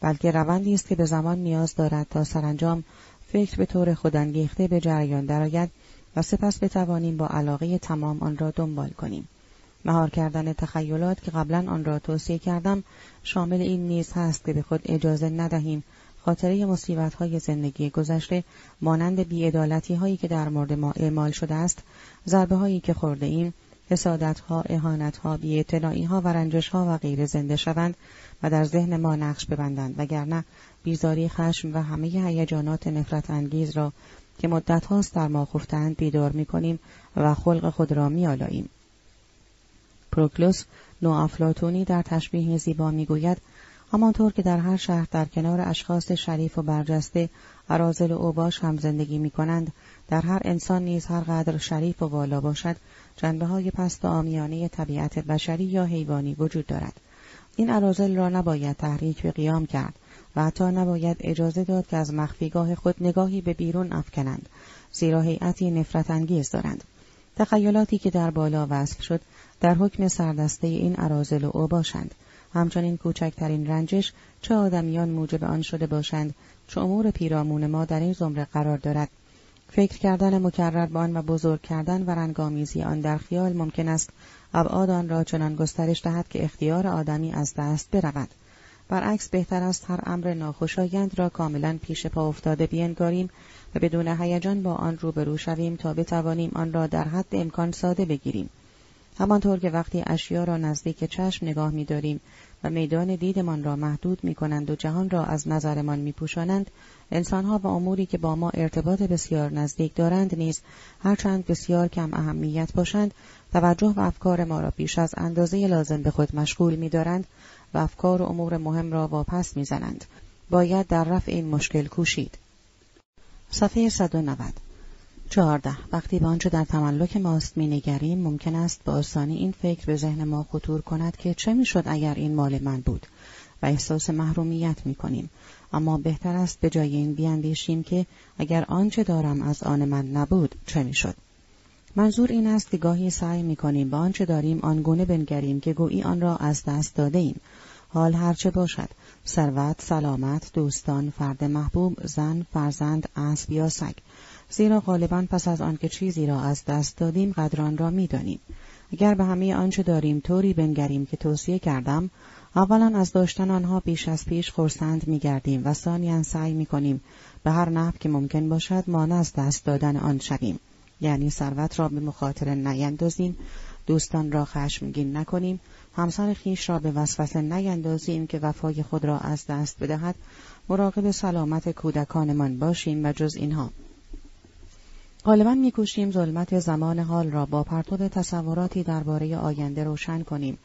بلکه روندی است که به زمان نیاز دارد تا سرانجام فکر به طور خودانگیخته به جریان درآید و سپس بتوانیم با علاقه تمام آن را دنبال کنیم. مهار کردن تخیلات که قبلا آن را توصیه کردم شامل این نیز هست که به خود اجازه ندهیم خاطره مصیبت های زندگی گذشته مانند بیعدالتی هایی که در مورد ما اعمال شده است ضربه هایی که خورده ایم حسادت ها، اهانت ها، ها و رنجش ها و غیره زنده شوند و در ذهن ما نقش ببندند وگرنه بیزاری خشم و همه هیجانات نفرت انگیز را که مدت هاست در ما خفتند بیدار می کنیم و خلق خود را می آلاییم. پروکلوس افلاتونی در تشبیه زیبا می‌گوید همانطور که در هر شهر در کنار اشخاص شریف و برجسته عرازل و اوباش هم زندگی می کنند در هر انسان نیز هر قدر شریف و والا باشد جنبه های پست و آمیانه طبیعت بشری یا حیوانی وجود دارد. این عرازل را نباید تحریک به قیام کرد و حتی نباید اجازه داد که از مخفیگاه خود نگاهی به بیرون افکنند زیرا هیئتی نفرت انگیز دارند. تخیلاتی که در بالا وصف شد در حکم سردسته این عرازل و او باشند همچنین کوچکترین رنجش چه آدمیان موجب آن شده باشند چه امور پیرامون ما در این زمره قرار دارد. فکر کردن مکرر به آن و بزرگ کردن و رنگامیزی آن در خیال ممکن است ابعاد آن را چنان گسترش دهد که اختیار آدمی از دست برود. برعکس بهتر است هر امر ناخوشایند را کاملا پیش پا افتاده بینگاریم و بدون هیجان با آن روبرو شویم تا بتوانیم آن را در حد امکان ساده بگیریم. همانطور که وقتی اشیا را نزدیک چشم نگاه می‌داریم و میدان دیدمان را محدود می کنند و جهان را از نظرمان می پوشانند، انسانها و اموری که با ما ارتباط بسیار نزدیک دارند نیز هرچند بسیار کم اهمیت باشند توجه و افکار ما را بیش از اندازه لازم به خود مشغول می دارند و افکار و امور مهم را واپس می زنند. باید در رفع این مشکل کوشید. صفحه 190 چهارده. وقتی به آنچه در تملک ماست مینگریم ممکن است به آسانی این فکر به ذهن ما خطور کند که چه می‌شد اگر این مال من بود و احساس محرومیت می‌کنیم. اما بهتر است به جای این بیاندیشیم که اگر آنچه دارم از آن من نبود چه می‌شد؟ منظور این است که گاهی سعی می‌کنیم به آنچه داریم آنگونه بنگریم که گویی آن را از دست داده ایم حال هرچه باشد ثروت سلامت دوستان فرد محبوب زن فرزند اسب یا سگ. زیرا غالبا پس از آنکه چیزی را از دست دادیم قدران را می‌دانیم. اگر به همه آنچه داریم طوری بنگریم که توصیه کردم اولا از داشتن آنها بیش از پیش خورسند میگردیم و ثانیا سعی می‌کنیم به هر نحو که ممکن باشد مانع از دست دادن آن شویم. یعنی ثروت را به مخاطره نیندازیم دوستان را خشمگین نکنیم همسر خیش را به وسوسه نیندازیم که وفای خود را از دست بدهد مراقب سلامت کودکانمان باشیم و جز اینها. غالبا میکوشیم ظلمت زمان حال را با پرتو تصوراتی درباره آینده روشن کنیم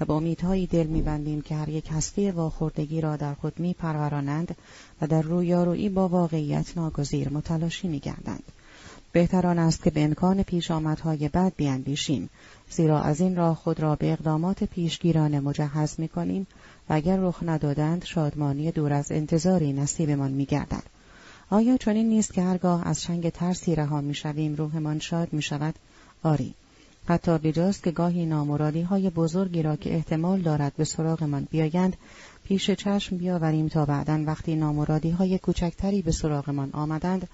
و با امیدهایی دل میبندیم که هر یک هستی واخوردگی را در خود میپرورانند و در رویارویی با واقعیت ناگزیر متلاشی میگردند. بهتر آن است که به امکان پیش آمدهای بد بیاندیشیم زیرا از این راه خود را به اقدامات پیشگیرانه مجهز می‌کنیم و اگر رخ ندادند شادمانی دور از انتظاری نصیبمان میگردد. آیا چنین نیست که هرگاه از شنگ ترسی رها می‌شویم روحمان شاد می‌شود آری. حتی بجاست که گاهی نامرادی های بزرگی را که احتمال دارد به سراغمان بیایند پیش چشم بیاوریم تا بعدا وقتی نامرادی های کوچکتری به سراغمان آمدند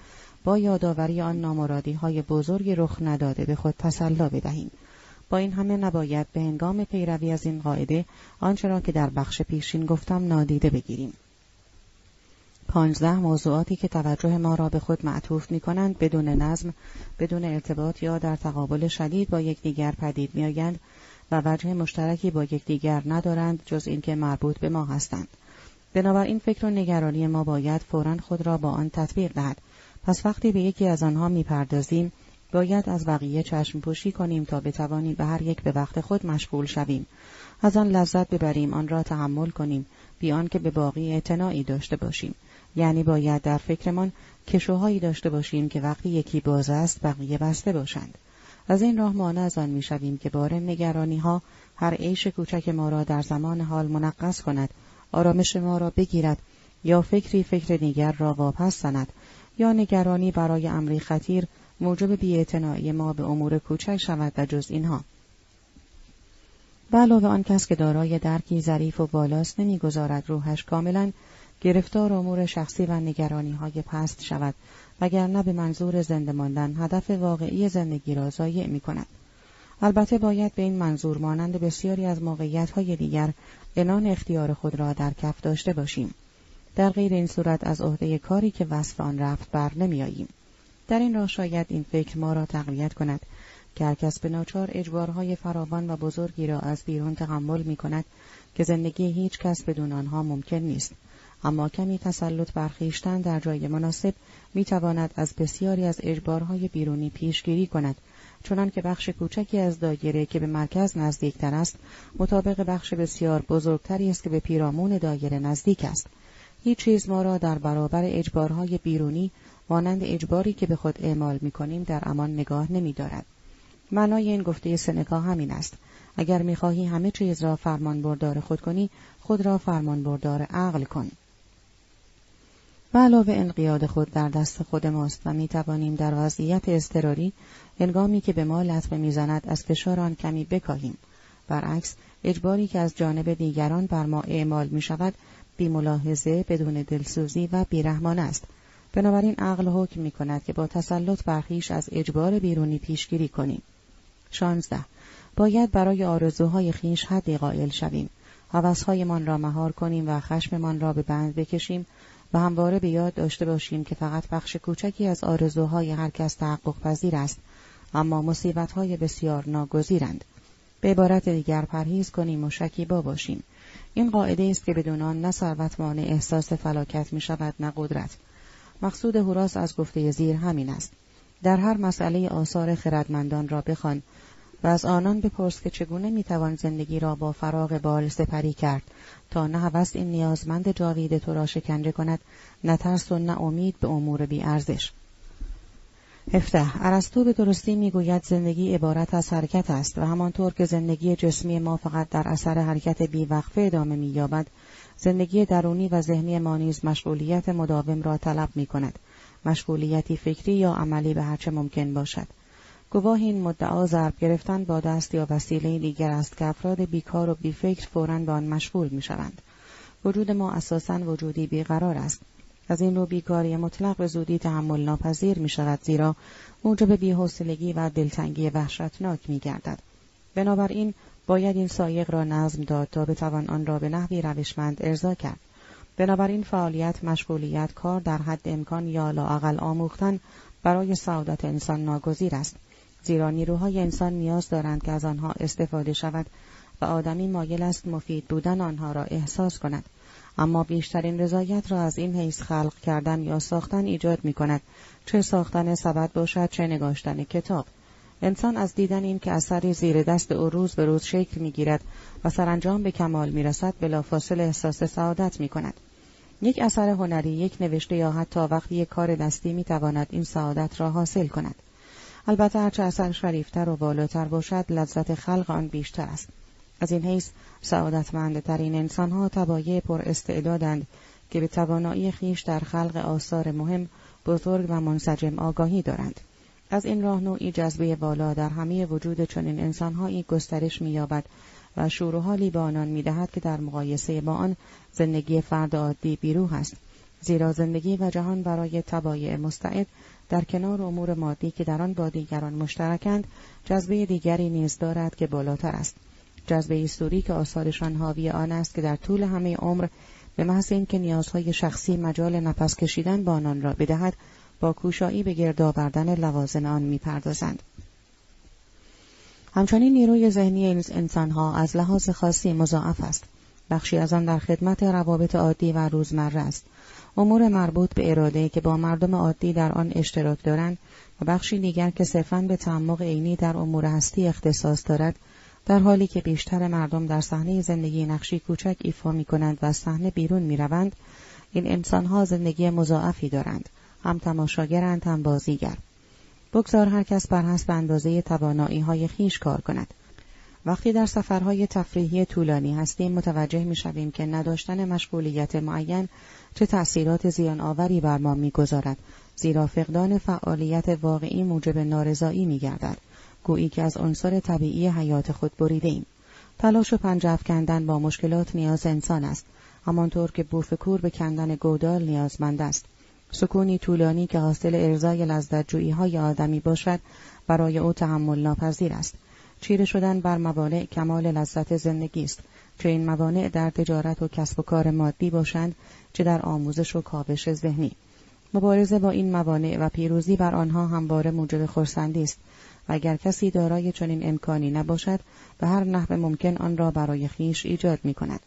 با یادآوری آن نامرادی های بزرگی رخ نداده به خود تسلا بدهیم. با این همه نباید به هنگام پیروی از این قاعده آنچه را که در بخش پیشین گفتم نادیده بگیریم. پانزده موضوعاتی که توجه ما را به خود معطوف می کنند بدون نظم، بدون ارتباط یا در تقابل شدید با یکدیگر پدید می آیند و وجه مشترکی با یکدیگر ندارند جز اینکه مربوط به ما هستند. بنابراین فکر و نگرانی ما باید فورا خود را با آن تطبیق دهد. پس وقتی به یکی از آنها می‌پردازیم باید از بقیه چشم پوشی کنیم تا بتوانیم به هر یک به وقت خود مشغول شویم. از آن لذت ببریم آن را تحمل کنیم بیان که به باقی اعتنایی داشته باشیم. یعنی باید در فکرمان کشوهایی داشته باشیم که وقتی یکی باز است بقیه بسته باشند. از این راه مانع از آن می‌شویم که بار نگرانی ها هر عیش کوچک ما را در زمان حال منقص کند آرامش ما را بگیرد یا فکری فکر دیگر را واپس زند یا نگرانی برای امری خطیر موجب بیاعتنایی ما به امور کوچک شود و جز اینها. به علاوه آن کس که دارای درکی ظریف و بالاست نمی‌گذارد روحش کاملا گرفتار امور شخصی و نگرانی های پست شود وگرنه به منظور زنده ماندن هدف واقعی زندگی را ضایع می کند. البته باید به این منظور مانند بسیاری از موقعیت های دیگر انان اختیار خود را در کف داشته باشیم. در غیر این صورت از عهده کاری که وصف آن رفت بر نمیآییم. در این راه شاید این فکر ما را تقویت کند که هر کس به ناچار اجبارهای فراوان و بزرگی را از بیرون تحمل می کند که زندگی هیچ کس بدون آنها ممکن نیست. اما کمی تسلط برخیشتن در جای مناسب می تواند از بسیاری از اجبارهای بیرونی پیشگیری کند چنان که بخش کوچکی از دایره که به مرکز نزدیکتر است مطابق بخش بسیار بزرگتری است که به پیرامون دایره نزدیک است هیچ چیز ما را در برابر اجبارهای بیرونی مانند اجباری که به خود اعمال می کنیم در امان نگاه نمی دارد. معنای این گفته سنکا همین است. اگر می‌خواهی همه چیز را فرمان بردار خود کنی، خود را فرمان بردار عقل کن. و علاوه انقیاد خود در دست خود ماست و می توانیم در وضعیت اضطراری هنگامی که به ما لطمه می‌زند از فشار آن کمی بکاهیم. برعکس اجباری که از جانب دیگران بر ما اعمال می شود بی ملاحظه بدون دلسوزی و بیرحمان است. بنابراین عقل حکم می کند که با تسلط برخیش از اجبار بیرونی پیشگیری کنیم. شانزده. باید برای آرزوهای خیش حدی قائل شویم. حوثهایمان را مهار کنیم و خشممان را به بند بکشیم و همواره به یاد داشته باشیم که فقط بخش کوچکی از آرزوهای هر کس تحقق پذیر است اما مصیبتهای بسیار ناگزیرند. به عبارت دیگر پرهیز کنیم و شکیبا باشیم. این قاعده است که بدون آن نه ثروت مانع احساس فلاکت می شود نه قدرت. مقصود هوراس از گفته زیر همین است. در هر مسئله آثار خردمندان را بخوان. و از آنان بپرس که چگونه می‌توان زندگی را با فراغ بال سپری کرد تا نه هوس این نیازمند جاوید تو را شکنجه کند نه ترس و نه امید به امور بی ارزش. هفته ارسطو به درستی می‌گوید زندگی عبارت از حرکت است و همانطور که زندگی جسمی ما فقط در اثر حرکت بیوقفه ادامه مییابد زندگی درونی و ذهنی ما نیز مشغولیت مداوم را طلب می کند مشغولیتی فکری یا عملی به هرچه ممکن باشد گواه این مدعا ضرب گرفتن با دست یا وسیله دیگر است که افراد بیکار و بیفکر فورا به آن مشغول می شوند. وجود ما اساسا وجودی بیقرار است. از این نوع بیکاری مطلق به زودی تحمل ناپذیر می شود زیرا موجب بیحوصلگی و دلتنگی وحشتناک می گردد. بنابراین باید این سایق را نظم داد تا بتوان آن را به نحوی روشمند ارضا کرد. بنابراین فعالیت، مشغولیت، کار در حد امکان یا لااقل آموختن برای سعادت انسان ناگزیر است. زیرا نیروهای انسان نیاز دارند که از آنها استفاده شود و آدمی مایل است مفید بودن آنها را احساس کند اما بیشترین رضایت را از این حیث خلق کردن یا ساختن ایجاد می کند چه ساختن سبد باشد چه نگاشتن کتاب انسان از دیدن این که اثری زیر دست او روز به روز شکل می گیرد و سرانجام به کمال می رسد بلافاصله احساس سعادت می کند. یک اثر هنری، یک نوشته یا حتی وقتی یک کار دستی می تواند این سعادت را حاصل کند. البته هرچه اثر شریفتر و بالاتر باشد لذت خلق آن بیشتر است. از این حیث سعادتمندترین انسانها تبایع پر استعدادند که به توانایی خیش در خلق آثار مهم بزرگ و منسجم آگاهی دارند. از این راه نوعی جذبه بالا در همه وجود چنین انسانهایی گسترش مییابد و شور و حالی به آنان می‌دهد که در مقایسه با آن زندگی فرد عادی بیروح است زیرا زندگی و جهان برای تبایع مستعد در کنار امور مادی که در آن با دیگران مشترکند جذبه دیگری نیز دارد که بالاتر است. جذبه استوری که آثارشان حاوی آن است که در طول همه عمر به محض اینکه نیازهای شخصی مجال نفس کشیدن با آنان را بدهد با کوشایی به گرد آوردن لوازم آن می‌پردازند. همچنین نیروی ذهنی انسانها از لحاظ خاصی مضاعف است. بخشی از آن در خدمت روابط عادی و روزمره است. امور مربوط به اراده که با مردم عادی در آن اشتراک دارند و بخشی دیگر که صرفا به تعمق عینی در امور هستی اختصاص دارد در حالی که بیشتر مردم در صحنه زندگی نقشی کوچک ایفا می کنند و صحنه بیرون می روند، این انسانها زندگی مضاعفی دارند هم تماشاگرند هم بازیگر. بگذار هر کس بر حسب اندازه توانایی های خیش کار کند. وقتی در سفرهای تفریحی طولانی هستیم متوجه می شویم که نداشتن مشغولیت معین چه تأثیرات زیان آوری بر ما می‌گذارد. زیرا فقدان فعالیت واقعی موجب نارضایی می گردد گویی که از عنصر طبیعی حیات خود بریده ایم. تلاش و پنجف کندن با مشکلات نیاز انسان است. همانطور که بوفکور به کندن گودال نیازمند است. سکونی طولانی که حاصل ارزای لذت های آدمی باشد برای او تحمل ناپذیر است. چیره شدن بر موانع کمال لذت زندگی است. چه این موانع در تجارت و کسب و کار مادی باشند چه در آموزش و کاوش ذهنی مبارزه با این موانع و پیروزی بر آنها همواره موجب خرسندی است و اگر کسی دارای چنین امکانی نباشد به هر نحو ممکن آن را برای خیش ایجاد می کند.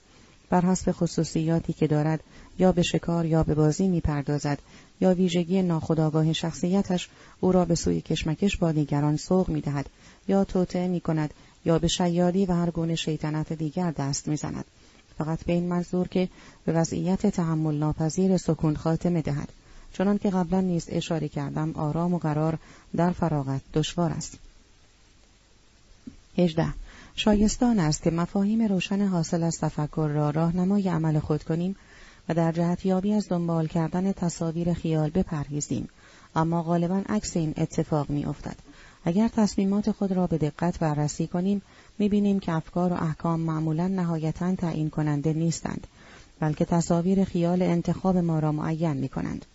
بر حسب خصوصیاتی که دارد یا به شکار یا به بازی می پردازد یا ویژگی ناخودآگاه شخصیتش او را به سوی کشمکش با دیگران سوق می دهد یا توطعه می کند یا به شیادی و هر گونه شیطنت دیگر دست می زند. فقط به این منظور که به وضعیت تحمل ناپذیر سکون خاتمه دهد. چنان که قبلا نیز اشاره کردم آرام و قرار در فراغت دشوار است. 18. شایستان است که مفاهیم روشن حاصل از تفکر را راهنمای عمل خود کنیم و در جهت یابی از دنبال کردن تصاویر خیال بپرهیزیم اما غالبا عکس این اتفاق می افتد. اگر تصمیمات خود را به دقت بررسی کنیم بینیم که افکار و احکام معمولا نهایتا تعیین کننده نیستند بلکه تصاویر خیال انتخاب ما را معین می کنند.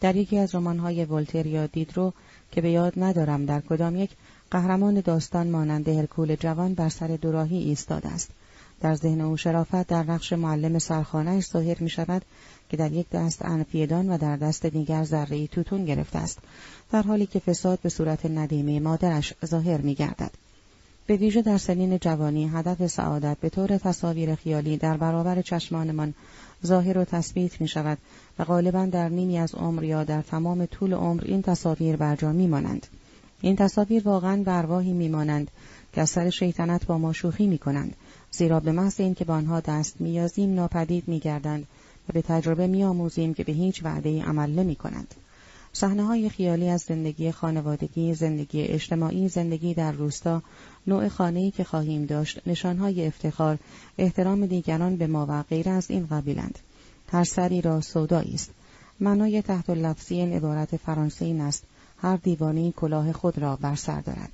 در یکی از رمان‌های ولتر یا دیدرو که به یاد ندارم در کدام یک قهرمان داستان مانند هرکول جوان بر سر دوراهی ایستاده است در ذهن او شرافت در نقش معلم سرخانهاش ظاهر می شود که در یک دست انفیدان و در دست دیگر ذره توتون گرفته است در حالی که فساد به صورت ندیمه مادرش ظاهر می گردد. به ویژه در سنین جوانی هدف سعادت به طور تصاویر خیالی در برابر چشمانمان ظاهر و تثبیت می شود و غالبا در نیمی از عمر یا در تمام طول عمر این تصاویر برجا می مانند. این تصاویر واقعا برواهی می مانند که از سر شیطنت با ما شوخی می کنند زیرا به محض اینکه به آنها دست میازیم ناپدید میگردند به تجربه میآموزیم که به هیچ وعده عمل نمی کنند. صحنه های خیالی از زندگی خانوادگی، زندگی اجتماعی، زندگی در روستا، نوع خانه‌ای که خواهیم داشت، نشانهای افتخار، احترام دیگران به ما و غیر از این قبیلند. هر سری را سودایی است. معنای تحت لفظی این عبارت فرانسه است هر دیوانی کلاه خود را بر سر دارد.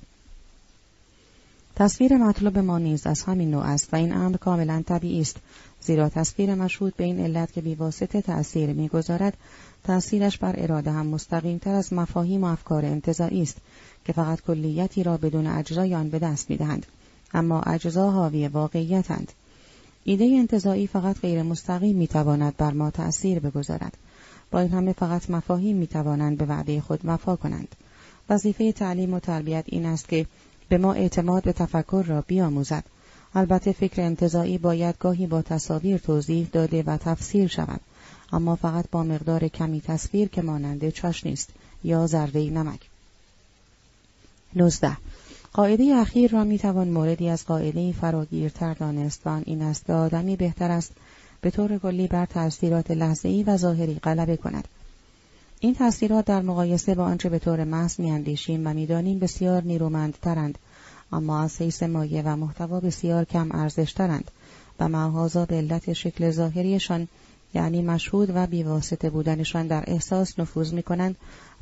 تصویر مطلوب ما نیز از همین نوع است و این امر کاملا طبیعی است زیرا تصویر مشهود به این علت که بیواسطه تأثیر می‌گذارد تأثیرش بر اراده هم مستقیم تر از مفاهیم و افکار انتظایی است که فقط کلیتی را بدون اجزای آن به دست می‌دهند. اما اجزا حاوی واقعیتند ایده انتظایی فقط غیر مستقیم می‌تواند بر ما تأثیر بگذارد. با این همه فقط مفاهیم می‌توانند به وعده خود وفا کنند. وظیفه تعلیم و تربیت این است که به ما اعتماد به تفکر را بیاموزد. البته فکر انتظایی باید گاهی با تصاویر توضیح داده و تفسیر شود. اما فقط با مقدار کمی تصویر که ماننده چاش نیست یا ذره نمک. 19. قاعده اخیر را می‌توان موردی از قاعده فراگیرتر دانست و این است که آدمی بهتر است به طور کلی بر تاثیرات لحظه‌ای و ظاهری غلبه کند. این تاثیرات در مقایسه با آنچه به طور محض میاندیشیم و می‌دانیم بسیار نیرومندترند اما از حیث مایه و محتوا بسیار کم ارزشترند و معهازا به علت شکل ظاهریشان یعنی مشهود و بیواسطه بودنشان در احساس نفوذ می کنند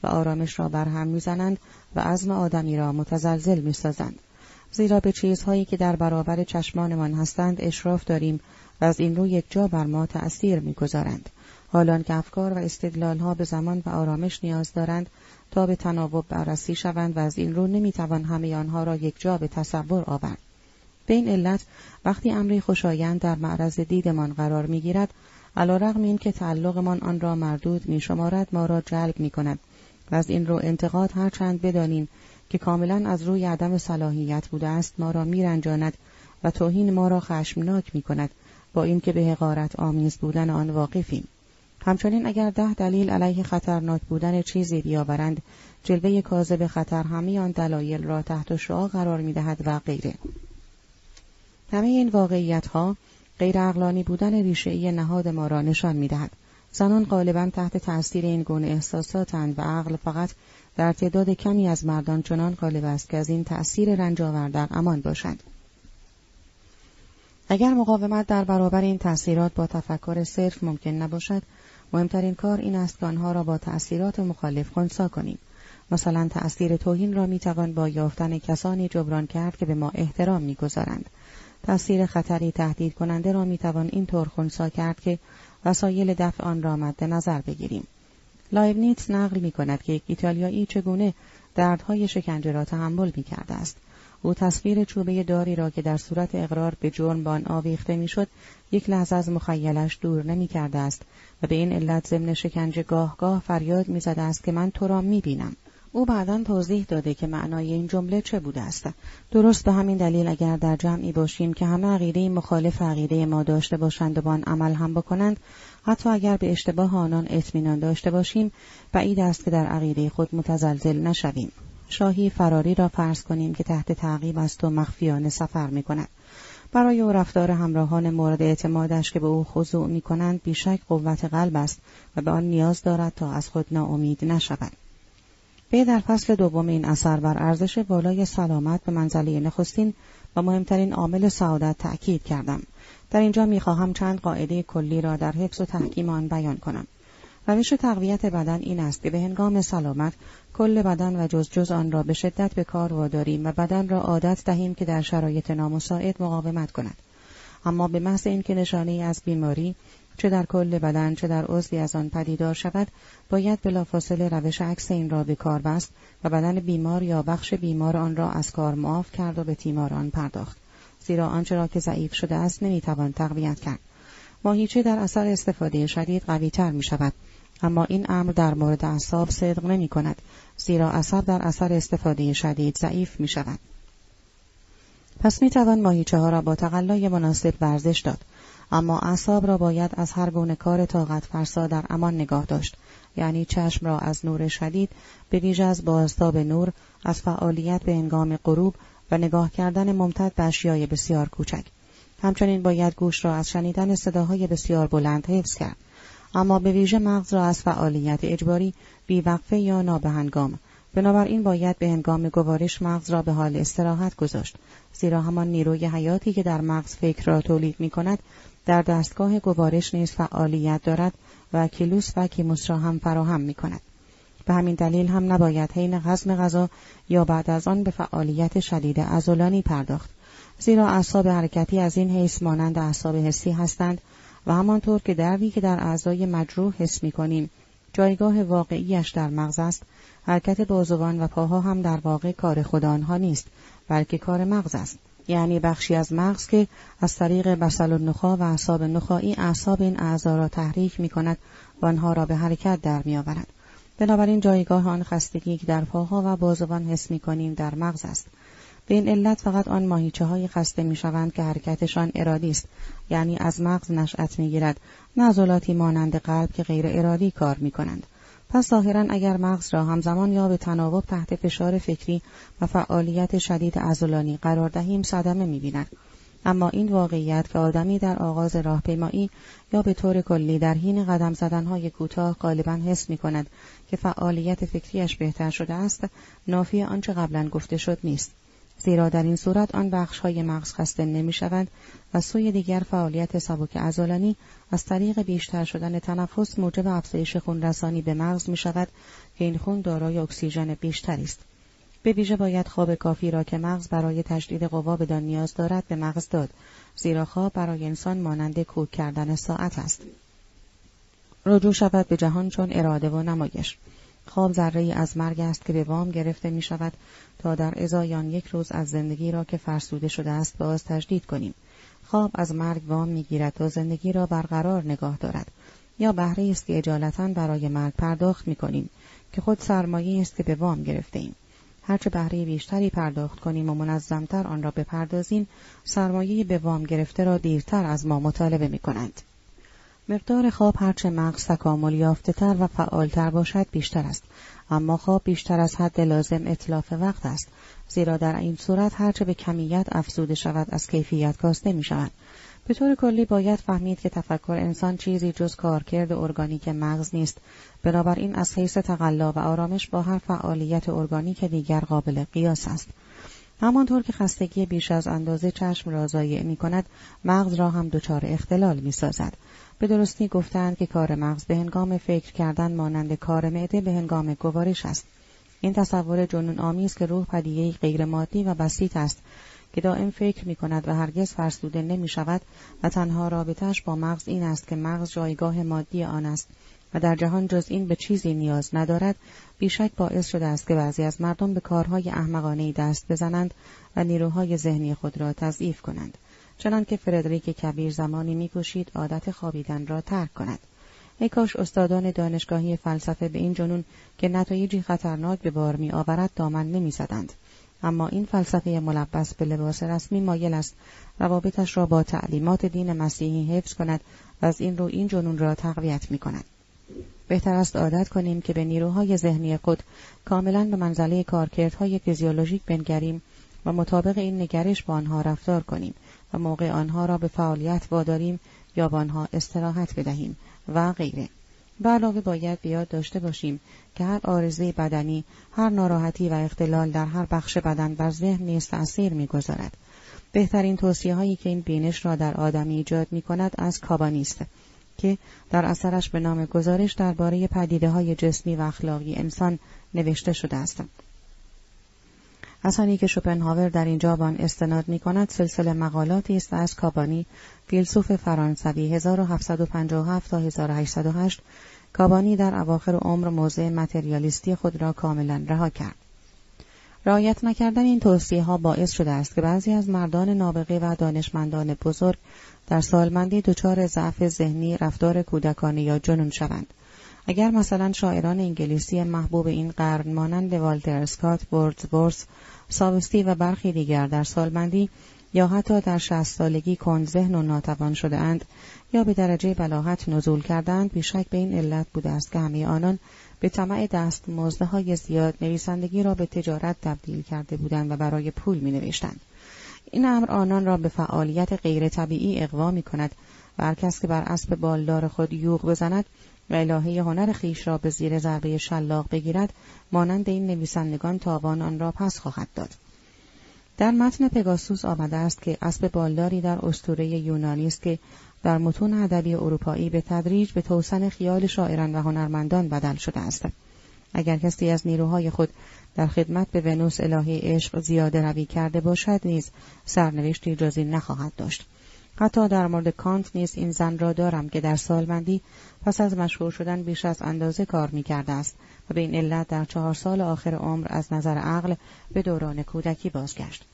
و آرامش را برهم می‌زنند و عزم آدمی را متزلزل می سازند. زیرا به چیزهایی که در برابر چشمانمان هستند اشراف داریم و از این رو یک جا بر ما تأثیر می‌گذارند. حالان که افکار و استدلالها به زمان و آرامش نیاز دارند به تناوب بررسی شوند و از این رو نمی‌توان همه آنها را یک جا به تصور آورد. به این علت وقتی امری خوشایند در معرض دیدمان قرار می‌گیرد علیرغم اینکه تعلقمان آن را مردود می شمارد ما را جلب می کند و از این رو انتقاد هرچند بدانیم که کاملا از روی عدم صلاحیت بوده است ما را میرنجاند و توهین ما را خشمناک می کند با اینکه به حقارت آمیز بودن آن واقفیم. همچنین اگر ده دلیل علیه خطرناک بودن چیزی بیاورند جلوه کاذب خطر همه آن دلایل را تحت شعا قرار می‌دهد و غیره. همه این واقعیت ها غیر اقلانی بودن ریشهای نهاد ما را نشان می‌دهد. زنان غالبا تحت تأثیر این گونه احساساتند و عقل فقط در تعداد کمی از مردان چنان غالب است که از این تأثیر رنج در امان باشند. اگر مقاومت در برابر این تأثیرات با تفکر صرف ممکن نباشد مهمترین کار این است که آنها را با تأثیرات مخالف خونسا کنیم. مثلا تأثیر توهین را می‌توان با یافتن کسانی جبران کرد که به ما احترام می‌گذارند. تأثیر خطری تهدید کننده را می‌توان اینطور خونسا کرد که وسایل دفع آن را مد نظر بگیریم. لایبنیتس نقل می کند که یک ایتالیایی چگونه دردهای شکنجه را تحمل می کرده است. او تصویر چوبه داری را که در صورت اقرار به جرم بان آویخته می‌شد یک لحظه از مخیلش دور نمی کرده است و به این علت ضمن شکنجه گاه گاه فریاد می‌زده است که من تو را می بینم. او بعدا توضیح داده که معنای این جمله چه بوده است درست به همین دلیل اگر در جمعی باشیم که همه عقیده مخالف عقیده ما داشته باشند و با آن عمل هم بکنند حتی اگر به اشتباه آنان اطمینان داشته باشیم بعید است که در عقیده خود متزلزل نشویم شاهی فراری را فرض کنیم که تحت تعقیب است و مخفیانه سفر می کند. برای او رفتار همراهان مورد اعتمادش که به او خضوع می کنند بیشک قوت قلب است و به آن نیاز دارد تا از خود ناامید نشود. به در فصل دوم این اثر بر ارزش بالای سلامت به منزله نخستین و مهمترین عامل سعادت تأکید کردم. در اینجا می‌خواهم چند قاعده کلی را در حفظ و تحکیم آن بیان کنم. روش تقویت بدن این است که به هنگام سلامت کل بدن و جز جز آن را به شدت به کار واداریم و بدن را عادت دهیم که در شرایط نامساعد مقاومت کند. اما به محض اینکه نشانه از بیماری چه در کل بدن چه در عضوی از آن پدیدار شود باید بلافاصله روش عکس این را به کار بست و بدن بیمار یا بخش بیمار آن را از کار معاف کرد و به تیمار آن پرداخت. زیرا آنچه را که ضعیف شده است نمی‌توان تقویت کرد. ماهیچه در اثر استفاده شدید قویتر می شود اما این امر در مورد اعصاب صدق نمی کند زیرا عصب در اثر استفاده شدید ضعیف می شود پس می توان ماهیچه ها را با تقلای مناسب ورزش داد. اما اعصاب را باید از هر گونه کار طاقت فرسا در امان نگاه داشت. یعنی چشم را از نور شدید به ویژه از بازتاب نور از فعالیت به انگام غروب و نگاه کردن ممتد به اشیای بسیار کوچک. همچنین باید گوش را از شنیدن صداهای بسیار بلند حفظ کرد. اما به ویژه مغز را از فعالیت اجباری بیوقفه یا نابهنگام. بنابراین باید به هنگام گوارش مغز را به حال استراحت گذاشت. زیرا همان نیروی حیاتی که در مغز فکر را تولید می کند در دستگاه گوارش نیز فعالیت دارد و کیلوس و کیموس را هم فراهم می کند. به همین دلیل هم نباید حین هضم غذا یا بعد از آن به فعالیت شدید ازولانی پرداخت. زیرا اعصاب حرکتی از این حیث مانند اعصاب حسی هستند و همانطور که دردی که در اعضای مجروح حس می کنیم جایگاه واقعیش در مغز است حرکت بازوان و پاها هم در واقع کار خود آنها نیست بلکه کار مغز است یعنی بخشی از مغز که از طریق بسل و نخا و اعصاب نخایی اعصاب این اعضا را تحریک می کند و آنها را به حرکت در می آورد. بنابراین جایگاه آن خستگی که در پاها و بازوان حس می کنیم در مغز است. به این علت فقط آن ماهیچه های خسته می شوند که حرکتشان ارادی است یعنی از مغز نشأت می گیرد نه مانند قلب که غیر ارادی کار می کنند. پس ظاهرا اگر مغز را همزمان یا به تناوب تحت فشار فکری و فعالیت شدید عضلانی قرار دهیم صدمه می‌بیند اما این واقعیت که آدمی در آغاز راهپیمایی یا به طور کلی در حین قدم زدنهای کوتاه غالبا حس می کند که فعالیت فکریش بهتر شده است نافی آنچه قبلا گفته شد نیست زیرا در این صورت آن بخش های مغز خسته نمی شود و سوی دیگر فعالیت سبک عضلانی از طریق بیشتر شدن تنفس موجب افزایش خون رسانی به مغز می شود که این خون دارای اکسیژن بیشتری است. به ویژه باید خواب کافی را که مغز برای تجدید قوا بدان نیاز دارد به مغز داد زیرا خواب برای انسان مانند کوک کردن ساعت است. رجوع شود به جهان چون اراده و نمایش. خواب ذره از مرگ است که به وام گرفته می شود تا در ازایان یک روز از زندگی را که فرسوده شده است باز تجدید کنیم. خواب از مرگ وام می‌گیرد تا زندگی را برقرار نگاه دارد یا بهره است که اجالتا برای مرگ پرداخت می کنیم که خود سرمایه است که به وام گرفته ایم. هرچه بهره بیشتری پرداخت کنیم و منظمتر آن را بپردازیم سرمایه به وام گرفته را دیرتر از ما مطالبه می کنند. مقدار خواب هرچه مغز تکامل یافته تر و فعالتر باشد بیشتر است. اما خواب بیشتر از حد لازم اطلاف وقت است زیرا در این صورت هرچه به کمیت افزوده شود از کیفیت کاسته می شود به طور کلی باید فهمید که تفکر انسان چیزی جز کارکرد ارگانیک مغز نیست. بنابراین از حیث تقلا و آرامش با هر فعالیت ارگانیک دیگر قابل قیاس است. همانطور که خستگی بیش از اندازه چشم را ضایع می کند مغز را هم دچار اختلال می سازد به درستی گفتند که کار مغز به هنگام فکر کردن مانند کار معده به هنگام گوارش است. این تصور جنون آمیز که روح پدیهی غیر مادی و بسیط است که دائم فکر می کند و هرگز فرسوده نمی شود و تنها رابطش با مغز این است که مغز جایگاه مادی آن است و در جهان جز این به چیزی نیاز ندارد. بیشک باعث شده است که بعضی از مردم به کارهای احمقانه دست بزنند و نیروهای ذهنی خود را تضعیف کنند. چنانکه فردریک کبیر زمانی میکوشید عادت خوابیدن را ترک کند ای کاش استادان دانشگاهی فلسفه به این جنون که نتایجی خطرناک به بار می آورد دامن نمی زدند. اما این فلسفه ملبس به لباس رسمی مایل است روابطش را با تعلیمات دین مسیحی حفظ کند و از این رو این جنون را تقویت می کند. بهتر است عادت کنیم که به نیروهای ذهنی خود کاملا به منزله کارکردهای فیزیولوژیک بنگریم و مطابق این نگرش با آنها رفتار کنیم و موقع آنها را به فعالیت واداریم یا با آنها استراحت بدهیم و غیره. به علاوه باید بیاد داشته باشیم که هر آرزه بدنی، هر ناراحتی و اختلال در هر بخش بدن بر ذهن نیز تأثیر می‌گذارد. بهترین توصیه هایی که این بینش را در آدمی ایجاد می کند از کابانی است که در اثرش به نام گزارش درباره پدیده های جسمی و اخلاقی انسان نوشته شده است. اثری که شوپنهاور در اینجا به استناد می کند سلسله مقالاتی است از کابانی فیلسوف فرانسوی 1757 تا 1808 کابانی در اواخر عمر موضع متریالیستی خود را کاملا رها کرد. رعایت نکردن این توصیه ها باعث شده است که بعضی از مردان نابغه و دانشمندان بزرگ در سالمندی دچار ضعف ذهنی رفتار کودکانه یا جنون شوند. اگر مثلا شاعران انگلیسی محبوب این قرن مانند والتر اسکات، بورس، ساوستی و برخی دیگر در سالمندی یا حتی در شهست سالگی کند ذهن و ناتوان شده اند یا به درجه بلاحت نزول کردند بیشک به این علت بوده است که همه آنان به طمع دست های زیاد نویسندگی را به تجارت تبدیل کرده بودند و برای پول می نوشتند. این امر آنان را به فعالیت غیر طبیعی اقوا می کند و هر کس که بر اسب بالدار خود یوغ بزند و الهه هنر خیش را به زیر ضربه شلاق بگیرد مانند این نویسندگان تاوان آن را پس خواهد داد. در متن پگاسوس آمده است که اسب بالداری در اسطوره یونانی است که در متون ادبی اروپایی به تدریج به توسن خیال شاعران و هنرمندان بدل شده است. اگر کسی از نیروهای خود در خدمت به ونوس الهه عشق زیاده روی کرده باشد نیز سرنوشتی جزی نخواهد داشت. حتی در مورد کانت نیز این زن را دارم که در سالمندی پس از مشهور شدن بیش از اندازه کار می کرده است و به این علت در چهار سال آخر عمر از نظر عقل به دوران کودکی بازگشت.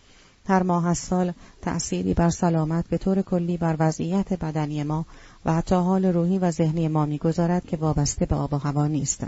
هر ماه از سال تأثیری بر سلامت به طور کلی بر وضعیت بدنی ما و حتی حال روحی و ذهنی ما می‌گذارد که وابسته به آب و هوا نیست.